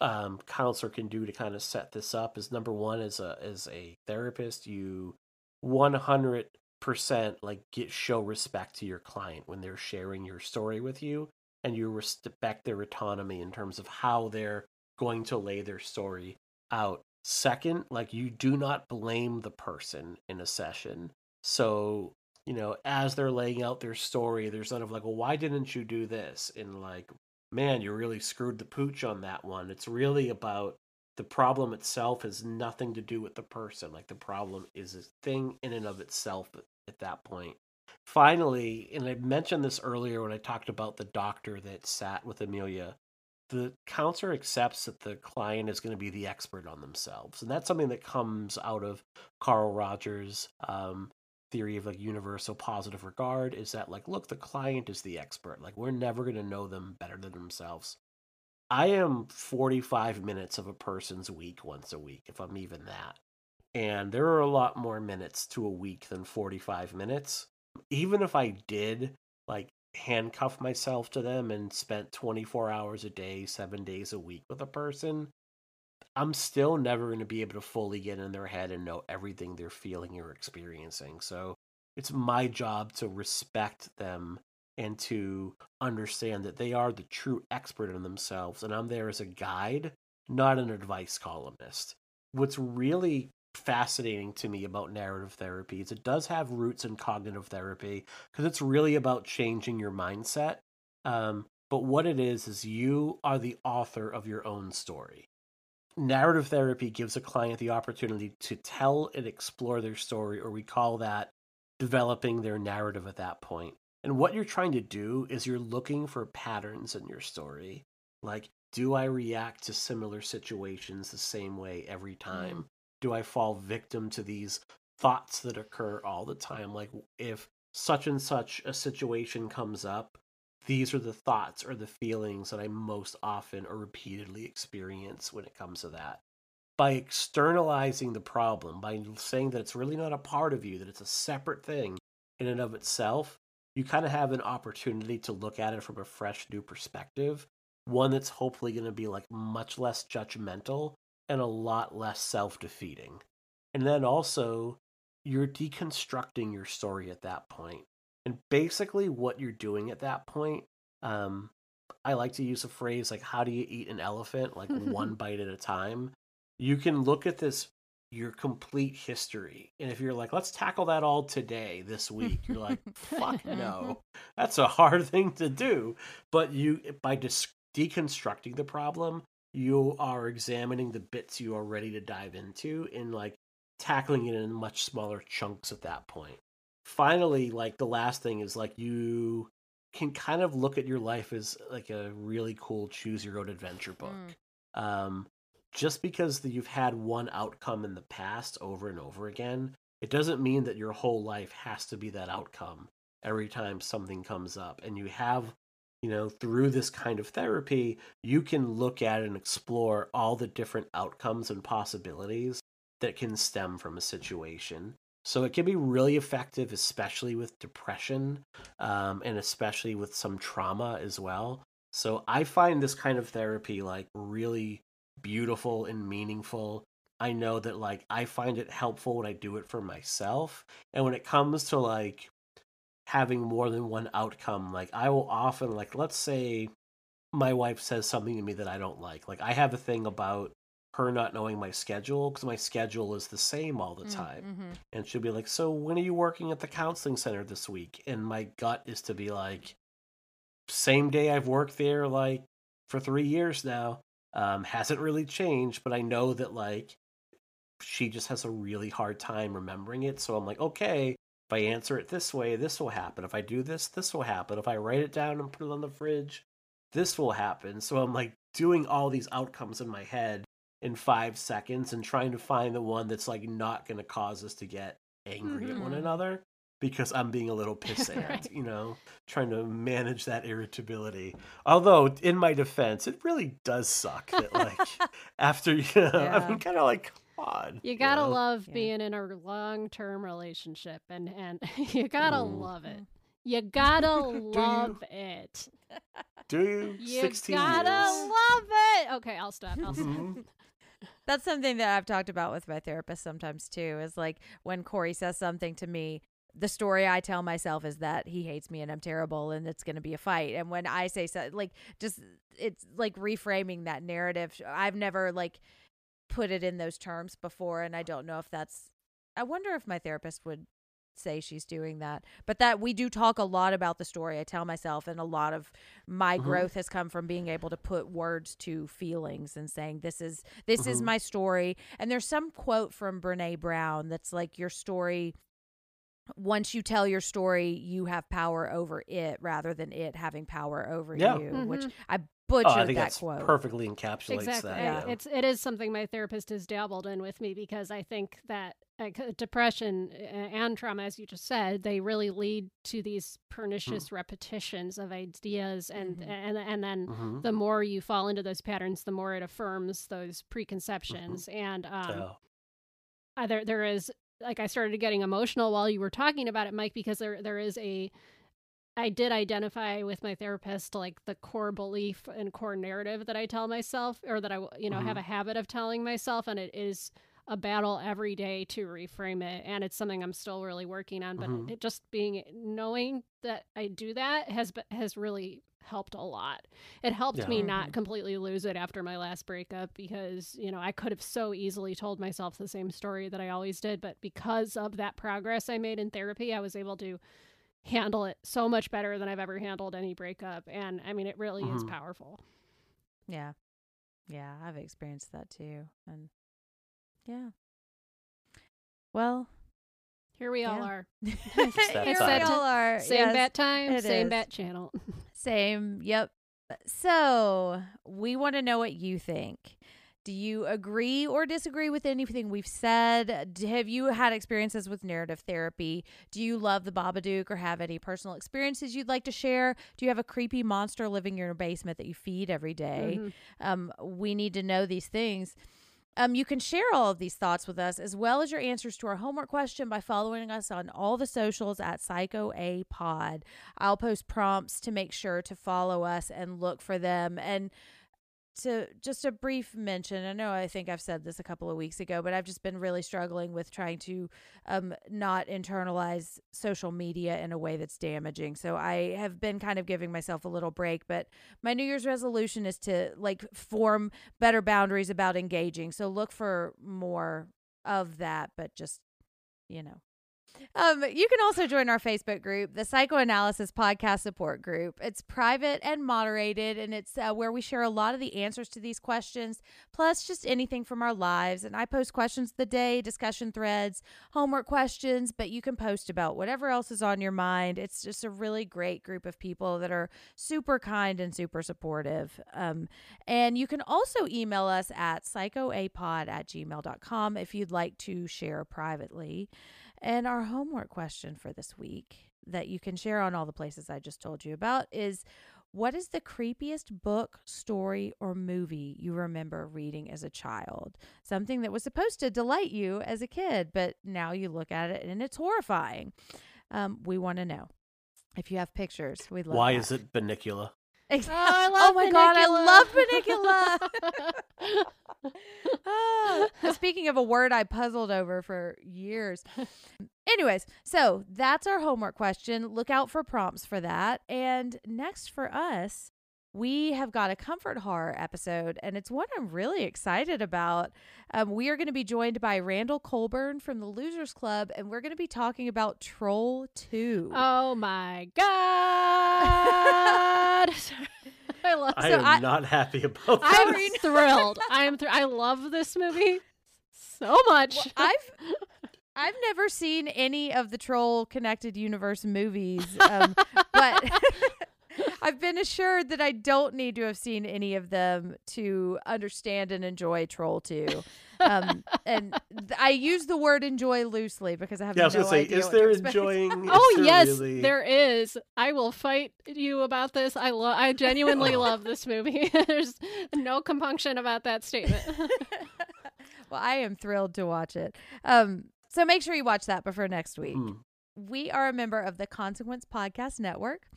um, counselor can do to kind of set this up is number one as a as a therapist you 100 percent like get show respect to your client when they're sharing your story with you and you respect their autonomy in terms of how they're going to lay their story out. Second like you do not blame the person in a session. So you know as they're laying out their story there's none of like well why didn't you do this? And like man you really screwed the pooch on that one. It's really about the problem itself has nothing to do with the person. Like the problem is a thing in and of itself at that point. Finally, and I mentioned this earlier when I talked about the doctor that sat with Amelia, the counselor accepts that the client is going to be the expert on themselves. And that's something that comes out of Carl Rogers' um, theory of like universal positive regard is that like look the client is the expert like we're never going to know them better than themselves I am 45 minutes of a person's week once a week, if I'm even that. And there are a lot more minutes to a week than 45 minutes. Even if I did like handcuff myself to them and spent 24 hours a day, seven days a week with a person, I'm still never going to be able to fully get in their head and know everything they're feeling or experiencing. So it's my job to respect them and to understand that they are the true expert in themselves. And I'm there as a guide, not an advice columnist. What's really fascinating to me about narrative therapy is it does have roots in cognitive therapy because it's really about changing your mindset. Um, but what it is, is you are the author of your own story. Narrative therapy gives a client the opportunity to tell and explore their story, or we call that developing their narrative at that point. And what you're trying to do is you're looking for patterns in your story. Like, do I react to similar situations the same way every time? Do I fall victim to these thoughts that occur all the time? Like, if such and such a situation comes up, these are the thoughts or the feelings that I most often or repeatedly experience when it comes to that. By externalizing the problem, by saying that it's really not a part of you, that it's a separate thing in and of itself, you kind of have an opportunity to look at it from a fresh new perspective one that's hopefully going to be like much less judgmental and a lot less self-defeating and then also you're deconstructing your story at that point. point and basically what you're doing at that point um i like to use a phrase like how do you eat an elephant like one bite at a time you can look at this your complete history. And if you're like, let's tackle that all today, this week, you're like, fuck no. That's a hard thing to do. But you, by dis- deconstructing the problem, you are examining the bits you are ready to dive into and like tackling it in much smaller chunks at that point. finally, like the last thing is like you can kind of look at your life as like a really cool choose your own adventure book. Um, just because that you've had one outcome in the past over and over again, it doesn't mean that your whole life has to be that outcome every time something comes up. And you have, you know, through this kind of therapy, you can look at and explore all the different outcomes and possibilities that can stem from a situation. So it can be really effective, especially with depression um, and especially with some trauma as well. So I find this kind of therapy like really beautiful and meaningful. I know that like I find it helpful when I do it for myself. And when it comes to like having more than one outcome, like I will often like let's say my wife says something to me that I don't like. Like I have a thing about her not knowing my schedule because my schedule is the same all the Mm, time. mhm. And she'll be like, So when are you working at the counseling center this week? And my gut is to be like, Same day I've worked there like for three years now. Um, hasn't really changed, but I know that like she just has a really hard time remembering it. So I'm like, okay, if I answer it this way, this will happen. If I do this, this will happen. If I write it down and put it on the fridge, this will happen. So I'm like doing all these outcomes in my head in five seconds and trying to find the one that's like not going to cause us to get angry at one Mhm. another because I'm being a little pissant, Right. you know, trying to manage that irritability. Although, in my defense, it really does suck that, like, after, you know, Yeah. I'm kind of like, on. You gotta know? love Yeah. being in a long term relationship and and you gotta Mm. love it. You gotta you? love it. Do you? You 16 gotta years. love it. Okay, I'll stop. I'll stop. Mhm. That's something that I've talked about with my therapist sometimes too. Is like when Corey says something to me, the story I tell myself is that he hates me and I'm terrible and it's going to be a fight. And when I say so, like just it's like reframing that narrative. I've never like put it in those terms before, and I don't know if that's. I wonder if my therapist would say she's doing that but that we do talk a lot about the story i tell myself and a lot of my Mhm. growth has come from being able to put words to feelings and saying this is this is Mhm. my story and there's some quote from brene brown that's like your story once you tell your story you have power over it rather than it having power over Yeah. you which Mhm. I Oh, I think that that's quote perfectly encapsulates exactly. that. I- yeah. It's it is something my therapist has dabbled in with me because I think that uh, depression uh, and trauma, as you just said, they really lead to these pernicious repetitions of ideas, and Mhm. and and then Mhm. the more you fall into those patterns, the more it affirms those preconceptions. And um, So, uh, there there is like I started getting emotional while you were talking about it, Mike, because there there is a I did identify with my therapist like the core belief and core narrative that I tell myself, or that I you know have Mhm. a habit of telling myself, and it is a battle every day to reframe it, and it's something I'm still really working on. But Mhm. it just being knowing that I do that has has really helped a lot. It helped Yeah. me not Mhm. completely lose it after my last breakup because, you know, I could have so easily told myself the same story that I always did, but because of that progress I made in therapy, I was able to handle it so much better than I've ever handled any breakup and I mean it really is Mhm. powerful. yeah yeah i've experienced that too and yeah well Here we all Yeah. are. that Here we time. all are. Same yes. bat time, same is. bat channel. Same. Yep. So we want to know what you think. Do you agree or disagree with anything we've said? Have you had experiences with narrative therapy? Do you love the Babadook or have any personal experiences you'd like to share? Do you have a creepy monster living in your basement that you feed every day? Mhm. Um, we need to know these things. Um, you can share all of these thoughts with us as well as your answers to our homework question by following us on all the socials at Psycho A Pod. I'll post prompts to make sure to follow us and look for them. And to just a brief mention, I know I think I've said this a couple of weeks ago, but I've just been really struggling with trying to um, not internalize social media in a way that's damaging. So I have been kind of giving myself a little break, but my New Year's resolution is to like form better boundaries about engaging. So look for more of that, but just, you know, Um, you can also join our Facebook group, the Psychoanalysis Podcast Support Group. It's private and moderated, and it's uh, where we share a lot of the answers to these questions, plus just anything from our lives. And I post questions of the day, discussion threads, homework questions, but you can post about whatever else is on your mind. It's just a really great group of people that are super kind and super supportive. Um, and you can also email us at psychoapod at gmail.com if you'd like to share privately. And our homework question for this week that you can share on all the places I just told you about is what is the creepiest book, story, or movie you remember reading as a child? Something that was supposed to delight you as a kid, but now you look at it and it's horrifying. Um, we want to know. If you have pictures, we'd love Why that. is it Bunnicula? Ex- Oh, I love my god, I love Bunnicula. Ah, speaking of a word I puzzled over for years. Anyways, so that's our homework question. Look out for prompts for that. And next for us, we have got a comfort horror episode, and it's one I'm really excited about. Um, we are going to be joined by Randall Colburn from the Losers Club, and we're going to be talking about Troll 2. Oh my god! I love. I So am I- not happy about I'm this. thrilled. I'm. Thr- I love this movie so much. Well, I've I've never seen any of the troll connected universe movies, um, but I've been assured that I don't need to have seen any of them to understand and enjoy Troll Two. Um, and th- I use the word enjoy loosely because I have Yeah, I was no gonna say, idea is what there expect. enjoying? is oh there yes, really- there is. I will fight you about this. I love. I genuinely love this movie. There's no compunction about that statement. well, I am thrilled to watch it. Um, so make sure you watch that before next week. Hmm. We are a member of the Consequence Podcast Network.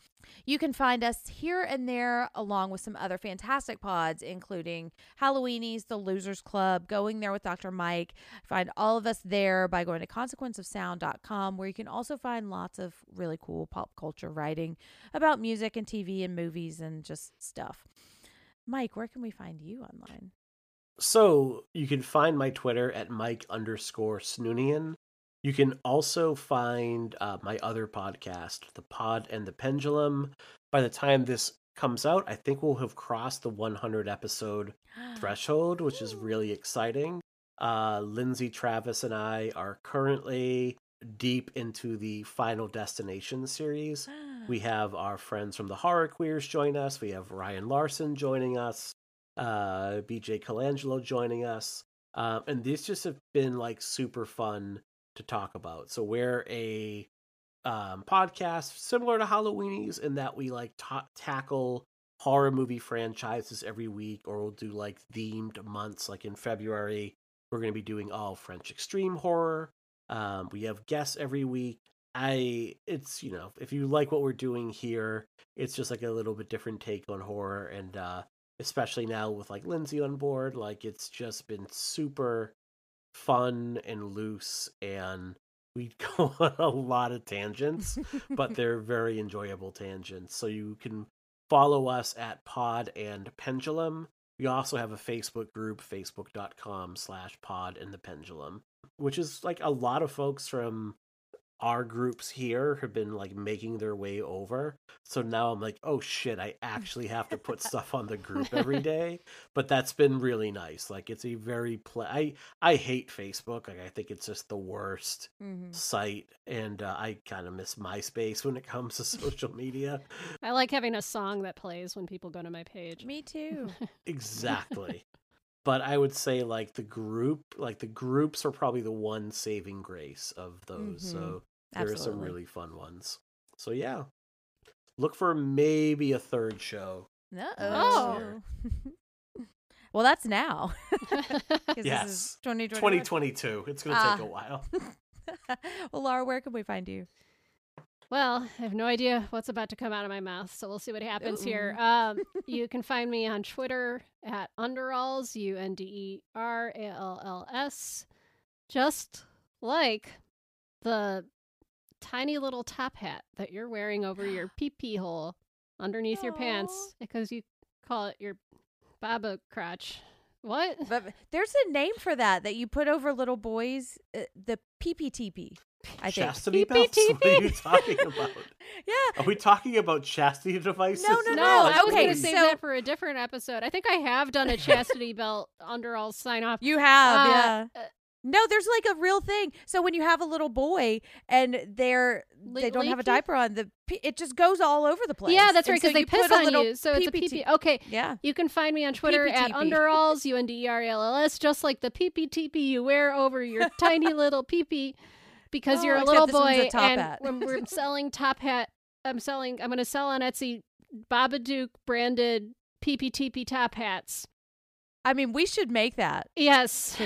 You can find us here and there, along with some other fantastic pods, including Halloweenies, The Losers Club, Going There with Dr. Mike. Find all of us there by going to consequenceofsound.com, where you can also find lots of really cool pop culture writing about music and TV and movies and just stuff. Mike, where can we find you online? So you can find my Twitter at Mike underscore Snoonian. You can also find uh, my other podcast, The Pod and the Pendulum. By the time this comes out, I think we'll have crossed the 100 episode threshold, which is really exciting. Uh, Lindsay Travis and I are currently deep into the Final Destination series. We have our friends from the Horror Queers join us. We have Ryan Larson joining us, uh, BJ Colangelo joining us. Um, and these just have been like super fun to talk about. So we're a um, podcast similar to Halloweenies in that we like ta- tackle horror movie franchises every week, or we'll do like themed months. Like in February, we're going to be doing all French extreme horror. Um, we have guests every week. I it's you know if you like what we're doing here, it's just like a little bit different take on horror, and uh, especially now with like Lindsay on board, like it's just been super fun and loose, and we go on a lot of tangents, but they're very enjoyable tangents. So you can follow us at Pod and Pendulum. We also have a Facebook group, facebook.com slash pod and the pendulum, which is like a lot of folks from our groups here have been like making their way over. So now I'm like, oh shit, I actually have to put stuff on the group every day. But that's been really nice. Like it's a very pla I I hate Facebook. Like I think it's just the worst Mhm. site and uh, I kind of miss MySpace when it comes to social media. I like having a song that plays when people go to my page. Me too. Exactly. but I would say like the group, like the groups are probably the one saving grace of those. Mhm. So there are some really fun ones. So yeah. Look for maybe a third show. Uh-oh. well, that's now. Yes. 2021. 2022. It's going to Ah. take a while. well, Laura, where can we find you? Well, I have no idea what's about to come out of my mouth, so we'll see what happens here. Um, you can find me on Twitter at Underalls, U N D E R A L L S, just like the tiny little top hat that you're wearing over your pee pee hole underneath your pants because you call it your baba crotch. What? But there's a name for that that you put over little boys. Uh, the PPTP. I think. Chastity belts? What are you talking about? Yeah. Are we talking about chastity devices? No, no, No, no. I was okay, going to save so- that for a different episode. I think I have done a chastity belt under all sign off. You have, Uh, yeah. No, there's like a real thing. So when you have a little boy and they're Le- they don't have a diaper on, the it just goes all over the place. Yeah, that's right, so because they piss on you. So it's a PP. Okay. Yeah. You can find me on Twitter at underalls, U N D E R A L L S, just like the PPTP you wear over your tiny little PP because Oh, you're a little boy. top and when we're selling top hat, I'm selling, I'm going to sell on Etsy Babadook branded PPTP top hats. I mean, we should make that. Yes.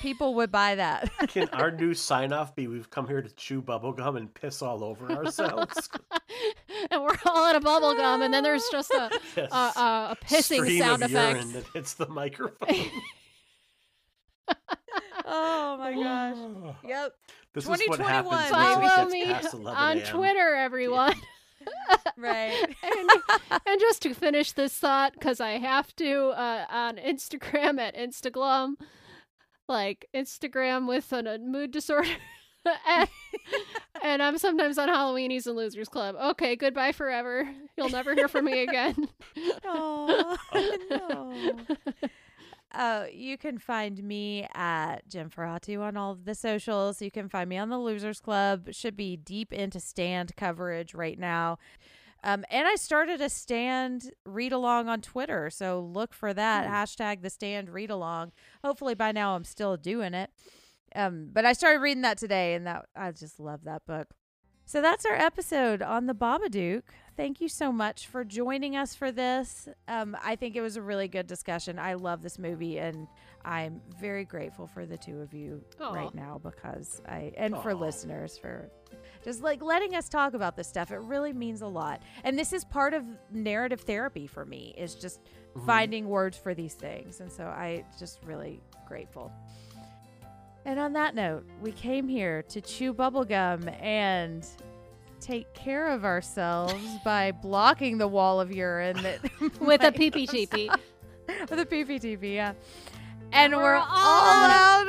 People would buy that. Can our new sign off be we've come here to chew bubblegum and piss all over ourselves? and we're all out of bubble gum, and then there's just a, Yes. a, a, a pissing Stream sound of effect. urine that hits the microphone. oh my gosh. Yep. This is what happens 2021. once it Follow me past 11 on Twitter, everyone. Right. and, and just to finish this thought, because I have to, uh, on Instagram at Instaglum, like Instagram with a, a mood disorder. and, and I'm sometimes on Halloweenies and Losers Club. Okay, goodbye forever. You'll never hear from me again. Oh no. Uh, you can find me at Jim Ferratu on all of the socials. You can find me on the Losers Club. Should be deep into stand coverage right now. Um, and I started a stand read along on Twitter. So look for that hashtag the stand read along. Hopefully by now I'm still doing it. Um, but I started reading that today and that I just love that book. So that's our episode on the Babadook. Thank you so much for joining us for this. Um, I think it was a really good discussion. I love this movie, and I'm very grateful for the two of you Aw. right now because I and for listeners for just like letting us talk about this stuff. It really means a lot, and this is part of narrative therapy for me. Is just mm-hmm. finding words for these things, and so I just really grateful. And on that note, we came here to chew bubblegum and take care of ourselves by blocking the wall of urine that With a might- PPTP. with a PPTP, yeah. And We're we're, all all out of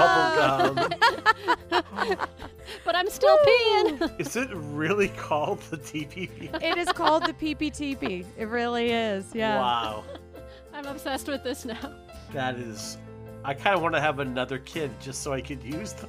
Out of bubblegum. but I'm still peeing. Is it really called the TPP? It is called the PPTP. It really is, yeah. Wow. I'm obsessed with this now. That is. I kind of want to have another kid just so I could use those.